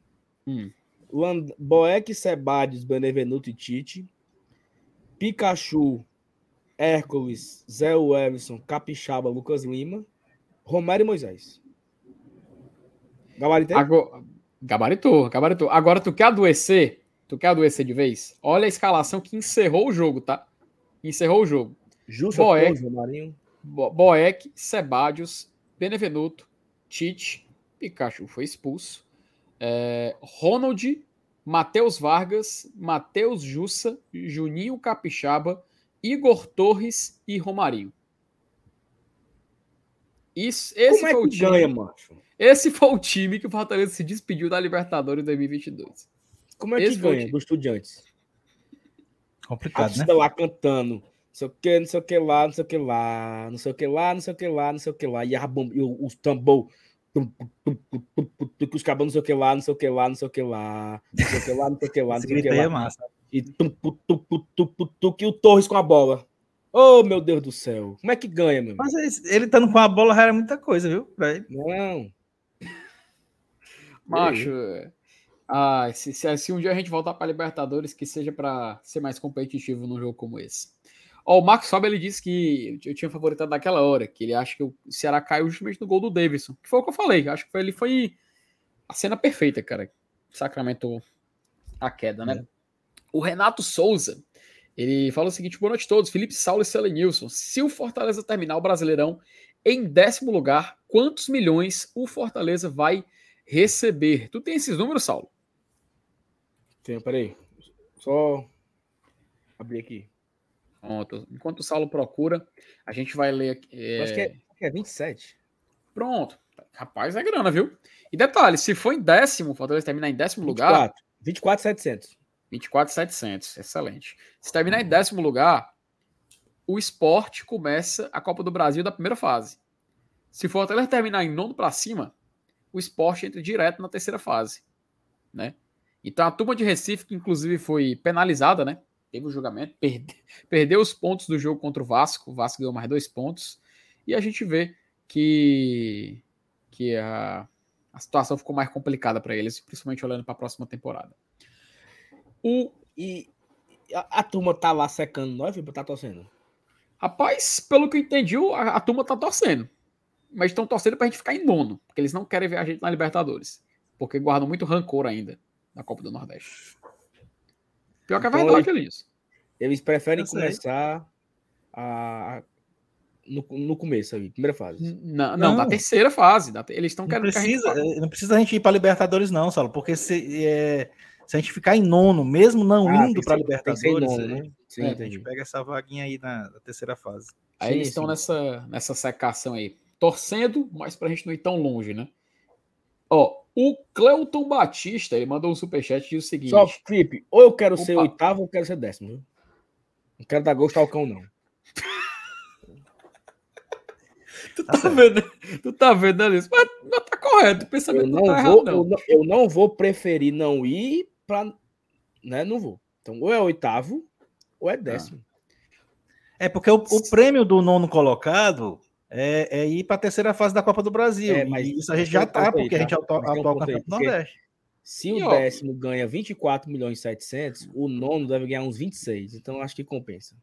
Hum. Land... Boeck, Sebadios, Benevenuto e Tite. Pikachu, Hércules, Zé Everson, Capixaba, Lucas Lima. Romero e Moisés. Gabaritei? Agora, gabaritou, gabaritou. Agora, tu quer adoecer? Tu quer adoecer de vez? Olha a escalação que encerrou o jogo, tá? Encerrou o jogo. Justo, Boeck. Marinho. Bo- Boeck, Sebadios, Benevenuto, Tite, Pikachu foi expulso. É, Ronald, Matheus Vargas, Matheus Jussa, Juninho Capixaba, Igor Torres e Romarinho. Isso, esse, Como é foi o que time, ganha, macho? Esse foi o time que o Fortaleza se despediu da Libertadores 2022. Como é Esse que o ganha dos estudiantes? A Complicado, né? torcida lá cantando. Não sei o que, não sei o que lá, não sei o que lá, não sei o que lá, não sei o que lá, não sei o que lá. E, a bom, e o- os tambor. tum, tum, tum, tum, tum, tum, tum, que os cabos não sei o que lá, não sei o que lá, não sei o que lá, não sei o que lá, não sei o que lá, não Esse sei o que grito aí é lá. massa. E tum, que o Torres com a bola. Oh, meu Deus do céu. Como é que ganha, meu? Mas esse- ele estando com a bola já era muita coisa, viu? Não. Macho, é. ah, se, se, se um dia a gente voltar para Libertadores, que seja para ser mais competitivo num jogo como esse. Ó, o Marcos Fábio ele disse que eu tinha favoritado naquela hora, que ele acha que o Ceará caiu justamente no gol do Davidson. Que foi o que eu falei. Acho que foi, ele foi a cena perfeita, cara. Sacramentou a queda, né? O Renato Souza, ele fala o seguinte: boa noite a todos. Felipe Saulo e Selenilson. Se o Fortaleza terminar o Brasileirão em décimo lugar, quantos milhões o Fortaleza vai receber? Tu tem esses números, Saulo? Tem, peraí. Só abrir aqui. Pronto. Enquanto o Saulo procura, a gente vai ler aqui. Eu Acho que é, é 27. Pronto. Rapaz, é grana, viu? E detalhe, se for em décimo, o Fortaleza terminar em décimo lugar, 24. 24,700. 24,700. Excelente. Se terminar em décimo lugar, o esporte começa a Copa do Brasil da primeira fase. Se for até terminar em nono para cima, o esporte entra direto na terceira fase. Né? Então a turma de Recife, que inclusive foi penalizada, né? Teve o julgamento, *laughs* perde, perdeu os pontos do jogo contra o Vasco. O Vasco ganhou mais dois pontos. E a gente vê que, que a, a situação ficou mais complicada para eles, principalmente olhando para a próxima temporada. O, e a, a, turma tá lá secando nós, tá torcendo? Rapaz, pelo que eu entendi, a, a turma tá torcendo. Mas estão torcendo pra gente ficar em nono, porque eles não querem ver a gente na Libertadores. Porque guardam muito rancor ainda na Copa do Nordeste. Pior que é então, verdade, eles, eles preferem começar a, no, no começo ali, primeira fase. Não, não, não da terceira fase. Da, eles estão querendo precisa, que a gente... Não precisa a gente ir para Libertadores, não, Saulo, porque se, é, se a gente ficar em nono, mesmo não ah, indo para Libertadores, nono, né? Sim, é, a gente pega essa vaguinha aí na, na terceira fase. Aí sim, eles estão nessa, nessa secação aí, torcendo, mas para a gente não ir tão longe, né? Ó, o Cleuton Batista, ele mandou um superchat e diz o seguinte: Só, Felipe, ou eu quero Opa. ser oitavo ou eu quero ser décimo. Viu? Não quero dar gosto ao cão, não. *laughs* tu tá, tá vendo? Tu tá vendo ali? Mas, mas tá correto, o pensamento eu não, tá vou, errado, não. Eu, não, eu não vou preferir não ir pra. Né, não vou. Então, ou é oitavo ou é décimo. É porque o, o prêmio do nono colocado é, é ir para a terceira fase da Copa do Brasil. É, mas isso a gente já tá, porque tá? a gente é o atual campeão do Nordeste. Se o décimo ganha 24 milhões e 700, o nono deve ganhar uns 26. Então acho que compensa.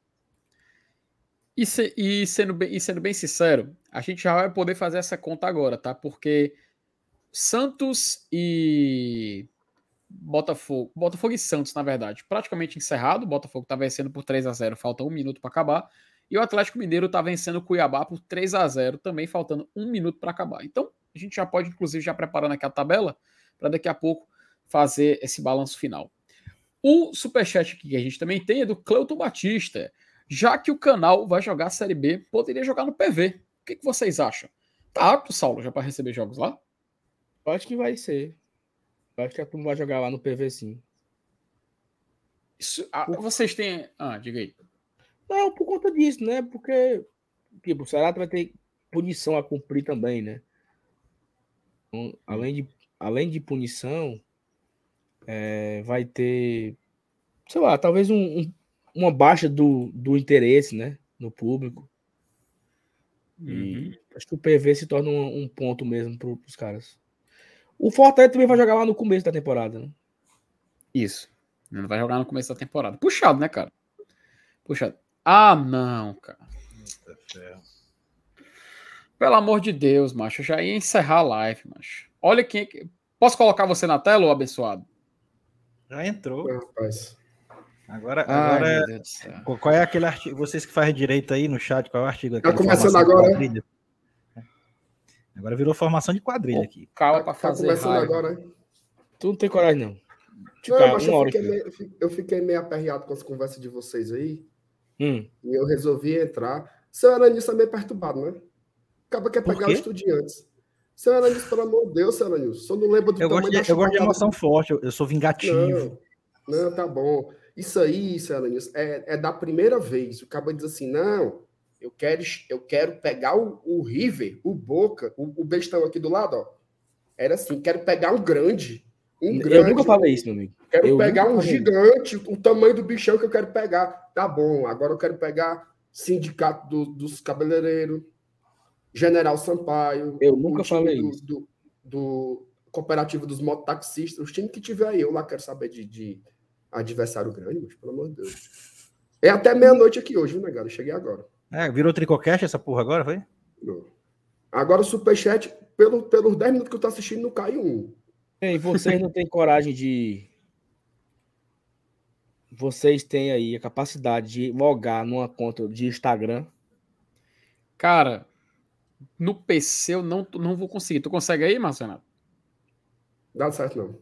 E, se, e, sendo bem, e sendo bem sincero, a gente já vai poder fazer essa conta agora, tá? Porque Santos e Botafogo, Botafogo e Santos, na verdade, praticamente encerrado. O Botafogo tá vencendo por 3 a 0 falta um minuto para acabar. E o Atlético Mineiro está vencendo o Cuiabá por 3 a 0 também faltando um minuto para acabar. Então, a gente já pode, inclusive, já preparando aqui a tabela para daqui a pouco fazer esse balanço final. O superchat aqui que a gente também tem é do Cleuton Batista. Já que o canal vai jogar a Série B, poderia jogar no PV. O que, que vocês acham? Tá apto, Saulo, já para receber jogos lá? Eu acho que vai ser. Eu acho que a turma vai jogar lá no PV sim. Isso, a, vocês têm. Ah, diga aí. Não, por conta disso, né? Porque, tipo, o Ceará vai ter punição a cumprir também, né? Então, além, de, além de punição, é, vai ter, sei lá, talvez um, um, uma baixa do, do interesse, né? No público. E uhum. acho que o PV se torna um, um ponto mesmo para os caras. O Fortaleza também vai jogar lá no começo da temporada, né? Isso. Não vai jogar no começo da temporada. Puxado, né, cara? Puxado. Ah, não, cara. Pelo amor de Deus, macho. Eu já ia encerrar a live, macho. Olha quem. Posso colocar você na tela, ô abençoado? Já entrou. Rapaz. Agora, agora Ai, qual é aquele artigo? Vocês que fazem direito aí no chat, qual é o artigo? Tá começando agora. Agora virou formação de quadrilha aqui. Calma tá, pra fazer. Tá começando raiva. agora, hein? Tu não tem coragem, não. Tipo, não, mas eu fiquei, meio, eu fiquei meio aperreado com as conversas de vocês aí. Hum. E eu resolvi entrar. Seu Aranis é meio perturbado, né? Acaba quer pegar os estudiantes. Seu Aranis, pelo amor de Deus, seu Aranis. Só não lembra do eu tamanho gosto de, Eu gosto de emoção do... forte, eu, eu, sou vingativo. Não, não, tá bom. Isso aí, seu Aranis, é, é da primeira vez. O cara diz assim: não, eu quero, eu quero pegar o, o River, o Boca, o, o bestão aqui do lado, ó. Era assim: quero pegar um grande. Um eu grande. nunca falei isso, meu amigo. Quero eu pegar um gigante, o tamanho do bichão que eu quero pegar. Tá bom, agora eu quero pegar Sindicato do, dos Cabeleireiros, General Sampaio. Eu nunca falei do, isso. Do, do, Cooperativo dos Mototaxistas, os times que tiver aí, eu lá quero saber de, de adversário grande, mas pelo amor de Deus. É até meia-noite aqui hoje, viu, negado? Cheguei agora. É, virou tricocast essa porra agora, foi? Não. Agora o Superchat, pelo, pelos 10 minutos que eu tô assistindo, não caiu um. E vocês não têm coragem de. Vocês têm aí a capacidade de logar numa conta de Instagram? Cara, no PC eu não, não vou conseguir. Tu consegue aí, Marcelo? Dá certo, não.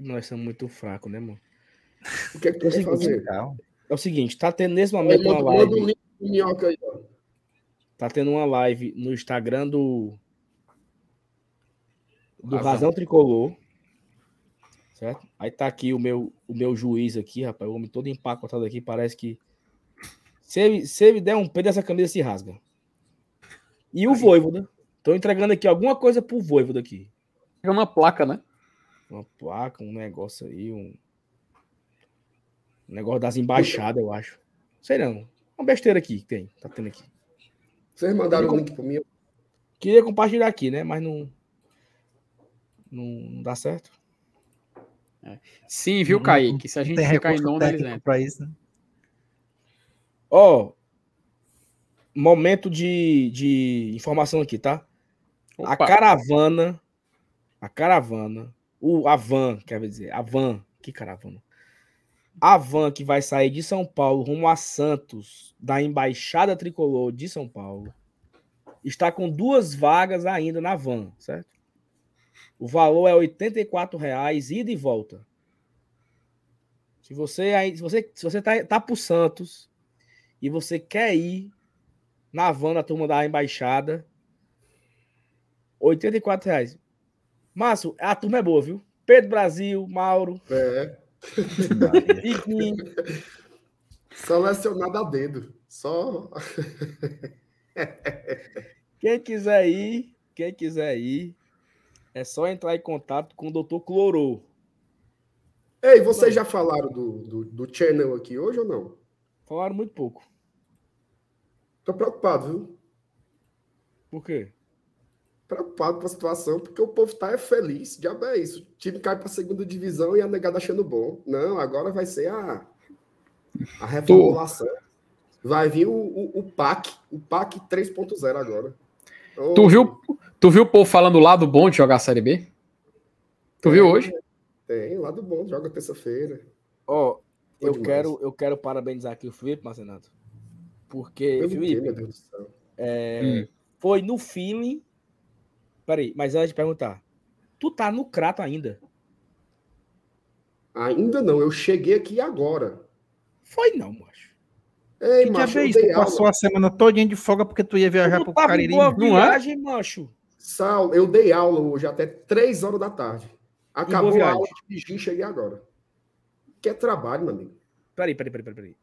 Nós somos muito fracos, né, mano? O que é que tu é fazer? É o seguinte, tá tendo nesse momento uma live. Um link do aí, ó. Tá tendo uma live no Instagram do do Razão. Razão Tricolor. Certo? Aí tá aqui o meu, o meu juiz aqui, rapaz. O homem todo empacotado aqui. Parece que Se ele, se ele der um pé dessa camisa, se rasga. E o Voivoda. Tô entregando aqui alguma coisa pro Voivoda aqui. É uma placa, né? Uma placa, um negócio aí, um. Um negócio das embaixadas, eu acho. Sei não. Uma besteira aqui que tem. Tá tendo aqui. Vocês mandaram o link pro mim. Queria compartilhar aqui, né? Mas não. Não, não dá certo. Sim, viu, Não- Kaique? Se a gente ficar em nome, eles entram. pra isso, né? Ó. momento de, de informação aqui, tá? A Opa, caravana. A caravana. O, a van, quer dizer, a van. Que caravana? A van que vai sair de São Paulo rumo a Santos, da Embaixada Tricolor de São Paulo, está com duas vagas ainda na van, certo? O valor é R$ 84,00 ida e volta. Se você aí, se você, se você tá, tá pro Santos e você quer ir na van da turma da embaixada, R$ 84,00. Márcio, a turma é boa, viu? Pedro Brasil, Mauro, É, Iguinho, selecionado a dedo. Só. quem quiser ir, quem quiser ir, é só entrar em contato com o Dr. Clorô. Ei, vocês já falaram do, do, do channel aqui hoje ou não? Falaram muito pouco. Tô preocupado, viu? Por quê? Preocupado com a situação, porque o povo tá é feliz. Diabo é isso. O time cai pra segunda divisão e a negada achando bom. Não, agora vai ser a, a reformulação. Vai vir o, o, o PAC, o PAC 3.0 agora. Ô, tu viu, tu viu o povo falando lá do bom de jogar a Série B? Tu viu hoje? Tem, lá do bom, joga terça-feira. Ó, Foi eu demais. quero, eu quero parabenizar aqui o Felipe Marcenato. Porque, Pelo Felipe, meu Deus do céu? é, Hum. foi no feeling. Peraí, mas antes de perguntar, tu tá no crato ainda? Ainda não, eu cheguei aqui agora. Foi não, macho. Ei, Que macho, é eu isso? passou aula. a semana todinha de folga porque tu ia viajar Tu pro em Cariri. não é? viagem, macho. Saulo, eu dei aula hoje até 3 horas da tarde. Acabou a aula e cheguei agora. Que é trabalho, meu amigo. Peraí, peraí, peraí, peraí, peraí.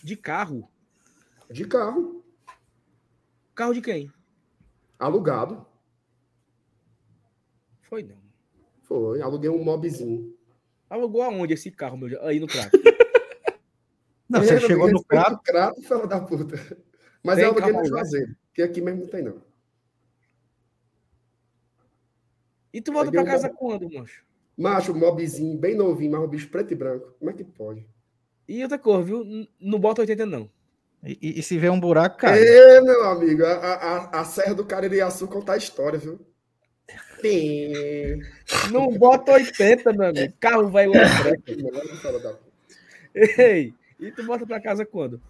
De carro? De carro, Carro de quem? alugado. Foi não. Foi, aluguei um mobzinho. Alugou aonde esse carro, meu? Aí no *laughs* crato. Não, É, você meu chegou no crato. crato, fala da puta. Mas Tem eu aluguei no? Juazeiro, que aqui mesmo não tem, não. E tu volta Peguei pra um casa quando, macho? Macho, mobzinho, bem novinho, mas um bicho preto e branco. Como é que pode? E outra cor, viu? Não bota 80, não. E, e- e se vê um buraco, cara. É, meu amigo, a, a, a- Serra do Caririaçu conta a história, viu? Tem. Não bota 80, meu amigo. Carro vai lá. *laughs* Puta. Ei, e tu volta pra casa quando?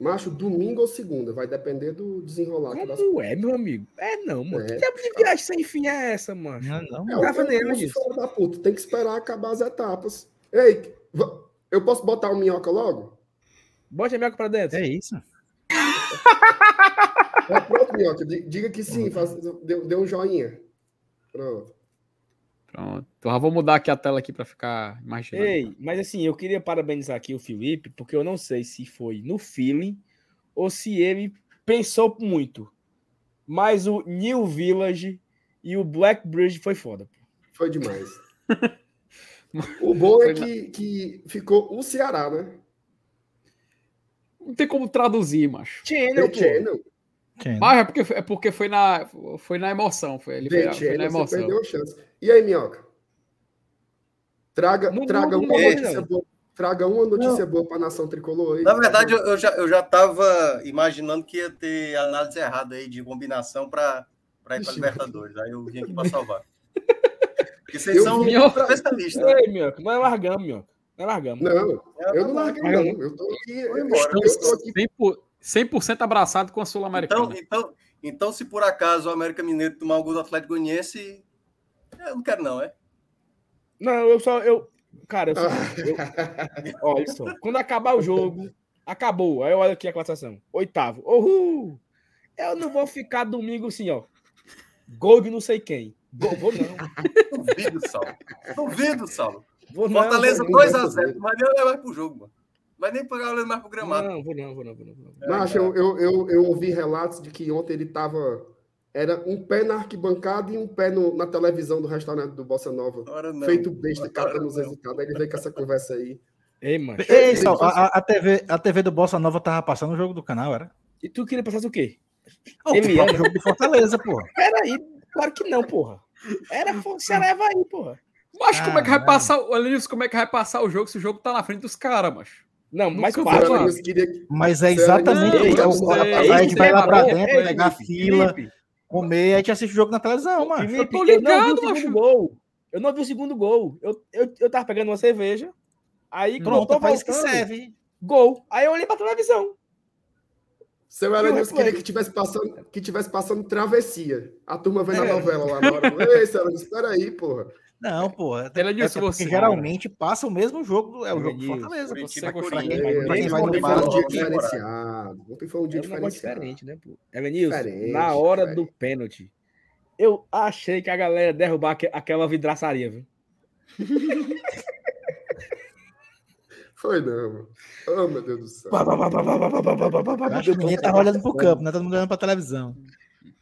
Macho, domingo ou segunda, vai depender do desenrolar. aqui das Como é, meu amigo? É não, mano. É, Que de viagem sem fim é essa, mano? Não, não. É, o Tava nem disso. da puta, tem que esperar acabar as etapas. Ei, eu posso botar o minhoca logo? Bote a minhoca pra dentro. É isso. É, pronto, minhoca, di- diga que sim, faz, deu, deu um joinha. Pronto. Pronto. Então já vou mudar aqui a tela aqui para ficar mais. Ei, mas assim, eu queria parabenizar aqui o Felipe, porque eu não sei se foi no feeling ou se ele pensou muito. Mas o New Village e o Black Bridge foi foda. pô. Foi demais. *laughs* O bom é que, que ficou o Ceará, né? Não tem como traduzir, macho. Channel, pô. Channel. Quem? Mas é porque, é porque foi, na, foi na emoção. Foi, ele foi, The foi na Channel, você emoção. perdeu a chance. E aí, minhoca? Traga, Não traga muda uma mesmo, notícia não. boa. Traga uma notícia boa para a nação tricolor aí. Na verdade, eu, eu já, eu já tava imaginando que ia ter análise errada aí de combinação para ir para. Libertadores. Aí eu vim aqui para salvar. Porque vocês Eu são especialistas. né? Ei, minhoca, nós largamos, minhoca. Nós largamos. Não, eu não tava- larguei, não. Eu tô aqui. Eu, embora. eu tô aqui 100%, 100% abraçado com a Então, Sul-Americana. então, então, se por acaso o América Mineiro tomar um gol do Atlético Goianiense, eu não quero não, é? Não, eu só. Eu, cara, eu só. eu- *laughs* olha só. Quando acabar o jogo, acabou. Aí eu olho aqui a classificação. Oitavo. Uhul! Eu não vou ficar domingo assim, ó. Gol de não sei quem. Gol, vou não. *laughs* Duvido, Saulo. Duvido, Saulo. Vou não. Fortaleza vou não. 2x0. Mas eu levar pro jogo, mano. Vai nem pegar olhando mais pro gramado. Não, vou não, vou não, vou não. Vou não. Mas eu, eu, eu, eu ouvi relatos de que ontem ele tava. Era um pé na arquibancada e um pé no- na televisão do restaurante do Bossa Nova. Não. Feito besta, catando os resultados. Aí ele veio com essa conversa aí. Ei, mano. Ei, Sal, a, a- TV, a TV do Bossa Nova tava passando o jogo do canal, era? E tu queria passar o quê? Oh, Ele o próprio jogo de Fortaleza, pô. Peraí, claro que não, porra. Era Ceará aí, porra. Mas como é que vai passar, olha isso, como é que vai passar o jogo se o jogo tá na frente dos caras, macho? Não, que- Mas é exatamente isso. a, gente vai lá pra Ei, dentro, Ei, pegar fila, Felipe, comer, a gente assiste o jogo na televisão, mano. Felipe, tô eu não vi ligado, o segundo macho. gol. Eu não vi o segundo gol. Eu, eu, eu tava pegando uma cerveja. Aí, quando eu Pronto, é tô pra isso que serve. Gol. Aí eu olhei pra televisão. Seu Elenilson queria que tivesse passando, que tivesse passando travessia. A turma vendo É. a novela lá na hora. Ei, seu Elenilson, espera aí, porra. Não, pô. É, Ela é disse porque você. geralmente passa o mesmo jogo, é o jogo do Elenilson, Fortaleza. Curitiba, Curitiba. Ontem foi um dia Fala, diferenciado. Ontem foi um dia É diferenciado. diferente, né, pô? Diferente, na hora do pênalti, eu achei que a galera ia derrubar aque- aquela vidraçaria, viu? *laughs* Foi não, mano. Oh, meu Deus do céu. Pá, pá, pá, pá, pá, Eu acho que ninguém tava olhando pro campo, né? Todo mundo olhando pra televisão.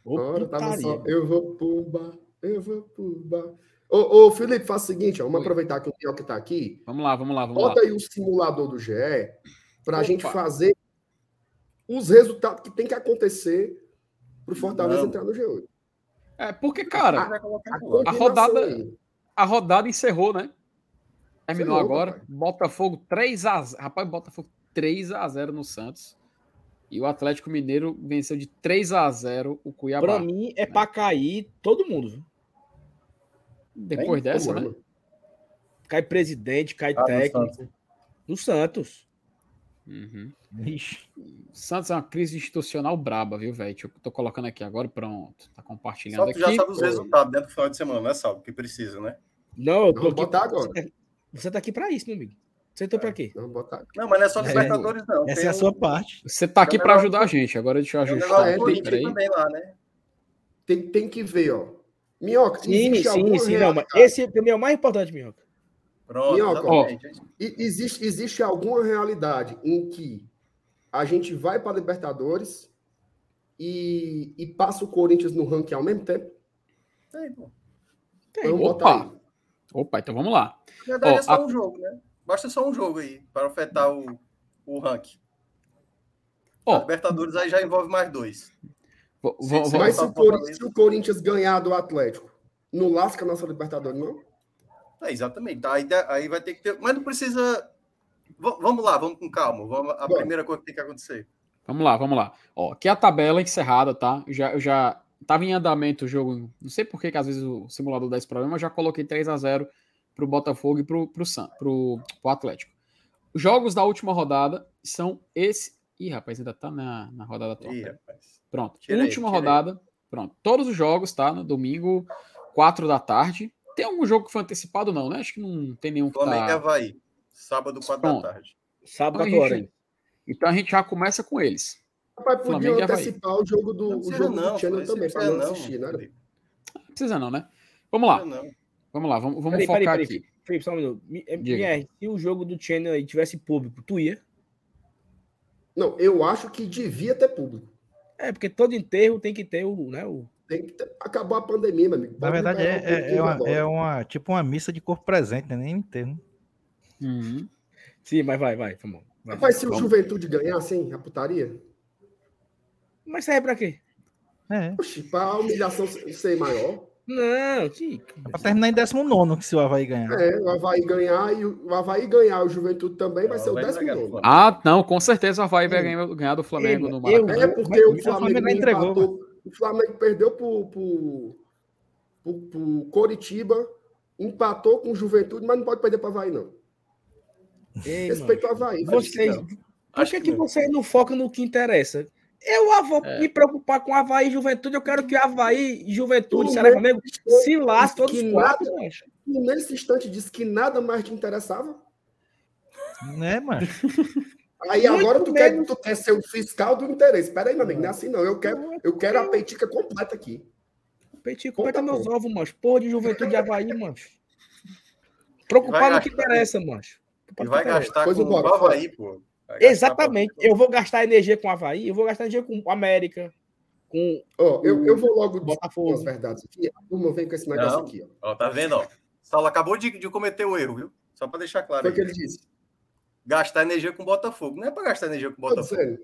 Ô, Ora, tava putaria. só, eu vou pro bar, eu vou pro bar. Ô, ô, Felipe, faz o seguinte, ó, vamos Oi. aproveitar que o Pioca tá aqui. Vamos lá, vamos lá, vamos lá. Bota aí o simulador do GE pra Opa. gente fazer os resultados que tem que acontecer pro Fortaleza Não. entrar no G8. É, porque, cara, A, lado. combinação rodada- aí. a rodada encerrou, né? Terminou Encerrou, agora. Botafogo 3x0. Rapaz, Botafogo 3x0 no Santos. E o Atlético Mineiro venceu de 3x0 o Cuiabá. Pra mim, é pra cair todo mundo, Depois dessa, é, né? Cai presidente, cai Ah, técnico. No Santos. Uhum. Santos é uma crise institucional braba, viu, velho? Eu tô colocando aqui agora, pronto. Tá compartilhando Só aqui. já sabe os resultados dentro do final de semana, né, Salvo? Que precisa, né? Não, eu tô Vamos aqui. botar agora. Você tá aqui pra isso, meu amigo. Você tá pra quê? Não, mas não é só É, Libertadores, não. Essa Tem é a um- sua parte. Você tá aqui Tem pra ajudar a gente. Agora deixa eu tem ajustar é, peraí. também lá, né? Tem, tem que ver, ó. Minhoca, Sim, existe sim, sim. Não, esse é o mais importante, Minhoca. Pronto, Minhoca. E- Existe, existe alguma realidade em que a gente vai para Libertadores e, e passa o Corinthians no ranking ao mesmo tempo? Tem, pô. Tem. Vamos botar Opa! aí. Opa, então vamos lá. Na verdade, Ó, é só a- um jogo, né? Basta só um jogo aí para afetar o, o ranking. Ó, A Libertadores aí já envolve mais dois. Vou- vou- Mas se o, Corinthians, se o Corinthians ganhar do Atlético, não lasca a nossa Libertadores, não? É, exatamente. Tá, Aí, aí vai ter que ter. Mas não precisa. V- vamos lá, vamos com calma. Vamos... A Bom. primeira coisa que tem que acontecer. Vamos lá, vamos lá. Ó, aqui é a tabela encerrada, tá? Eu já, eu já tava em andamento o jogo. Não sei por que, que às vezes o simulador dá esse problema, mas já coloquei 3 a 0 pro Botafogo e pro, pro, San, pro, pro Atlético. Os jogos da última rodada são esse. Ih, rapaz, ainda tá na, na rodada atual. Ih, pera. rapaz. Pronto. Tira última aí. rodada. Pronto. Todos os jogos, tá? No domingo, 4 da tarde. Tem algum jogo que foi antecipado, não, né? Acho que não tem nenhum que Flamengo e tá. Havaí. Sábado, 4 da Pronto. tarde. Sábado, Então a 4 horas. gente- Então a gente já começa com eles. Rapaz, podia Flamengo e Avaí. antecipar o jogo do, Não o jogo não, do Channel também, para não não, assistir, né? Não precisa não, né? Vamos lá, não. vamos lá, vamos, vamos Peraí, focar peraí, aqui. peraí. Felipe, só um minuto. Mi- eh. MR, se o jogo do Channel aí tivesse público, tu ia? Não, eu acho que devia ter público. É, porque todo enterro tem que ter o, né, o... Tem que ter... Acabou a pandemia, meu amigo. Na verdade, um é, é, pouquinho é uma, é uma- tipo uma missa de corpo presente, né? Nem inteiro. Uhum. Sim, mas vai, vai, vamos. Vai. Rapaz, se o. Juventude ganhar, assim, a putaria, Mas serve pra quê? É. oxi, para a humilhação ser maior, Não, que... Pra terminar em 19 que se o Havaí ganhar. é, o Havaí ganhar e o o Havaí ganhar, o Juventude também vai ser o vai décimo entregar nono. pro Ah, não, com certeza o Havaí vai Sim. ganhar, ganhar do Flamengo Ei, no eu- Maracanã. É porque o o Flamengo, Flamengo entregou, empatou, o Flamengo perdeu pro, pro, pro, pro Coritiba, empatou com o Juventude, mas não pode perder para Havaí, não. Ei, Respeito ao Havaí. Vocês, por Acho que, que vocês não focam no que interessa? Eu vou É. me preocupar com Havaí e Juventude. Eu quero que Havaí e Juventude, Tu Ceará e Flamengo, se lasquem todos os quatro, nada-. Tu, nesse instante, disse que nada mais te interessava. Né, mano? *laughs* Aí Muito agora tu quer, tu quer ser o fiscal do interesse. Espera aí, meu amigo, não é assim não. Eu quero, eu quero a peitica completa aqui. Peitinho, Conta pega meus como. ovos, mancho. Porra de Juventude e Havaí, mancho. Preocupar vai no que interessa, mancho. E vai gastar Pois com o Havaí, pô. Exatamente. Eu vou gastar energia com o Havaí, eu vou gastar energia com o América, com Ó, eu, eu vou logo Botafogo. as verdades aqui. A turma vem com esse negócio Não. aqui, ó. Ó, tá vendo, ó? Saulo acabou de, de cometer o erro, viu? Só para deixar claro. Foi o que ele disse. Gastar energia com Botafogo. Não é para gastar energia com Tô Botafogo.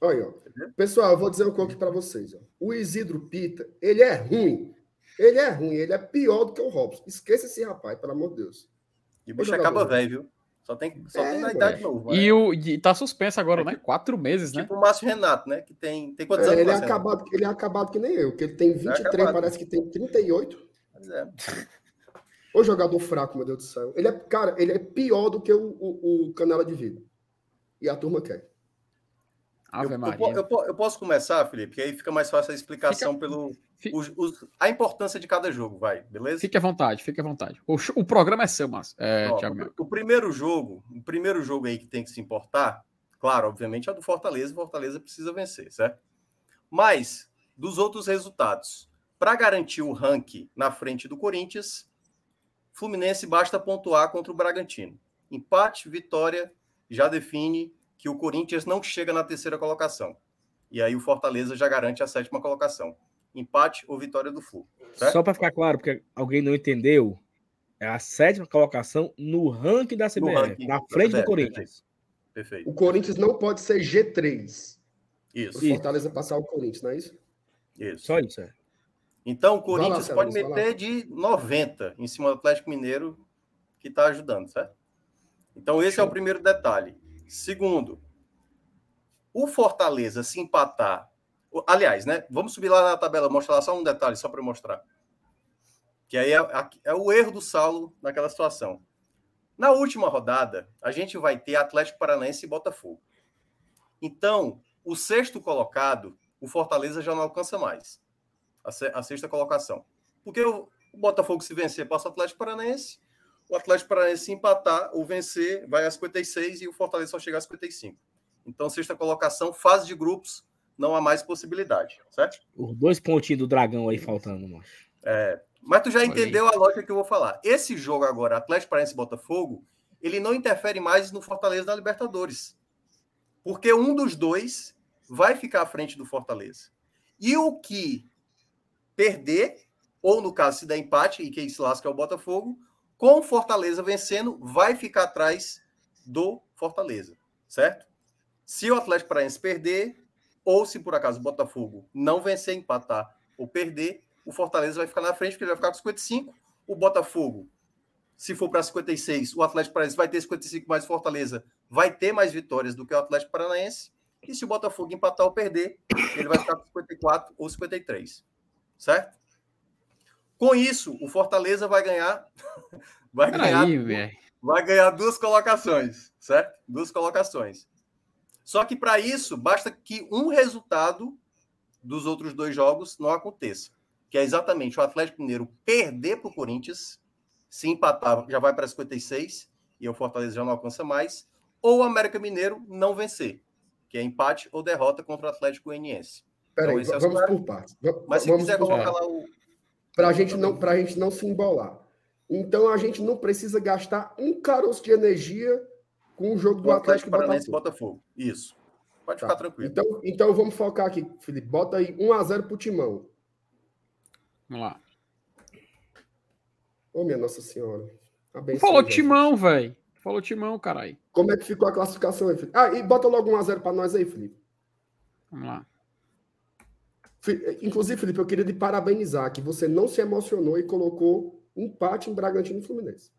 Olha, ó. Pessoal, eu vou dizer coisa aqui para vocês. Ó. O Isidro Pita, ele é ruim. Ele é ruim, ele é pior do que o Robson. Esqueça esse rapaz, pelo amor de Deus. E o bicho acaba velho, viu? Só tem, só É, tem na idade nova. E, o, e tá suspenso agora, né? Quatro meses, né? Tipo o Márcio Renato, né? Que tem, tem quantos É, anos? ele, é acabado, ele é acabado que nem eu, que ele tem 23, acabado. parece que tem 38. Pois é. *laughs* Ô jogador fraco, meu Deus do céu. Ele é, cara, ele é pior do que o, o, o Canela de Vida. E a turma quer. Ave Eu, eu, Maria. po- eu po- eu posso começar, Felipe, que aí fica mais fácil a explicação pelo fi- os- os- a importância de cada jogo, vai, beleza? Fique à vontade, fique à vontade. O, o programa é seu, Márcio. É, Ó, Melo. o primeiro jogo, o primeiro jogo aí que tem que se importar, claro, obviamente é o do Fortaleza, o Fortaleza precisa vencer, certo? Mas dos outros resultados, para garantir o ranking na frente do Corinthians, Fluminense basta pontuar contra o Bragantino. Empate, vitória, já define que o Corinthians não chega na terceira colocação. E aí o Fortaleza já garante a sétima colocação. Empate ou vitória do Flu. certo? Só para ficar claro, porque alguém não entendeu, é a sétima colocação no ranking da CBF, ranking na frente do CBF, Corinthians. Perfeito. O Corinthians não pode ser G3. Isso, O Fortaleza passar o Corinthians, não é isso? isso. Só isso, é. Então o lá, Corinthians Celso, pode lá. meter de 90 em cima do Atlético Mineiro, que está ajudando, certo? Então esse é o primeiro detalhe. Segundo, o Fortaleza se empatar. Aliás, né? Vamos subir lá na tabela, mostrar lá só um detalhe, só para mostrar. Que aí é, é o erro do Saulo naquela situação. Na última rodada, a gente vai ter Atlético Paranaense e Botafogo. Então, o sexto colocado, o Fortaleza já não alcança mais a, se- a sexta colocação. Porque o Botafogo, se vencer, passa o Atlético Paranaense. O Atlético Paranaense, se empatar ou vencer, vai a 56 e o Fortaleza só chega a 55. Então, sexta colocação, fase de grupos, não há mais possibilidade, certo? Os dois pontinhos do dragão aí faltando, mano. Mas tu já Olha entendeu a lógica que eu vou falar. Esse jogo agora, Atlético Paranaense e Botafogo, ele não interfere mais no Fortaleza da Libertadores. Porque um dos dois vai ficar à frente do Fortaleza. E o que perder, ou no caso se der empate, e quem se lasca é o Botafogo, com o Fortaleza vencendo, vai ficar atrás do Fortaleza, certo? Se o Atlético Paranaense perder, ou se por acaso o Botafogo não vencer, empatar ou perder, o Fortaleza vai ficar na frente, porque ele vai ficar com 55. O Botafogo, se for para 56, o Atlético Paranaense vai ter 55 mais Fortaleza, vai ter mais vitórias do que o Atlético Paranaense. E se o Botafogo empatar ou perder, ele vai ficar com 54 ou 53. Certo? Com isso, o Fortaleza vai ganhar. *laughs* Vai ganhar, velho. vai ganhar duas colocações, certo? Duas colocações. Só que para isso, basta que um resultado dos outros dois jogos não aconteça. Que é exatamente o Atlético Mineiro perder para o Corinthians, se empatar, já vai para 56, e o Fortaleza já não alcança mais, ou o América Mineiro não vencer, que é empate ou derrota contra o Atlético Goianiense. Peraí, Então, é vamos por partes. Mas se vamos quiser colocar lá o. para a gente não para a gente não se embolar. Então a gente não precisa gastar um caroço de energia com o jogo do o Atlético Atlético Paranaense e Botafogo. Botafogo. Isso. Pode Tá. ficar tranquilo. Então, então vamos focar aqui, Felipe. Bota aí 1 a 0 pro Timão. Vamos lá. Ô minha Nossa Senhora. Abençoe, Falou Jesus. timão, velho. Falou timão, caralho. Como é que ficou a classificação aí, Felipe? Ah, e bota logo 1 a 0 para nós aí, Felipe. Vamos lá. Fi- Inclusive, Felipe, eu queria te parabenizar que você não se emocionou e colocou empate em Bragantino e Fluminense.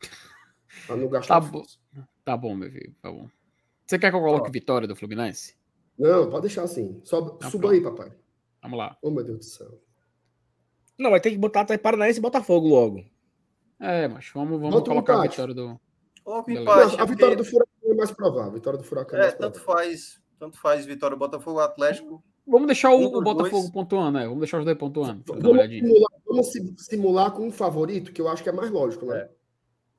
*laughs* Para não gastar Tá bom. força. Tá bom, meu filho. Tá bom. Você quer que eu coloque Ó. vitória do Fluminense? Não, pode deixar assim. Sobe, Tá suba pronto. aí, papai. Vamos lá. Oh, meu Deus do céu. Não, vai ter que botar até Paranaense e Botafogo logo. É, mas vamos, vamos Bota colocar a vitória do. Coloca o Beleza. empate. Não, a vitória do Furacão é mais provável. A vitória do Furacão é, É, mais tanto provável. faz. Tanto faz Vitória Botafogo Atlético. Vamos deixar o, Um o Botafogo dois. pontuando, né? Vamos deixar os dois pontuando. Pra dar uma Vamos simular, vamos sim- simular com um favorito, que eu acho que é mais lógico, né? É.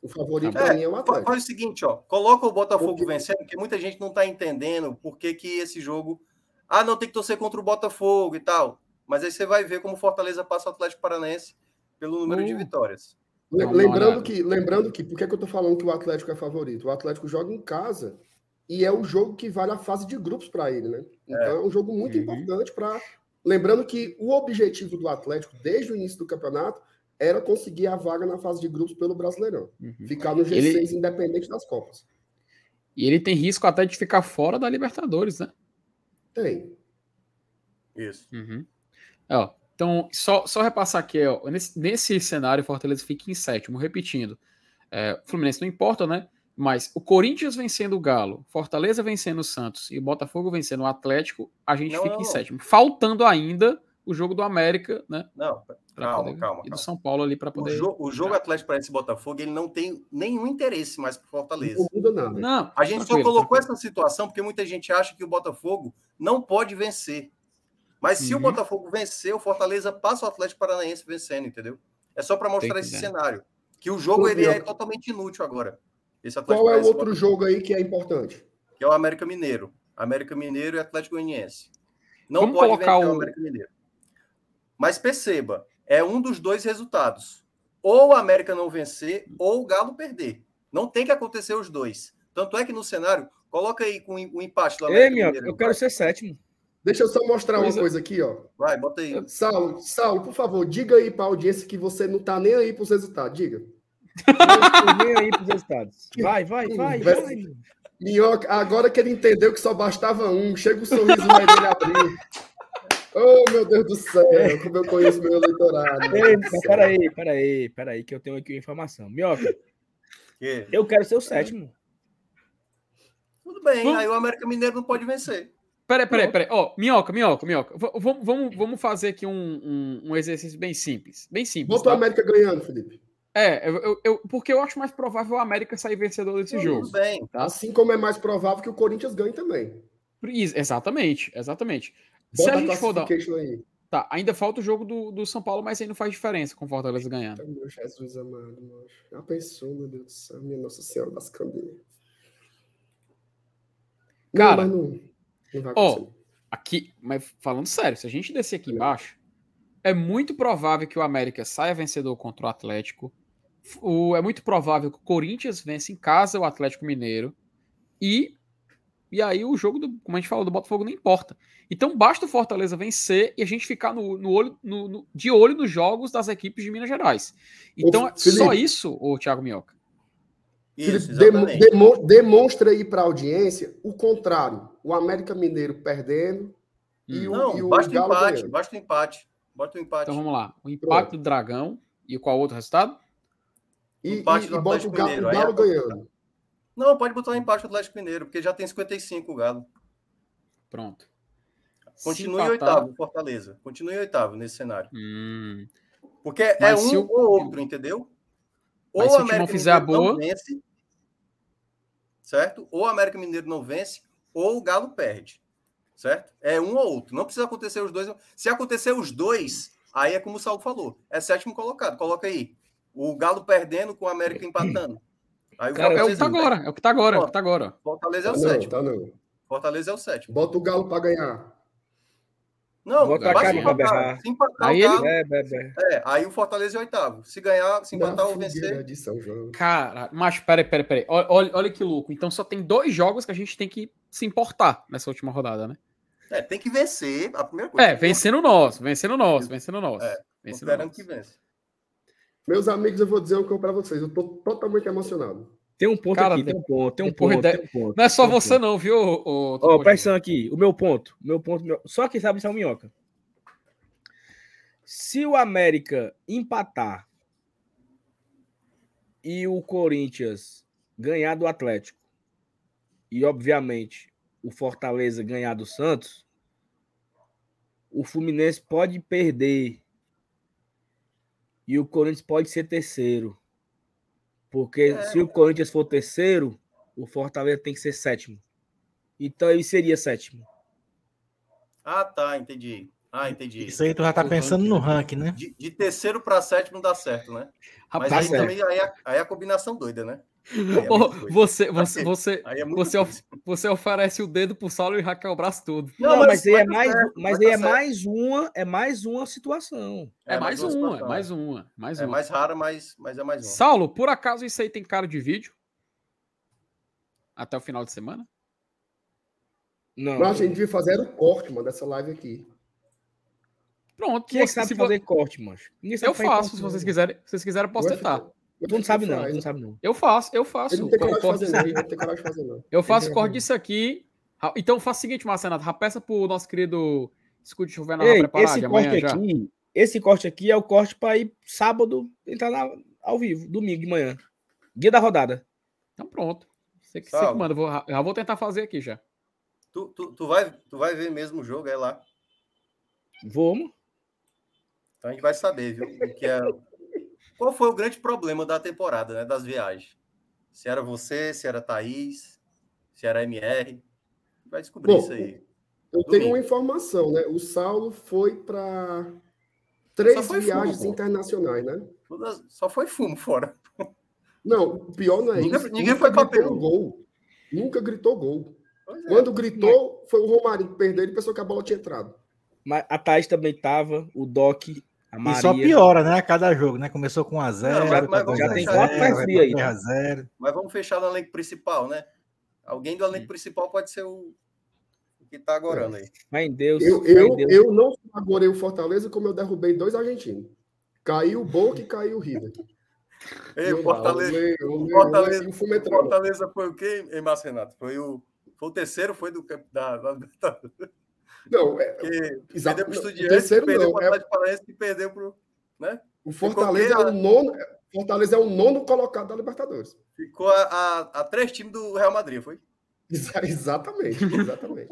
O favorito para mim é o Atlético. Faz o seguinte, ó. Coloca o Botafogo Porque- vencendo, porque muita gente não tá entendendo por que, que esse jogo. Ah, não tem que torcer contra o Botafogo e tal. Mas aí você vai ver como o Fortaleza passa o Atlético Paranaense pelo número de Uh. vitórias. Lembrando que, lembrando que, por que, que eu tô falando que o Atlético é favorito? O Atlético joga em casa e é o jogo que vale a fase de grupos para ele, né? Então é, um jogo muito Uhum. importante para. Lembrando que o objetivo do Atlético, desde o início do campeonato, era conseguir a vaga na fase de grupos pelo Brasileirão. Uhum. Ficar no G6 Ele- independente das Copas. E ele tem risco até de ficar fora da Libertadores, né? Tem. Isso. Uhum. Ó, então, só, só repassar aqui, ó, nesse, nesse cenário, o Fortaleza fica em sétimo, repetindo. É, o Fluminense não importa, né? Mas o Corinthians vencendo o Galo, Fortaleza vencendo o Santos e o Botafogo vencendo o Atlético, a gente Não, fica não, em não. sétimo. Faltando ainda o jogo do América, né? Não, pra calma, poder- calma, E do calma. São Paulo ali para O, poder. jo- o jogo Atlético Paranaense e Botafogo, ele não tem nenhum interesse mais pro Fortaleza. Não muda nada. Não, A gente só colocou tranquilo. essa situação porque muita gente acha que o Botafogo não pode vencer. Mas se o Uhum. Botafogo vencer, o Fortaleza passa o Atlético Paranaense vencendo, entendeu? É só para mostrar esse cenário. Que o jogo ele é totalmente inútil agora. Esse Atlético Qual é o outro Botafogo, jogo aí que é importante? Que é o América Mineiro. América Mineiro e Atlético Goianiense. Não Vamos pode colocar vencer o o- América Mineiro. Mas perceba, é um dos dois resultados. Ou o América não vencer, ou o Galo perder. Não tem que acontecer os dois. Tanto é que no cenário, coloca aí com o empate do América Ei, Mineiro. eu quero ser sétimo. Deixa eu só mostrar Pois uma coisa aqui, ó. Vai, bota aí. Saulo, Saulo, por favor, diga aí para a audiência que você não tá nem aí para os resultados. Diga. Nem aí pros resultados. Vai, vai, vai, Conversa. vai. Minhoca, agora que ele entendeu que só bastava um, chega o sorriso mais dele abrir. Oh, meu Deus do céu, como eu conheço meu eleitorado. Ei, céu. peraí, peraí, peraí, que eu tenho aqui uma informação. Minhoca, Que? eu quero ser o sétimo. Tudo bem, Vamos- aí o América Mineiro não pode vencer. Peraí, peraí, peraí. Ó, minhoca, minhoca, minhoca. V- vamos, vamos, vamos fazer aqui um, um, um exercício bem simples. Bem simples. O tá? América ganhando, Felipe. É, eu, eu- porque eu acho mais provável o América sair vencedor desse jogo. Tudo bem. Tá? Assim como é mais provável que o Corinthians ganhe também. Exatamente, exatamente. Se Bota a gente for dar. aí. Tá, ainda falta o jogo do, do São Paulo, mas aí não faz diferença com o Fortaleza ganhando. Meu Jesus amado, mano. Já pensou, meu Deus do céu, minha Nossa Senhora das Candeias. Cara, não, mas não, não vai ó, acontecer. Aqui, mas falando sério, se a gente descer aqui embaixo, é muito provável que o América saia vencedor contra o Atlético. O, é muito provável que o Corinthians vença em casa o Atlético Mineiro. E, e aí o jogo, do, como a gente falou, do Botafogo não importa. Então basta o Fortaleza vencer e a gente ficar no, no olho, no- no- de olho nos jogos das equipes de Minas Gerais. Então é Felipe. só isso, ô Thiago Minhoca. Isso, Felipe, demo- demonstra aí para a audiência o contrário. O América Mineiro perdendo e o, Não, e o basta o empate, ganhando. basta o empate. Bota o empate. Então vamos lá. O empate do Dragão e qual outro resultado? E, Empate e- do e bota o Atlético Galo, o Galo é- ganhando. Não, pode botar o empate do Atlético Mineiro, porque já tem 55 o Galo. Pronto. Continue oitavo, Fortaleza. Continue em oitavo nesse cenário. Hum, Porque é Mas um se o- ou outro, entendeu? Mas ou se o América fizer a Mineiro não boa- vence, certo? Ou o América Mineiro não vence, ou o Galo perde, certo? É um ou outro. Não precisa acontecer os dois. Se acontecer os dois, aí é como o Saulo falou. É sétimo colocado. Coloca aí. O Galo perdendo com o América empatando. Aí o Cara, é o que tá agora, é o que tá agora, é o que tá agora. Fortaleza é o Tá não, sétimo. tá não. Fortaleza é o sétimo. Bota o Galo para ganhar. Não, Bota a vai cara empatar. berrar. Se empatar Aí o ele- Galo, É, é, é. é, aí o Fortaleza é oitavo. Se ganhar, se empatar ou vencer, de São João. Cara, mas peraí, peraí, peraí. Olha, olha, que louco. Então só tem dois jogos que a gente tem que se importar nessa última rodada, né? é, tem que vencer a primeira coisa. É, vencendo nós, vencendo nós, vencendo nós. É, vencendo Esperando nós. que vence. Meus amigos, eu vou dizer uma coisa para vocês. Eu tô totalmente emocionado. Tem um ponto Cara, aqui, tem um ponto, tem um ponto, tem um ponto. Não é só você, ponto. não, viu? Ó, presta atenção aqui, o meu ponto, o meu ponto, meu- só que sabe se é o minhoca. Se o América empatar e o Corinthians ganhar do Atlético e obviamente o Fortaleza ganhar do Santos, o Fluminense pode perder e o Corinthians pode ser terceiro. Porque É. se o Corinthians for terceiro, o Fortaleza tem que ser sétimo. Então ele seria sétimo. Ah, tá, entendi. Ah, entendi. Isso aí tu já tá O pensando no ranking, né? De, de terceiro para sétimo não dá certo, né? Mas Rapaz, aí certo. também aí é, aí é a combinação doida, né? É doido. você, você, Aí- você, Aí é você, of- você oferece o dedo pro Saulo e Raquel o braço todo. Não, mas, aí vai é mais, certo, mas aí é certo. mais uma, é mais uma situação. É, mais, uma uma, é situação, mais uma, mais É uma. mais rara, mas, mas é mais uma. Saulo, por acaso isso aí tem cara de vídeo? Até o final de semana? Não. Mas a gente devia fazer o corte, mano, dessa live aqui. Pronto. Quem é que você- sabe se fazer corte, mano? Vo- Eu faço, corte, se não. vocês quiserem. Se vocês quiserem, eu posso tentar. ficar- Tu não sabe, não. Não sabe, não. Eu faço, eu faço. não tem o coragem de corte fazer, não. não fazer, não. Eu faço corte disso aqui. Então faz o seguinte, Marcenato. Já peça pro nosso querido Escute Juvenal Ei, preparar esse corte já. aqui, esse corte aqui é o corte para ir sábado entrar na- ao vivo, domingo de manhã. Dia da rodada. Então pronto. Você que, você que manda. eu Vou, já vou tentar fazer aqui já. Tu, tu, tu, vai, tu vai ver mesmo o jogo, é lá. Vamos. Então a gente vai saber, viu? o que é... Qual foi o grande problema da temporada, né? Das viagens? Se era você, se era Thaís, se era MR. Vai descobrir Bom, isso aí. Eu tenho uma informação, né? O Saulo foi para três viagens fumo, internacionais, né? Só foi fumo fora. Não, o pior não é Ninguém- isso. ninguém Nunca foi Peru. um gol. Nunca gritou gol. É. Quando gritou, foi o Romarinho que perdeu e pensou que a bola tinha entrado. Mas a Thaís também tava, o Doc, Maria. E só piora, né? A cada jogo, né? Começou com 1x0, Não, mas- mas vamos já tem deixar- quatro mais frio aí. 3x0. Mas vamos fechar no elenco principal, né? Alguém do elenco principal pode ser o, o que tá agora aí. Vai em Deus. Eu, eu, em Deus. eu não agorei o Fortaleza como eu derrubei dois argentinos. Caiu o Boca e caiu o River. Ei, o Fortaleza, olê, olê, Fortaleza- olê, e o. Fortaleza foi o quê, hein, Márcio Renato? Foi o, foi o terceiro, foi do da, da Não, é, exato, perdeu não, o Estudiantes, terceiro perdeu não, pro é- Atlético Paranaense e perdeu pro... Né? o Fortaleza é o nono. Fortaleza é o nono colocado da Libertadores. Ficou a, a, a três times do Real Madrid, foi? Exa- Exatamente, exatamente.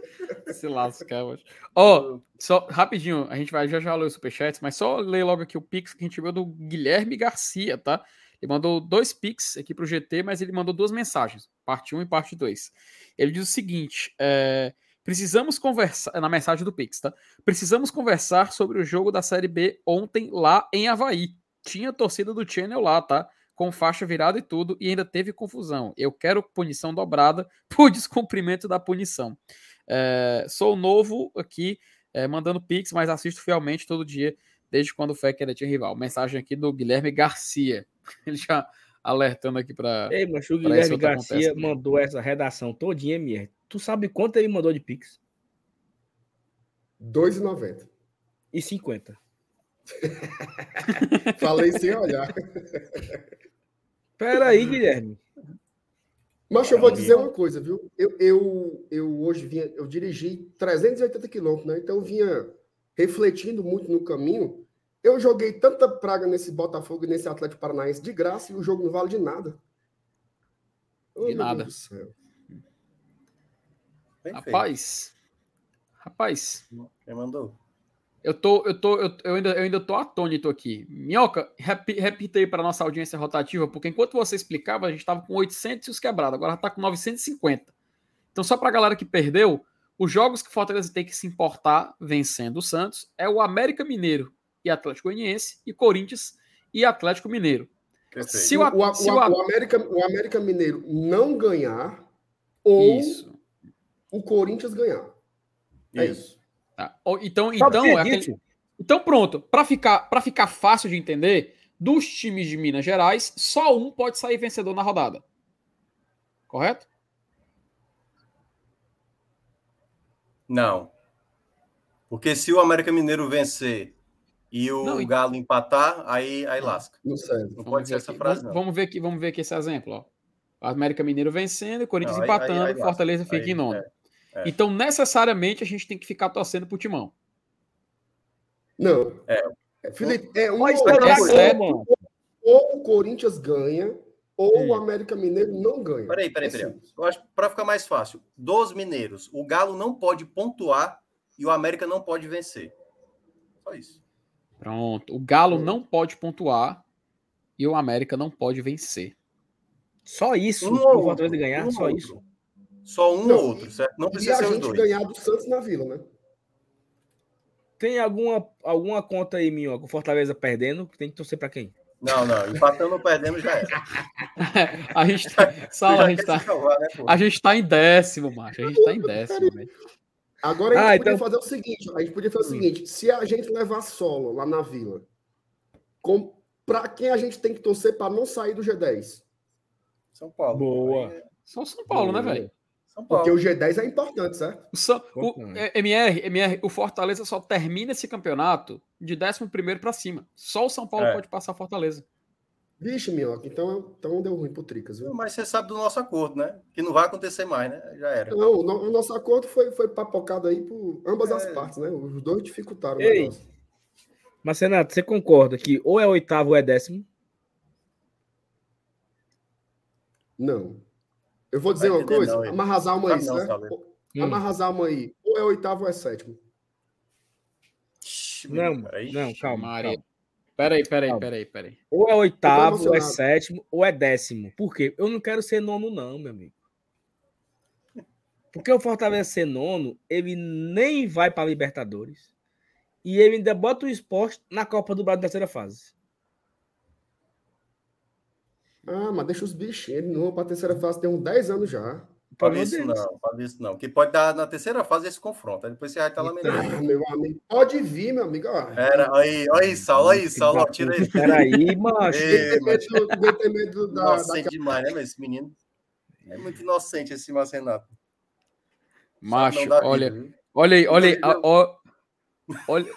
*laughs* Se lascar, mas... Ó, só rapidinho, a gente vai já já ler os superchats, mas só ler logo aqui o Pix que a gente viu do Guilherme Garcia, tá? Ele mandou dois Pix aqui pro GT, mas ele mandou duas mensagens, parte 1 e parte 2. Ele diz o seguinte: é, precisamos conversar, na mensagem do Pix, tá? Precisamos conversar sobre o jogo da Série B ontem lá em Havaí. Tinha torcida do Channel lá, tá? Com faixa virada e tudo, e ainda teve confusão. Eu quero punição dobrada *laughs* por descumprimento da punição. É, sou novo aqui, é, mandando Pix, mas assisto fielmente todo dia, desde quando o FEC ainda tinha rival. Mensagem aqui do Guilherme Garcia. *laughs* Ele já alertando aqui para. Ei, mas o Guilherme Garcia mandou essa redação todinha, MR. Tu sabe quanto ele mandou de Pix? 2,90. E 50. *laughs* Falei sem olhar. Pera aí, Guilherme. Mas eu vou dizer uma coisa, viu? Eu, eu, eu hoje vinha, eu dirigi 380 quilômetros, né? Então eu vinha refletindo muito no caminho. Eu joguei tanta praga nesse Botafogo e nesse Atlético Paranaense de graça e o jogo não vale de nada. Oh, meu nada. Deus do céu. Bem feito. Rapaz. Rapaz. Quem mandou? Eu tô, eu tô, eu, eu ainda, eu ainda tô atônito aqui. Minhoca, repi, repita aí para nossa audiência rotativa, porque enquanto você explicava, a gente tava com 800 e os quebrados, agora tá com 950. Então, só pra galera que perdeu, os jogos que o Fortaleza tem que se importar vencendo o Santos é o América Mineiro e Atlético Goianiense e Corinthians e Atlético Mineiro. Se o, o, o- se o- o- o América, o América Mineiro não ganhar ou Isso. O Corinthians ganhar. É isso. Tá. Ou- Então, Sabe então, é aquele- então pronto. Para ficar, pra ficar fácil de entender, dos times de Minas Gerais, só um pode sair vencedor na rodada. Correto? Não. Porque se o América Mineiro vencer e o Não, e- Galo empatar, aí, aí lasca. Não serve. Não Vamos pode ser essa aqui. frase, vamos, não. vamos ver aqui, vamos ver aqui esse exemplo, ó. América Mineiro vencendo, Corinthians Não, aí- aí- empatando, aí lasca. Fortaleza fica Aí, em nono. é, é. Então, necessariamente, a gente tem que ficar torcendo pro Timão. Não. É. Felipe, é um Mas ou, mano. ou o Corinthians ganha ou Hum. o América Mineiro não ganha. Peraí, peraí, É peraí. simples. Eu acho para ficar mais fácil, dos mineiros, o Galo não pode pontuar e o América não pode vencer. Só isso. Pronto. O Galo Hum. não pode pontuar e o América não pode vencer. Só isso. Um o Fortaleza outro, ganhar, um só ou isso. Só um Não, ou outro, certo? Não E precisa a ser os gente dois. ganhar do Santos na Vila, né? Tem alguma, alguma conta aí, Minhoca, o Fortaleza perdendo? que Tem que torcer pra quem? Não, não, empatando ou perdendo já era. *laughs* a gente tá, Sala, a gente tá, salvar, né, a gente tá em décimo, macho. A gente tá em décimo, velho. Agora a gente Ah, podia então- fazer o seguinte: a gente podia fazer o Hum. seguinte: se a gente levar solo lá na Vila, com, pra quem a gente tem que torcer para não sair do G10? São Paulo. Boa. Aí é Só São Paulo, né, velho? São Porque o G10 é importante, certo? O, São- o- é, MR, MR, o Fortaleza só termina esse campeonato de 11 para cima. Só o São Paulo É. pode passar Fortaleza. Vixe, Minhoca, então, então deu ruim pro Tricas, viu? Mas você sabe do nosso acordo, né? Que não vai acontecer mais, né? Já era. Não, o, no- o nosso acordo foi, foi papocado aí por ambas as É. partes, né? Os dois dificultaram o Ei. negócio. Mas, Renato, você concorda que ou é oitavo ou é décimo? Não. Eu vou dizer uma coisa, não, ele. amarra as almas aí, não, né? Hum. Amarra as almas aí. Ou é oitavo ou é sétimo. Não, não, calma. Maria. calma. Peraí, peraí, Calma. peraí, peraí. Ou é oitavo, ou é sétimo, ou é décimo. Por quê? Eu não quero ser nono, não, meu amigo. Porque o Fortaleza ser nono, ele nem vai para Libertadores. E ele ainda bota o esporte na Copa do Brasil da terceira fase. Ah, mas deixa os bichinhos. Ele não vai pra terceira fase tem uns 10 anos já. Fala isso deles. não, fala isso não. Que pode dar na terceira fase esse confronto. Aí depois você vai estar lamentando. Ah, meu amigo. Pode vir, meu amigo. Ó. Era, aí, olha aí, Saulo, olha aí, Saulo, tira ele. Peraí, macho. Ei, medo, tem medo da, Inocente da... demais, né, esse menino? É muito inocente esse Márcio Renato. Sabe Macho, da vida, olha, viu? olha aí, olha aí. A- ó- olha,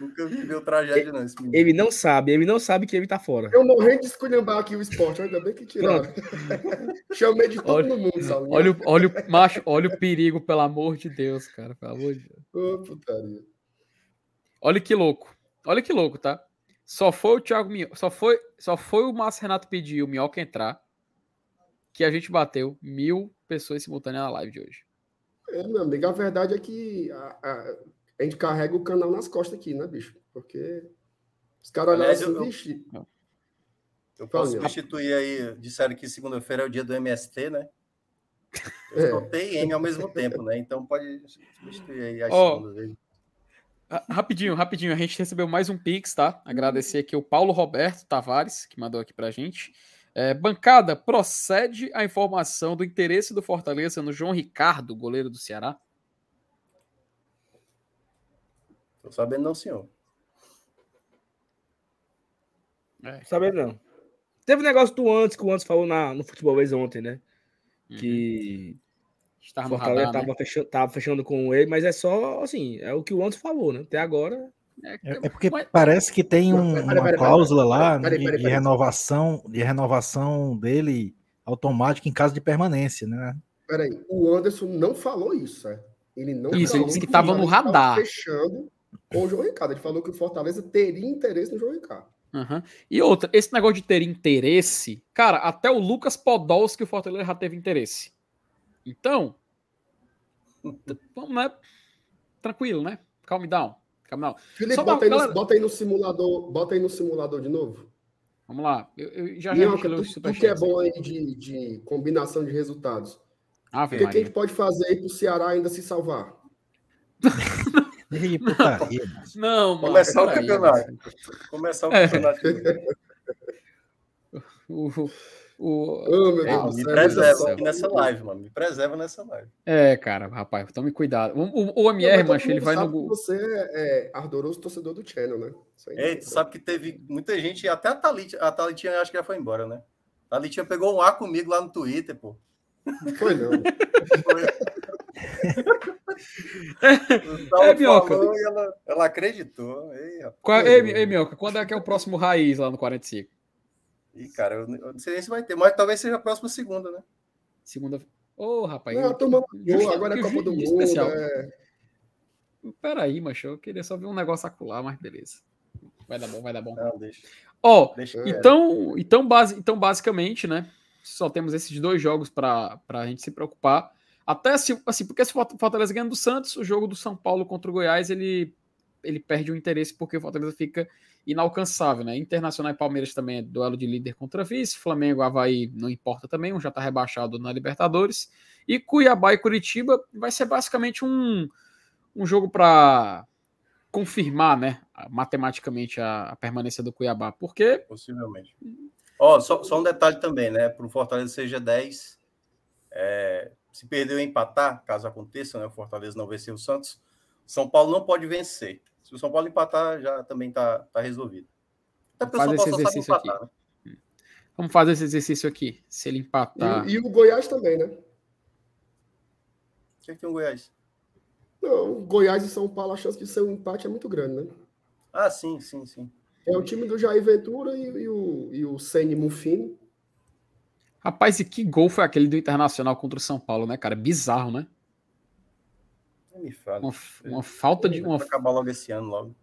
Nunca viveu tragédia, não, esse menino. Ele não sabe, ele não sabe que ele tá fora. Eu morrendo de esculhambar aqui o esporte, ainda bem que tiraram. *laughs* Chamei de todo Olha- mundo, Saulo. olha, o- olha o macho, olha o perigo, pelo amor de Deus, cara. Pelo amor de Deus. Ô, putaria. Olha que louco. Olha que louco, tá? Só foi o Thiago Minhoca, só foi, só foi o Márcio Renato pedir o Minhoca entrar que a gente bateu mil pessoas simultâneas na live de hoje. É, meu amigo, a verdade é que a, a- a gente carrega o canal nas costas aqui, né, bicho? Porque os caras olharam assim, eu- vixe, Eu posso Fala, substituir aí, disseram que segunda-feira é o dia do MST, né? Eu É. estou T e M ao mesmo tempo, né? Então pode substituir aí as Ó, segundas Rapidinho, rapidinho, a gente recebeu mais um Pix, tá? Agradecer aqui o Paulo Roberto Tavares, que mandou aqui pra gente. É, bancada, procede a informação do interesse do Fortaleza no João Ricardo, goleiro do Ceará? Tô sabendo não, senhor. Sabe não. Teve um negócio do antes, que o antes falou na, no Futebol Vez ontem, né? Uhum. Que Estava o no Fortaleza radar, né? tava, fechando, tava fechando com ele, mas é só, assim, é o que o antes falou, né? Até agora. É, É, é porque mas- parece que tem um- Peraí, peraí, uma peraí, cláusula lá de, de renovação, de renovação dele automática em caso de permanência, né? peraí, o Anderson não falou isso, é? Ele não Isso, ele falou disse que o tava no radar. fechando com o João Ricardo. Ele falou que o Fortaleza teria interesse no João Ricardo. Aham. E outra, esse negócio de ter interesse, cara, até o Lucas Podolski, o Fortaleza já teve interesse. Então, vamos, né? Tranquilo, né? Calm down. Calm down. Felipe, Só pra- bota aí, no, bota aí no simulador, bota aí no simulador de novo. Vamos lá. Eu, eu já já leu tu, tu que é bom aí de, de combinação de resultados. O que, que a gente pode fazer aí pro Ceará ainda se salvar? *laughs* E putaria, mano. Não, mano. Começar o campeonato. Começar o É. campeonato. *laughs* O, o, Ô, meu É, Deus me preserva nessa live, mano. Me preserva nessa live. é, cara, rapaz, tome cuidado. O, o, o MR, mancha, ele vai no. Você é, é ardoroso torcedor do Channel, né? Não Ei, tem tu sabe que teve muita gente, até a Thalita, a Thalitinha acho que já foi embora, né? A Thalitinha pegou um ar comigo lá no Twitter, pô. Foi não. Saulo *laughs* É, falou e ela, ela acreditou. Ei. Qual, ei, ei, Mioca, quando é que é o próximo raiz lá no 45? Ih, cara, eu, eu não sei nem se vai ter, mas talvez seja a próxima segunda, né? Segunda. Ô, rapaz. Não, mandou, agora é Copa do Mundo. especial. é. Peraí, macho, eu queria só ver um negócio acular, mas beleza. Vai dar bom, vai dar bom. Não, deixa. Ó, deixa quieto. então, então, base, então, basicamente, né? Só temos esses dois jogos para a gente se preocupar. Até se, assim, porque se o Forta- Fortaleza ganha do Santos, o jogo do São Paulo contra o Goiás, ele, ele perde o interesse porque o Fortaleza fica inalcançável, né? Internacional e Palmeiras também é duelo de líder contra vice, Flamengo, Havaí não importa também, um já tá rebaixado na Libertadores. E Cuiabá e Curitiba vai ser basicamente um, um jogo para confirmar, né, matematicamente a, a permanência do Cuiabá, porque Possivelmente. Ó, só, só um detalhe também, né? Para o Fortaleza seja 10. é, se perder ou empatar, caso aconteça, né? O Fortaleza não vencer o Santos, São Paulo não pode vencer. Se o São Paulo empatar, já também tá, tá resolvido. Até porque o Faz São Paulo esse só sabe exercício aqui. empatar, né? Vamos fazer esse exercício aqui. Se ele empatar. E, e o Goiás também, né? que, é que tem o Goiás? Não, Goiás e São Paulo, a chance de ser um empate é muito grande, né? Ah, sim, sim, sim. É o time do Jair Ventura e, e o, e o Senni Mufini. Rapaz, e que gol foi aquele do Internacional contra o São Paulo, né, cara? Bizarro, né? Não me fala. Uma, uma falta de uma Vai acabar logo esse ano, logo.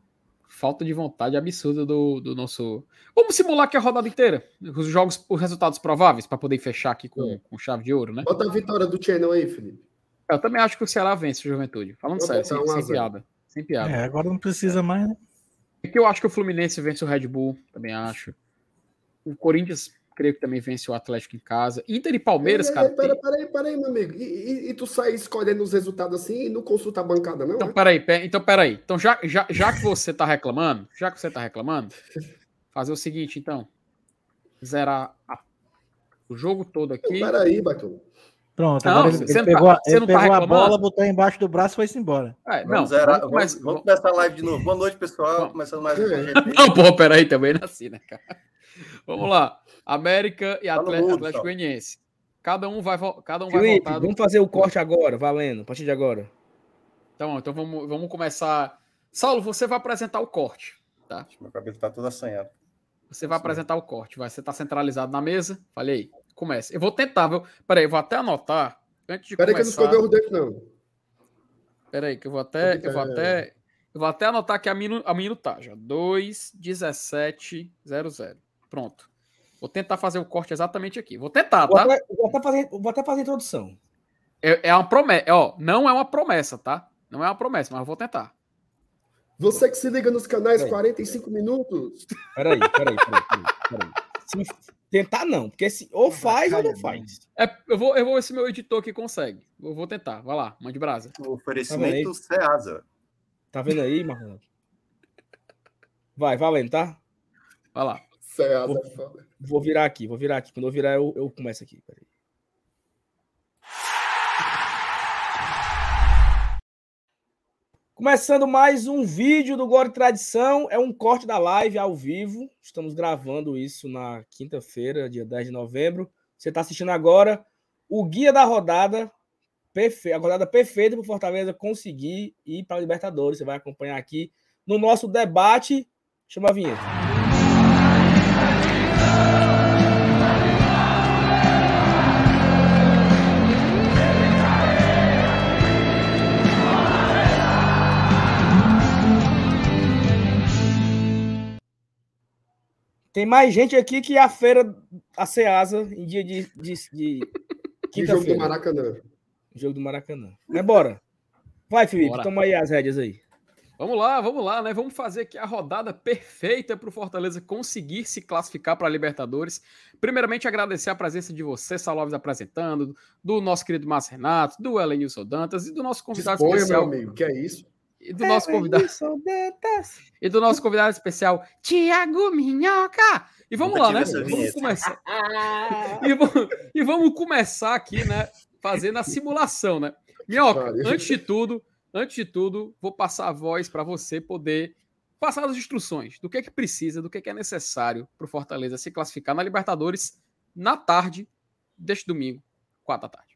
falta de vontade absurda do, do nosso. Vamos simular aqui a rodada inteira, os jogos, os resultados prováveis para poder fechar aqui com, com chave de ouro, né? Bota a vitória do Channel aí, Felipe. Eu também acho que o Ceará vence o Juventude. Falando sério, sem, sem piada, sem piada. É, agora não precisa mais, né? É que eu acho que o Fluminense vence o Red Bull, também acho. O Corinthians, creio que também vence o Atlético em casa. Inter e Palmeiras, Ei, ei, cara. ei, Pera, tem- pera aí, pera aí, meu amigo. E, e- e tu sai escolhendo os resultados assim e não consulta a bancada, não? Então, é? peraí, pe- então, peraí. Então, já, já, já que você tá reclamando, já que você tá reclamando, fazer o seguinte, então. Zerar a- o jogo todo aqui. Pera aí, Batom. Pronto, Não, agora ele, você ele não pegou, tá- ele não tá pegou a reclamando? bola, botou embaixo do braço e foi-se embora. É, Vamos, não, zerar, vamos vamos, começar- vamos começar a live de novo. Boa noite, pessoal. Vamos. Começando mais um. *laughs* Não, pô, peraí, também não é assim, né, cara? Vamos lá. América e mudo, Atlético só. Goianiense. Cada um vai, cada um vai Felipe, voltar. vamos fazer o corte agora, valendo, a partir de agora. Então, então vamos, vamos começar. Saulo, você vai apresentar o corte, tá? Meu cabelo tá todo assanhado. Você vai apresentar o corte. Vai, você tá centralizado na mesa. Falei, comece. Eu vou tentar, viu? Peraí, eu vou até anotar. Antes de Pera aí que eu não começar. escovei os dentes, não. Peraí, que eu vou até. Eu vou até. Eu vou até anotar aqui a, minu, a minutagem. ó. 2,1700. Pronto. Vou tentar fazer o corte exatamente aqui. Vou tentar, Vou tá? até, vou até fazer, vou até fazer a introdução. É, é uma promessa. Ó, não é uma promessa, tá? Não é uma promessa, mas eu vou tentar. Você que se liga nos canais Peraí. 45 minutos. Peraí, peraí, peraí, peraí. peraí. Tentar, não, porque se, ou faz ou não faz. É, eu, vou, eu vou ver se meu editor aqui consegue. Eu vou tentar. Vai lá, mande brasa. O oferecimento Tá Ceasa. Tá vendo aí, Marlon? Vai, valendo, tá? Vai lá. Ceasa, Vou- é foda. Vou virar aqui, vou virar aqui. Quando eu virar, eu, eu começo aqui. Peraí. Começando mais um vídeo do Gore Tradição. É um corte da live ao vivo. Estamos gravando isso na quinta-feira, dia 10 de novembro. Você está assistindo agora o guia da rodada. A rodada perfeita para o Fortaleza conseguir ir para a Libertadores. Você vai acompanhar aqui no nosso debate. Chama a vinheta. Tem mais gente aqui que a feira, a Ceasa, em dia de, de, de *laughs* Que jogo do quinta-feira. Maracanã. Jogo do Maracanã. Mas bora. Vai, Felipe, Bora. toma aí as rédeas aí. Vamos lá, vamos lá, né? Vamos fazer aqui a rodada perfeita para o Fortaleza conseguir se classificar para a Libertadores. Primeiramente, agradecer a presença de você, Salves apresentando, do nosso querido Márcio Renato, do Elenilson Dantas e do nosso convidado Disponha, meu especial. amigo. Que é isso? E do nosso convidado, e do nosso convidado especial, Tiago Minhoca. E vamos lá, né? Vamos começar. *laughs* E vamos, e vamos começar aqui, né? Fazendo a simulação, né? Minhoca, antes de tudo, antes de tudo, vou passar a voz para você poder passar as instruções do que é que precisa, do que é que é necessário para o Fortaleza se classificar na Libertadores na tarde deste domingo, quatro da tarde.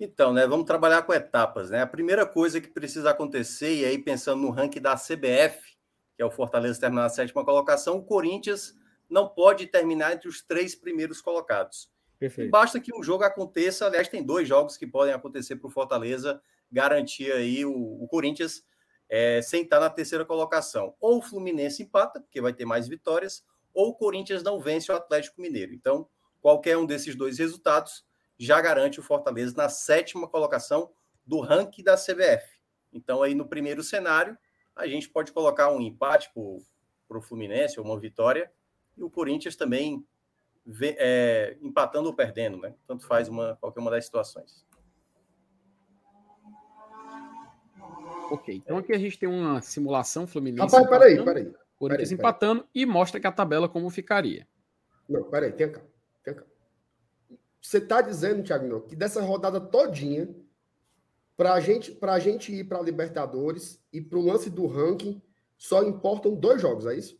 Então, né, vamos trabalhar com etapas, né? A primeira coisa que precisa acontecer, e aí pensando no ranking da CBF, que é o Fortaleza terminar na sétima colocação, o Corinthians não pode terminar entre os três primeiros colocados. E Perfeito. basta que um jogo aconteça, aliás, tem dois jogos que podem acontecer para o Fortaleza garantir aí o, o Corinthians é, sem estar na terceira colocação. Ou o Fluminense empata, porque vai ter mais vitórias, ou o Corinthians não vence o Atlético Mineiro. Então, qualquer um desses dois resultados já garante o Fortaleza na sétima colocação do ranking da CBF. Então, aí no primeiro cenário, a gente pode colocar um empate para o Fluminense ou uma vitória, e o Corinthians também ve- é, empatando ou perdendo, né? Tanto faz uma, qualquer uma das situações. Ok, então aqui a gente tem uma simulação Fluminense. Rapaz, peraí, peraí. Corinthians peraí, peraí. empatando e mostra que a tabela como ficaria. Não, peraí, tenha calma. Tenha calma. Você está dizendo, Thiago, não, que dessa rodada todinha, para gente, a gente ir para a Libertadores e para o lance do ranking, só importam dois jogos, é isso?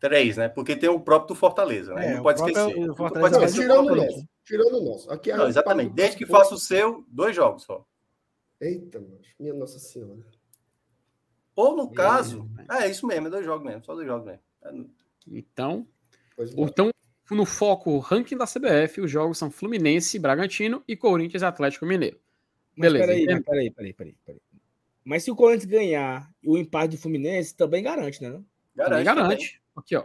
Três, né? Porque tem o próprio do Fortaleza, né? É, não o pode próprio- esquecer. o Não Fortaleza pode Não, vai esquecer. ser tirando Corinthians. essa. Tirando o nosso. Aqui é Não, exatamente. Desde que faça o seu, dois jogos só. Eita, minha Nossa Senhora. Ou no caso, é isso mesmo, é dois jogos mesmo, só dois jogos mesmo. É Então, Pois não. então, no foco ranking da CBF, os jogos são Fluminense, Bragantino e Corinthians e Atlético Mineiro. Mas Beleza, peraí, mas peraí, peraí, peraí, peraí. Mas se o Corinthians ganhar e o empate do Fluminense, também garante, né? Não? Também Garante. garante. Aqui, ó.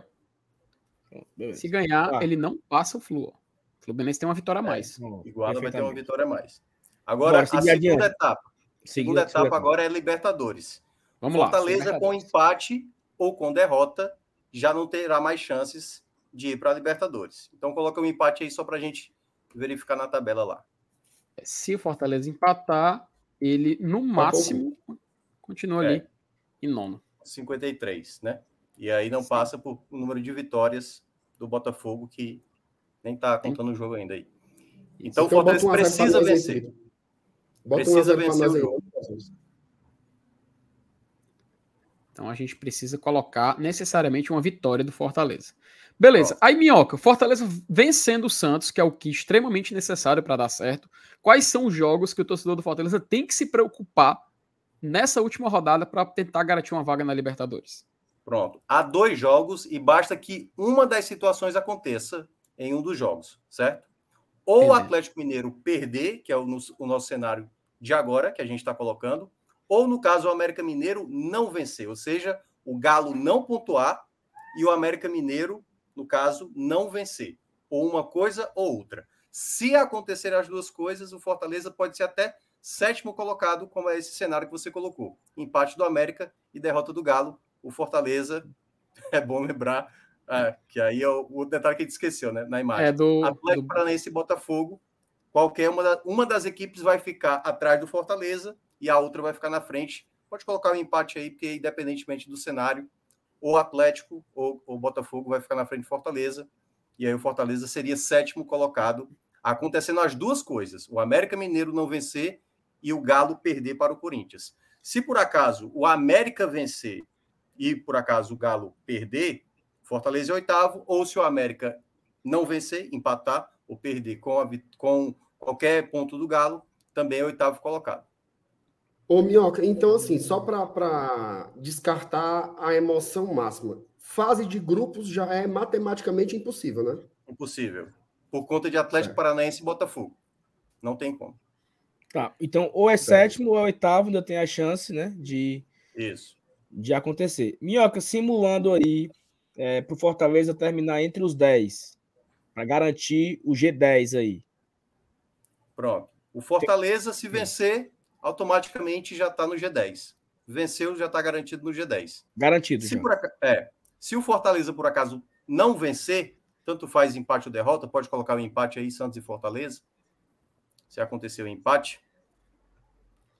Beleza. Se ganhar, Tá. ele não passa o Flu. ó. O Fluminense tem uma vitória a mais. Bom, também. Iguala vai ter uma vitória a mais. Agora, Bora a segunda adiante. etapa. Seguindo- Segunda etapa seguindo- agora é Libertadores. Vamos lá. Fortaleza com empate ou com derrota já não terá mais chances de ir para a Libertadores. Então coloca um empate aí só para a gente verificar na tabela lá. Se o Fortaleza empatar, ele, no máximo, continua ali É. em nono. 53, né? E aí não passa por o número de vitórias do Botafogo que nem tá contando o jogo ainda aí. Então o Então, bota Fortaleza precisa vencer. Precisa vencer o jogo. Então a gente precisa colocar necessariamente uma vitória do Fortaleza. Beleza. Aí, Minhoca, Fortaleza vencendo o Santos, que é o que é extremamente necessário para dar certo. Quais são os jogos que o torcedor do Fortaleza tem que se preocupar nessa última rodada para tentar garantir uma vaga na Libertadores? Pronto. Há dois jogos e basta que uma das situações aconteça em um dos jogos, certo? Ou o Entendi. Atlético Mineiro perder, que é o, o nosso cenário de agora, que a gente está colocando, ou no caso o América Mineiro não vencer, ou seja, o Galo não pontuar e o América Mineiro, no caso, não vencer. Ou uma coisa ou outra. Se acontecer as duas coisas, o Fortaleza pode ser até sétimo colocado, como é esse cenário que você colocou. Empate do América e derrota do Galo. O Fortaleza, *laughs* é bom lembrar, ah, que aí é o, o detalhe que a gente esqueceu, né? Na imagem. É do, Atlético do- Paranaense e Botafogo, qualquer uma, da- uma das equipes vai ficar atrás do Fortaleza e a outra vai ficar na frente. Pode colocar um empate aí, porque independentemente do cenário, ou Atlético ou o Botafogo vai ficar na frente do Fortaleza, e aí o Fortaleza seria sétimo colocado, acontecendo as duas coisas: o América Mineiro não vencer e o Galo perder para o Corinthians. Se por acaso o América vencer e por acaso o Galo perder, Fortaleza é oitavo, ou se o América não vencer, empatar ou perder com, a com qualquer ponto do Galo, também é oitavo colocado. Ô, Minhoca, então assim, só para descartar a emoção máxima, fase de grupos já é matematicamente impossível, né? Impossível. Por conta de Atlético Certo. Paranaense e Botafogo. Não tem como. Tá, então ou é sétimo ou é oitavo, ainda tem a chance, né, de, Isso. de acontecer. Minhoca, simulando aí é, para o Fortaleza terminar entre os 10, para garantir o G10 aí. Pronto. O Fortaleza, se vencer, automaticamente já está no G10. Venceu, já está garantido no G10. Garantido Se, já. por aca- é, se o Fortaleza, por acaso, não vencer, tanto faz empate ou derrota, pode colocar o empate aí, Santos e Fortaleza, se acontecer o empate.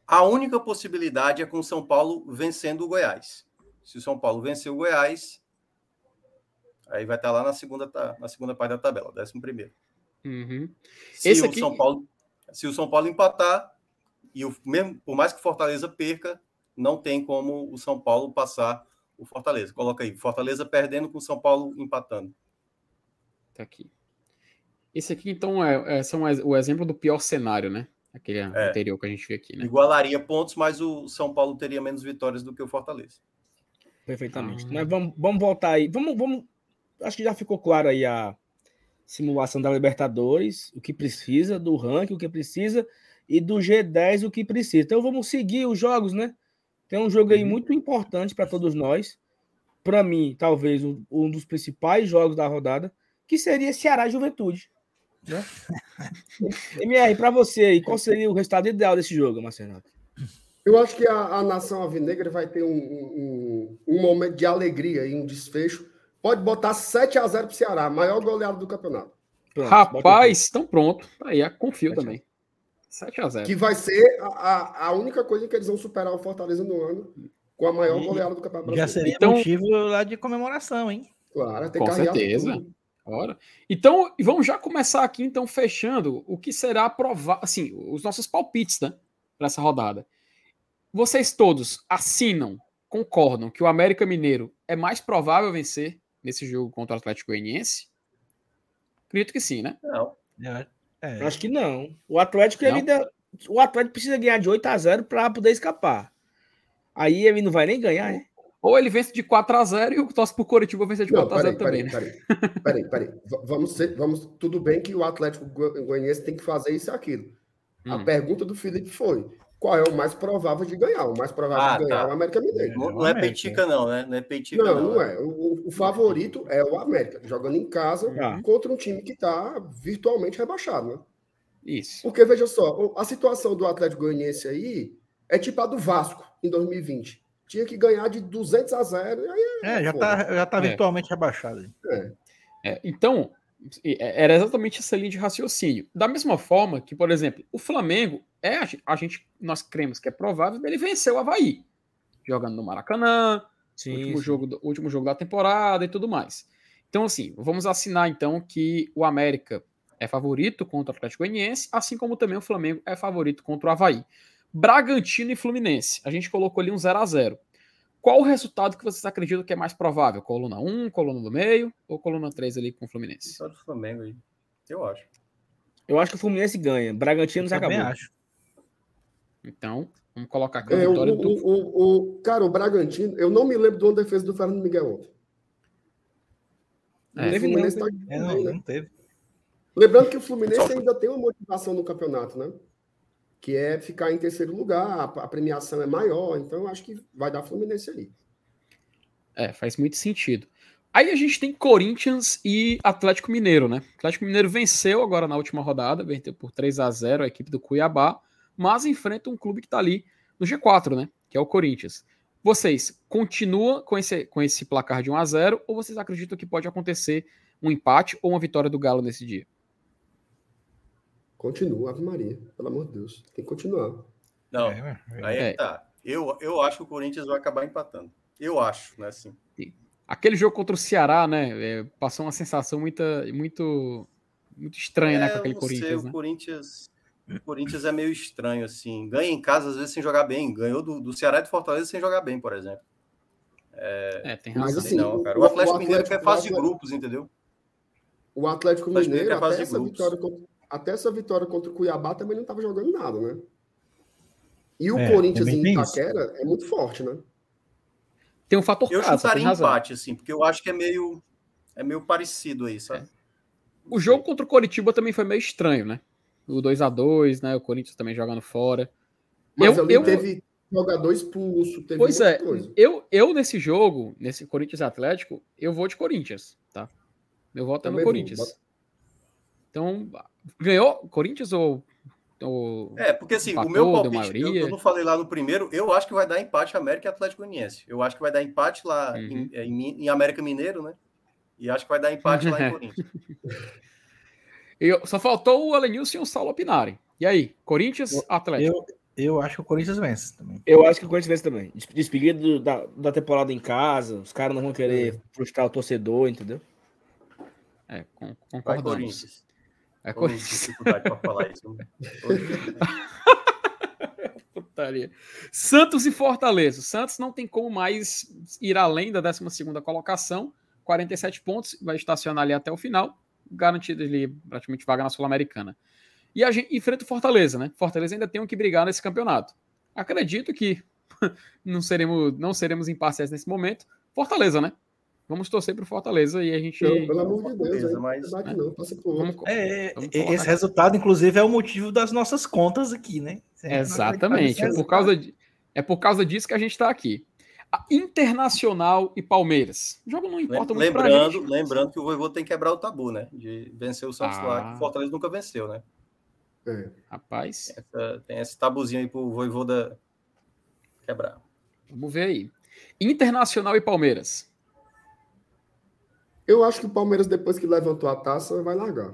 A única possibilidade é com o São Paulo vencendo o Goiás. Se o São Paulo vencer o Goiás, aí vai estar lá na segunda, na segunda parte da tabela, décimo primeiro. Uhum. Se Esse o aqui- São Paulo, se o São Paulo empatar e o mesmo, por mais que o Fortaleza perca, não tem como o São Paulo passar o Fortaleza. Coloca aí, Fortaleza perdendo com o São Paulo empatando. Tá aqui. Esse aqui, então, é, é, são o exemplo do pior cenário, né? Aquele É. anterior que a gente viu aqui, né? Igualaria pontos, mas o São Paulo teria menos vitórias do que o Fortaleza. Perfeitamente. Ah. Mas vamos, vamos voltar aí. Vamos, vamos. Acho que já ficou claro aí a simulação da Libertadores, o que precisa, do ranking, o que precisa, e do G10, o que precisa. Então vamos seguir os jogos, né? Tem um jogo aí Uhum. muito importante para todos nós. Para mim, talvez um, um dos principais jogos da rodada, que seria Ceará e Juventude. Né? *laughs* MR, para você aí, qual seria o resultado ideal desse jogo, Marcelo? Eu acho que a, a nação alvinegra vai ter um, um, um momento de alegria e um desfecho. Pode botar 7 a 0 para o Ceará, maior goleado do campeonato. Pronto. Rapaz, então pronto. Aí, confio também. 7x0. Que vai ser a, a, a única coisa que eles vão superar o Fortaleza no ano com a maior E- goleada do campeonato Já brasileiro. seria Então- motivo lá de comemoração, hein? Claro, tem Com certeza. tudo. Ora. Então, vamos já começar aqui, então, fechando o que será provar, assim, os nossos palpites, né, para essa rodada. Vocês todos assinam, concordam que o América Mineiro é mais provável vencer nesse jogo contra o Atlético Goianiense? Acredito que sim, né? Não. É, É. Acho que não. O Atlético, Não? ele ainda. O Atlético precisa ganhar de 8 a 0 para poder escapar. Aí ele não vai nem ganhar, é? Ou ele vence de 4x0 e o torce pro Curitiba vencer de Não, 4x0 peraí, também, peraí, né? peraí, peraí, peraí. V- Vamos, ser, vamos, tudo bem que o Atlético Goi- Goianiense tem que fazer isso e aquilo. A Hum. pergunta do Felipe foi: qual é o mais provável de ganhar? O mais provável Ah, de ganhar tá. é o América Mineiro. Não, É, não é peitica, não, né? Não é peitica, Não, não. não é. O, o favorito é o América, jogando em casa Ah. contra um time que está virtualmente rebaixado, né? Isso. Porque, veja só, a situação do Atlético Goianiense aí é tipo a do Vasco em 2020. Tinha que ganhar de 200 a 0 e aí É, já Foda. tá, já tá É. virtualmente rebaixado. É, então, é- era exatamente essa linha de raciocínio. Da mesma forma que, por exemplo, o Flamengo, é a, gen- a gente, nós cremos que é provável dele vencer o Havaí, jogando no Maracanã, Sim. último, sim. jogo, último jogo da temporada e tudo mais. Então, assim, vamos assinar então que o América é favorito contra o Atlético Goianiense, assim como também o Flamengo é favorito contra o Havaí. Bragantino e Fluminense. A gente colocou ali um 0 a 0 Qual o resultado que vocês acreditam que é mais provável? Coluna 1, coluna do meio ou coluna 3 ali com o Fluminense? Só do Flamengo aí. Eu acho. Eu acho que o Fluminense ganha. Bragantino já Também acabou. acho. Então, vamos colocar aqui a É, o, do. o, o, o- cara, o Bragantino, eu não me lembro de uma defesa do Fernando Miguel ontem. É, o Fluminense não, tá É, não, né? não teve. Lembrando que o Fluminense ainda tem uma motivação no campeonato, né? Que é ficar em terceiro lugar, a, premiação é maior, então eu acho que vai dar Fluminense ali. É, faz muito sentido. Aí a gente tem Corinthians e Atlético Mineiro, né? Atlético Mineiro venceu agora na última rodada, venceu por 3 a 0 a equipe do Cuiabá, mas enfrenta um clube que tá ali no G4, né? Que é o Corinthians. Vocês continuam com esse, com esse placar de 1 a 0 ou vocês acreditam que pode acontecer um empate ou uma vitória do Galo nesse dia? Continua, Ave Maria, pelo amor de Deus. Tem que continuar. Não, É, é. aí é que tá. Eu, eu acho que o Corinthians vai acabar empatando. Eu acho, né? Assim. Aquele jogo contra o Ceará, né? é, passou uma sensação muito, muito, muito estranha, né? Com aquele não sei, Corinthians, o né? Corinthians. O Corinthians é meio estranho, assim. Ganha em casa, às vezes, sem jogar bem. Ganhou do, do Ceará e do Fortaleza sem jogar bem, por exemplo. É, tem Mas razão. assim, não, cara. o- O Atlético o Mineiro Atlético- é fase de o Atlético- grupos, entendeu? O Atlético Atlético Mineiro, Mineiro é fase de grupos. vitória contra, até essa vitória contra o Cuiabá também não estava jogando nada, né? E o É, Corinthians também em tem isso. Itaquera é muito forte, né? Tem um fator Eu casa, chutaria tem razão. empate, assim, porque eu acho que é meio, é meio parecido aí, sabe? O jogo contra o Coritiba também foi meio estranho, né? O 2 a 2 né? O Corinthians também jogando fora. Mas Eu- ali eu- teve jogador expulso, teve Pois é, coisa. eu, eu nesse jogo, nesse Corinthians e Atlético, eu vou de Corinthians, tá? Meu voto é no Também vou. Corinthians. Então, ganhou Corinthians ou. ou... É, porque assim, o Empatou, meu deu palpite, eu, maioria. eu não falei lá no primeiro, eu acho que vai dar empate América e Atlético Goianiense. Eu acho que vai dar empate lá Uhum. em, é, em Mi- em América Mineiro, né? E acho que vai dar empate lá em *laughs* Corinthians. Eu- só faltou o Elenilson e o Saulo opinarem. E aí, Corinthians, Atlético? Eu, eu acho que o Corinthians vence também. Eu acho que o Corinthians vence também. Des- Despedida do- da, da temporada em casa, os caras não vão querer frustrar o torcedor, entendeu? É, concordamos. É Corinthians. dificuldade para falar isso. *laughs* Putaria. Santos e Fortaleza. O Santos não tem como mais ir além da 12 colocação. 47 pontos, vai estacionar ali até o final, garantido ali praticamente vaga na Sul-Americana. E a gente enfrenta o Fortaleza, né? Fortaleza ainda tem que brigar nesse campeonato. Acredito que *laughs* não seremos, não seremos imparciais nesse momento. Fortaleza, né? Vamos torcer para o Fortaleza e a gente. Não, pelo amor de Deus, mas- não debate não, passa pro outro. Vamos, É, Vamos é, esse aqui. resultado, inclusive, é o motivo das nossas contas aqui, né? Exatamente. É por, causa de- é por causa disso que a gente está aqui. A Internacional e Palmeiras. O jogo não importa muito pra Lembrando, gente. lembrando que o Vovô tem que quebrar o tabu, né? De vencer o Santos lá, Ah. que o Fortaleza nunca venceu, né? É. Rapaz, Essa- tem esse tabuzinho aí pro Vovô da quebrar. vamos ver aí. Internacional e Palmeiras. Eu acho que o Palmeiras, depois que levantou a taça, vai largar.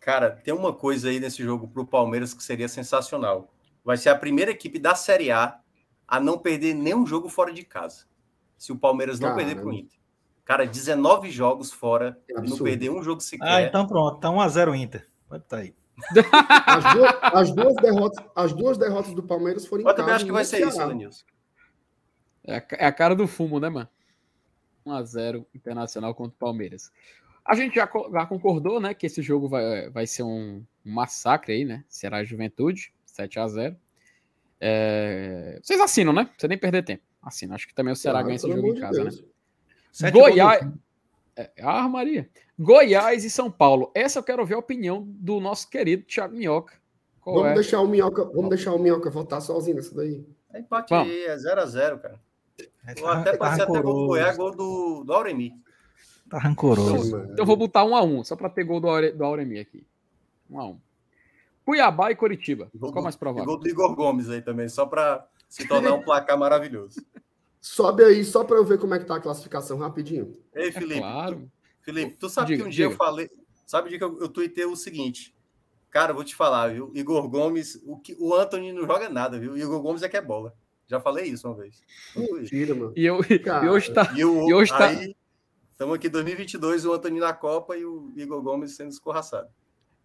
Cara, tem uma coisa aí nesse jogo pro Palmeiras que seria sensacional. Vai ser a primeira equipe da Série A a não perder nenhum jogo fora de casa. Se o Palmeiras não Caramba. perder pro Inter. Cara, 19 jogos fora É e não perder um jogo sequer. Ah, então pronto, tá 1x0 Inter. Pode tá aí. As duas, as duas derrotas, as duas derrotas do Palmeiras foram em Eu também casa, acho que vai ser isso, Ceará. Denilson. É a, é a cara do fumo, né, mano? 1x0 Internacional contra o Palmeiras. A gente já, já concordou, né, que esse jogo vai, vai ser um, um massacre aí, né? Será a Juventude, 7 a 0 É, Vocês assinam, né? Você nem perder tempo. Assina. Acho que também o Ceará Ah, ganha esse jogo em casa, né? Deus. Sete gols Goiás. do- É, ah, Maria. Goiás e São Paulo. Essa eu quero ver a opinião do nosso querido Thiago Minhoca. Qual Vamos é? deixar o Minhoca, vamos deixar o Minhoca votar sozinho nessa daí. É empate Vamos. aí, é 0x0, cara. É, Ou até tá ser até gol do. Goiás, gol do, do Auremi. Tá rancoroso. Então eu vou botar um a um, só para ter gol do, Aure, do Auremi aqui. Um a um. Cuiabá e Coritiba. Gol Qual mais provável? gol do Igor Gomes aí também, só para se tornar um *laughs* placar maravilhoso. Sobe aí só para eu ver como é que tá a classificação rapidinho. Ei, É Felipe, claro. tu, Felipe, tu sabe Diga, que um dia diga. eu falei. Sabe o dia que eu, eu tuitei o seguinte? Cara, eu vou te falar, viu? Igor Gomes, o, que, o Anthony não joga nada, viu? O Igor Gomes é que é bola. Já falei isso uma vez. Mentira, mano. E, eu, Cara, e hoje tá. E, o, E hoje tá- estamos aqui em 2022, o Anthony na Copa e o Igor Gomes sendo escorraçado.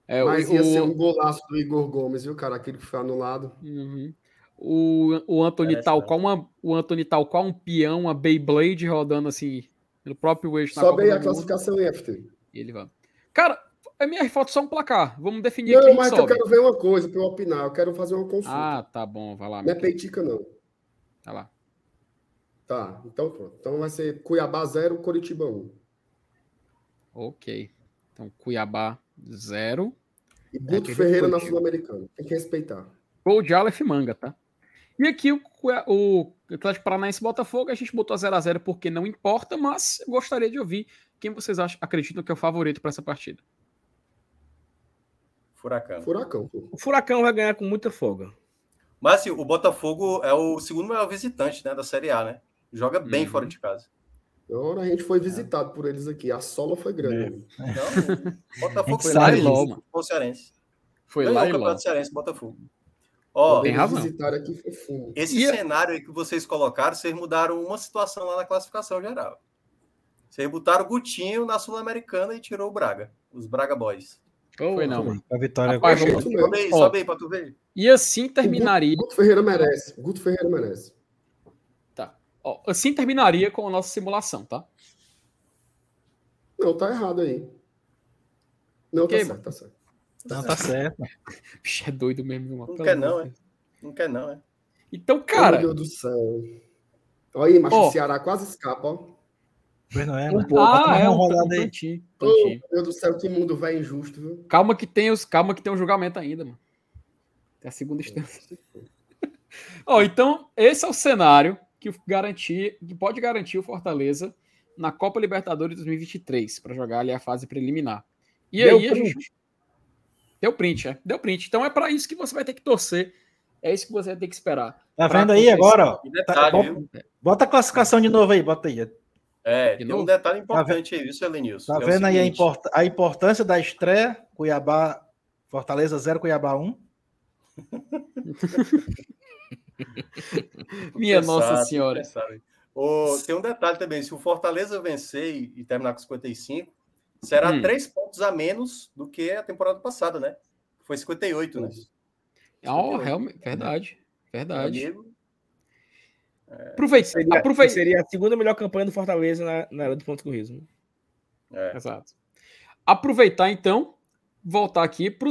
É, Mas o, ia ser um golaço do Igor Gomes, viu, cara? Aquele que foi anulado. Uhum. O, o Anthony Merece, tal né? qual uma, o Anthony tal qual um peão, uma Beyblade rodando assim pelo próprio eixo Sobe aí a Mundo, classificação aí, FT. e ele vai. Cara, a minha foto só um placar. Vamos definir Não, quem mas que eu sobe. quero ver uma coisa para eu opinar. Eu quero fazer uma consulta. Ah, tá bom, vai lá. não é peitica, não. Vai lá. Tá, então pronto. Então vai ser Cuiabá 0, Coritiba 1. Ok. Então, Cuiabá 0. E Guto que Ferreira na. Sul-Americana. Tem que respeitar. Gol de Aleph Manga, tá? E aqui o, o Atlético Paranaense Botafogo, a gente botou 0x0 porque não importa, mas gostaria de ouvir quem vocês acham, acreditam que é o favorito para essa partida. Furacão. Furacão, pô. O Furacão vai ganhar com muita folga. Mas assim, o Botafogo é o segundo maior visitante né, da Série A, né? Joga bem Uhum. fora de casa. Hora a gente foi visitado por eles aqui. A sola foi grande. É. Então, *laughs* o Botafogo foi lá e logo o Cearense. Foi Ganhou lá o e Campeonato logo. Cearense, Botafogo. Ó, Tem razão. aqui foi fumo. esse E a- cenário aí que vocês colocaram, vocês mudaram uma situação lá na classificação geral. Vocês botaram o Gutinho na Sul-Americana e tirou o Braga, os Braga Boys. Foi não, mano. A vitória Rapaz, vamos- Isso mesmo. Sobe sobe aí pra tu ver. E assim terminaria. Guto Ferreira merece. Guto Ferreira merece. ó, assim terminaria com a nossa simulação, tá? Não, tá errado aí. Não, Ok, tá mano. certo, tá certo. Não, tá certo. *laughs* Bicho, é doido mesmo, viu, mano? Não quer não, é? Não quer não, é? Então, Meu cara, Deus do céu. Olha aí, Ó. o Ceará quase escapa, ó. Pois não é, Um mano. pouco. ah, Tá é uma um, rodada um aí. Tantinho. meu Deus do céu, que mundo velho injusto, viu? Calma que tem os, calma que tem um julgamento ainda, mano. Tem a segunda instância. *laughs* Ó, então, esse é o cenário que garantir, que pode garantir o Fortaleza na Copa Libertadores 2023 para jogar ali a fase preliminar. E Deu aí a print. gente deu print, é? Deu print. Então é para isso que você vai ter que torcer. É isso que você vai ter que esperar. Tá vendo aí acontecer. agora, ó? E Tá- detalhe, bota, bota a classificação de novo aí, bota aí. É, tem um detalhe importante aí, viu, seu Elenilson? Tá É vendo aí a, import- a importância da estreia? Cuiabá, Fortaleza 0, Cuiabá 1. *laughs* Minha pensar, Nossa Senhora. Ô, tem um detalhe também: se o Fortaleza vencer e, terminar com 55, será Hum. três pontos a menos do que a temporada passada, né? Foi 58, né? Ó, realmente, verdade. Verdade. Amigo, Aproveita, Seria, aproveita. seria a segunda melhor campanha do Fortaleza na, na era do ponto corrido. né? é. Exato. Aproveitar então, voltar aqui para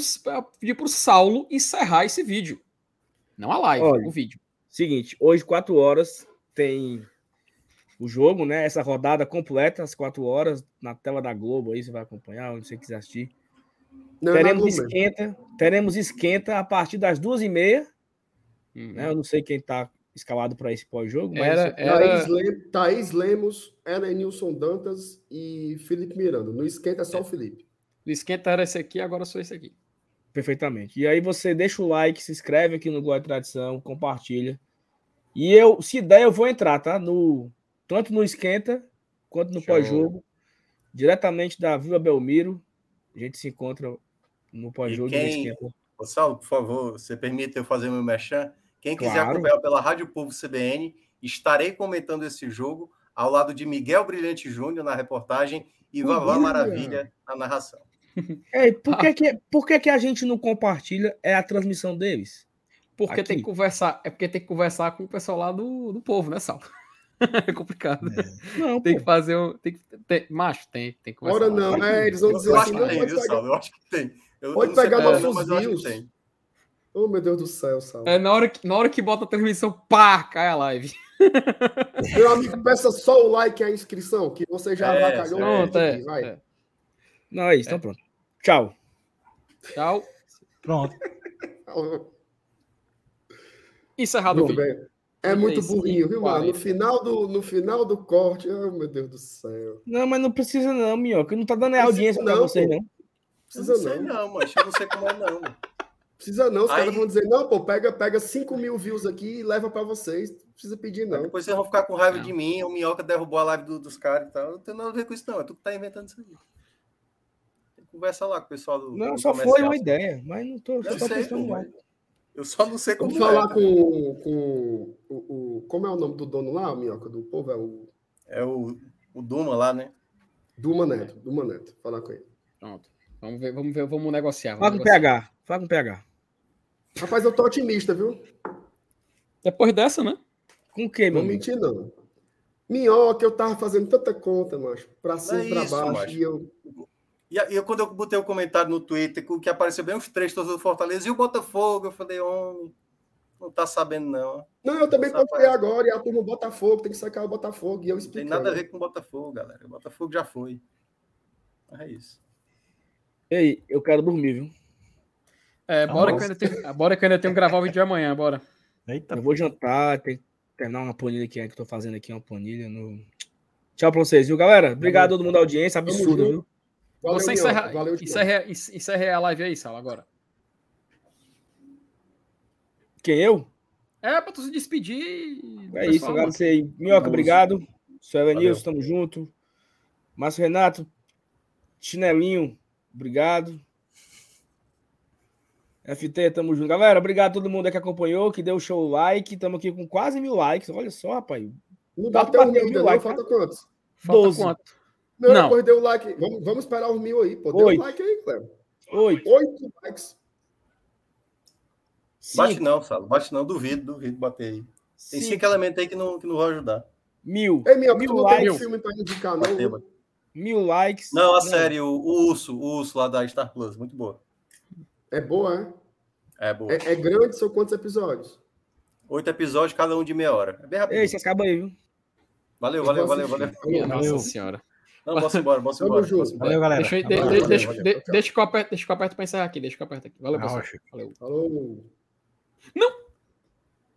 pedir para o Saulo encerrar esse vídeo. Não a live, Olha. o vídeo. Seguinte, hoje, 4 horas, tem o jogo, né? Essa rodada completa, às 4 horas, na tela da Globo aí, você vai acompanhar, onde você quiser assistir. Não, é teremos esquenta, teremos esquenta a partir das duas e meia. Uhum. Né? Eu não sei quem tá escalado para esse pós-jogo, mas Era, Thaís, era, Lem- Thaís Lemos, Elenilson Dantas e Felipe Miranda. No esquenta é só o Felipe. o esquenta era esse aqui, agora sou esse aqui. perfeitamente. E aí você deixa o like, se inscreve aqui no de Tradição, compartilha. E eu, se der, eu vou entrar, tá? No, tanto no esquenta quanto no pós-jogo, diretamente da Vila Belmiro. A gente se encontra no pós-jogo e no quem- esquenta. Ô, Saulo, por favor, você permite eu fazer meu merchan? Quem quiser Claro. acompanhar pela Rádio Povo CBN, estarei comentando esse jogo ao lado de Miguel Brilhante Júnior na reportagem e Vavá Olha! Maravilha na narração. *laughs* É, por que, que, por que, que a gente não compartilha é a transmissão deles? Porque tem Aqui. que conversar, é porque tem que conversar com o pessoal lá do, do povo, né, Saulo? *laughs* É complicado. Não, Tem pô. que fazer um. Tem que, tem, macho, tem, tem que começar. Ora não, é, eles vão dizer eu assim, acho que não, tem, pode viu, pegar, Saulo? Eu acho que tem. Eu, Pode eu pegar é, nossos eu acho que views. Oh, meu Deus do céu, Sal. É, na, hora que, na hora que bota a transmissão, pá, cai a live. *laughs* Meu amigo, peça só o like e a inscrição, que você já É, avacalhou. Pronto, é. vai. é. Não, é isso, então pronto. Tchau. Tchau. Pronto. *laughs* Encerrado o Muito vídeo. bem. É muito 35, burrinho, viu, mano? No 40. final do, no final do corte, oh, meu Deus do céu. Não, mas não precisa não, Minhoca. Não tá dando Precisa audiência pra não, vocês, pô. não. Precisa não sei não. não, mas eu não sei como é não. Precisa não. Os Aí- caras vão dizer, não, pô, pega, pega 5 mil views aqui e leva pra vocês. Não precisa pedir, não. Depois vocês vão ficar com raiva Não. de mim, o Minhoca derrubou a live do- dos caras e tal. Não tem nada a ver com isso, não. É tu que tá inventando isso aí. Conversa lá com o pessoal do. Não, do só foi comercial. uma ideia, mas não tô, Eu só sei, pensando Eu só não sei como Vamos falar é. com, com o, o. Como é o nome do dono lá, Minhoca? Do povo? É o É o, o Duma lá, né? Duma Neto. Duma Neto. Falar com ele. Pronto. Vamos ver, vamos ver, vamos negociar. Fala Vamos negociar. PH. Fala com o PH. Rapaz, eu tô otimista, viu? Depois dessa, né? Com o quê, meu Não amigo? mentir, não. Minhoca, eu tava fazendo tanta conta, macho. Pra cima é e pra isso, baixo. macho. E eu. E, e eu, quando eu botei o comentário no Twitter, que- que apareceu bem uns três todos do Fortaleza e o Botafogo, eu falei, homem, não tá sabendo não. Não, eu também comprei agora e a turma Botafogo, tem que sacar o Botafogo. E eu Não tem nada a ver com o Botafogo, galera. O Botafogo já foi. É isso. Ei, eu quero dormir, viu? É, bora Vamos. que, eu ainda tenho, bora que eu ainda tenho que gravar o vídeo de amanhã, bora. Eita, Eu vou jantar, tem que terminar uma planilha que, que eu tô fazendo aqui, uma planilha no. Tchau pra vocês, viu, galera? Obrigado a todo mundo da audiência, absurdo, viu? Valeu, Você encerra, Valeu encerra, encerra a live aí, Sal, agora. Quem eu? É, pra tu se despedir. É isso, agradecer aí. Minhoca, obrigado. Seu Elenilson, tamo junto. Márcio Renato, Chinelinho, obrigado. FT, tamo junto. Galera, obrigado a todo mundo aí que acompanhou, que deu show like. Estamos aqui com quase mil likes. Olha só, rapaz. Não Dá bateu pra o bater mil ainda, likes, Falta quantos? Falta 12. quanto? Não, Não. depois deu o like. Vamos, vamos esperar os mil aí, pô. Deu Oito. o like aí, Cleber. Oito. Oito likes. Bate Cinco. não, Salo. Bate não, duvido, duvido bater aí. Tem Cinco. cinco elementos aí que não, que não vão ajudar. Mil. Ei, minha, Mil tu não tem likes. um filme pra indicar, não? Bater. Mil likes. Não, a série, o, o Urso, o Urso lá da Star Plus, muito boa. É boa, É boa. é? É, é grande, são quantos episódios? Oito episódios, cada um de meia hora. É bem rápido. Ei, você acaba aí, viu? Valeu, Eu valeu, valeu, valeu. Valeu. Nossa senhora. Não, posso ir embora, posso ir Tamo embora. junto. posso ir embora. valeu, galera. Deixa, eu- Valeu, de- valeu, deixa, valeu. de- deixa que eu aperto, deixa que eu aperto pra encerrar aqui. Deixa que eu aperto aqui. Valeu, Ah, pessoal. Valeu. Falou. Não,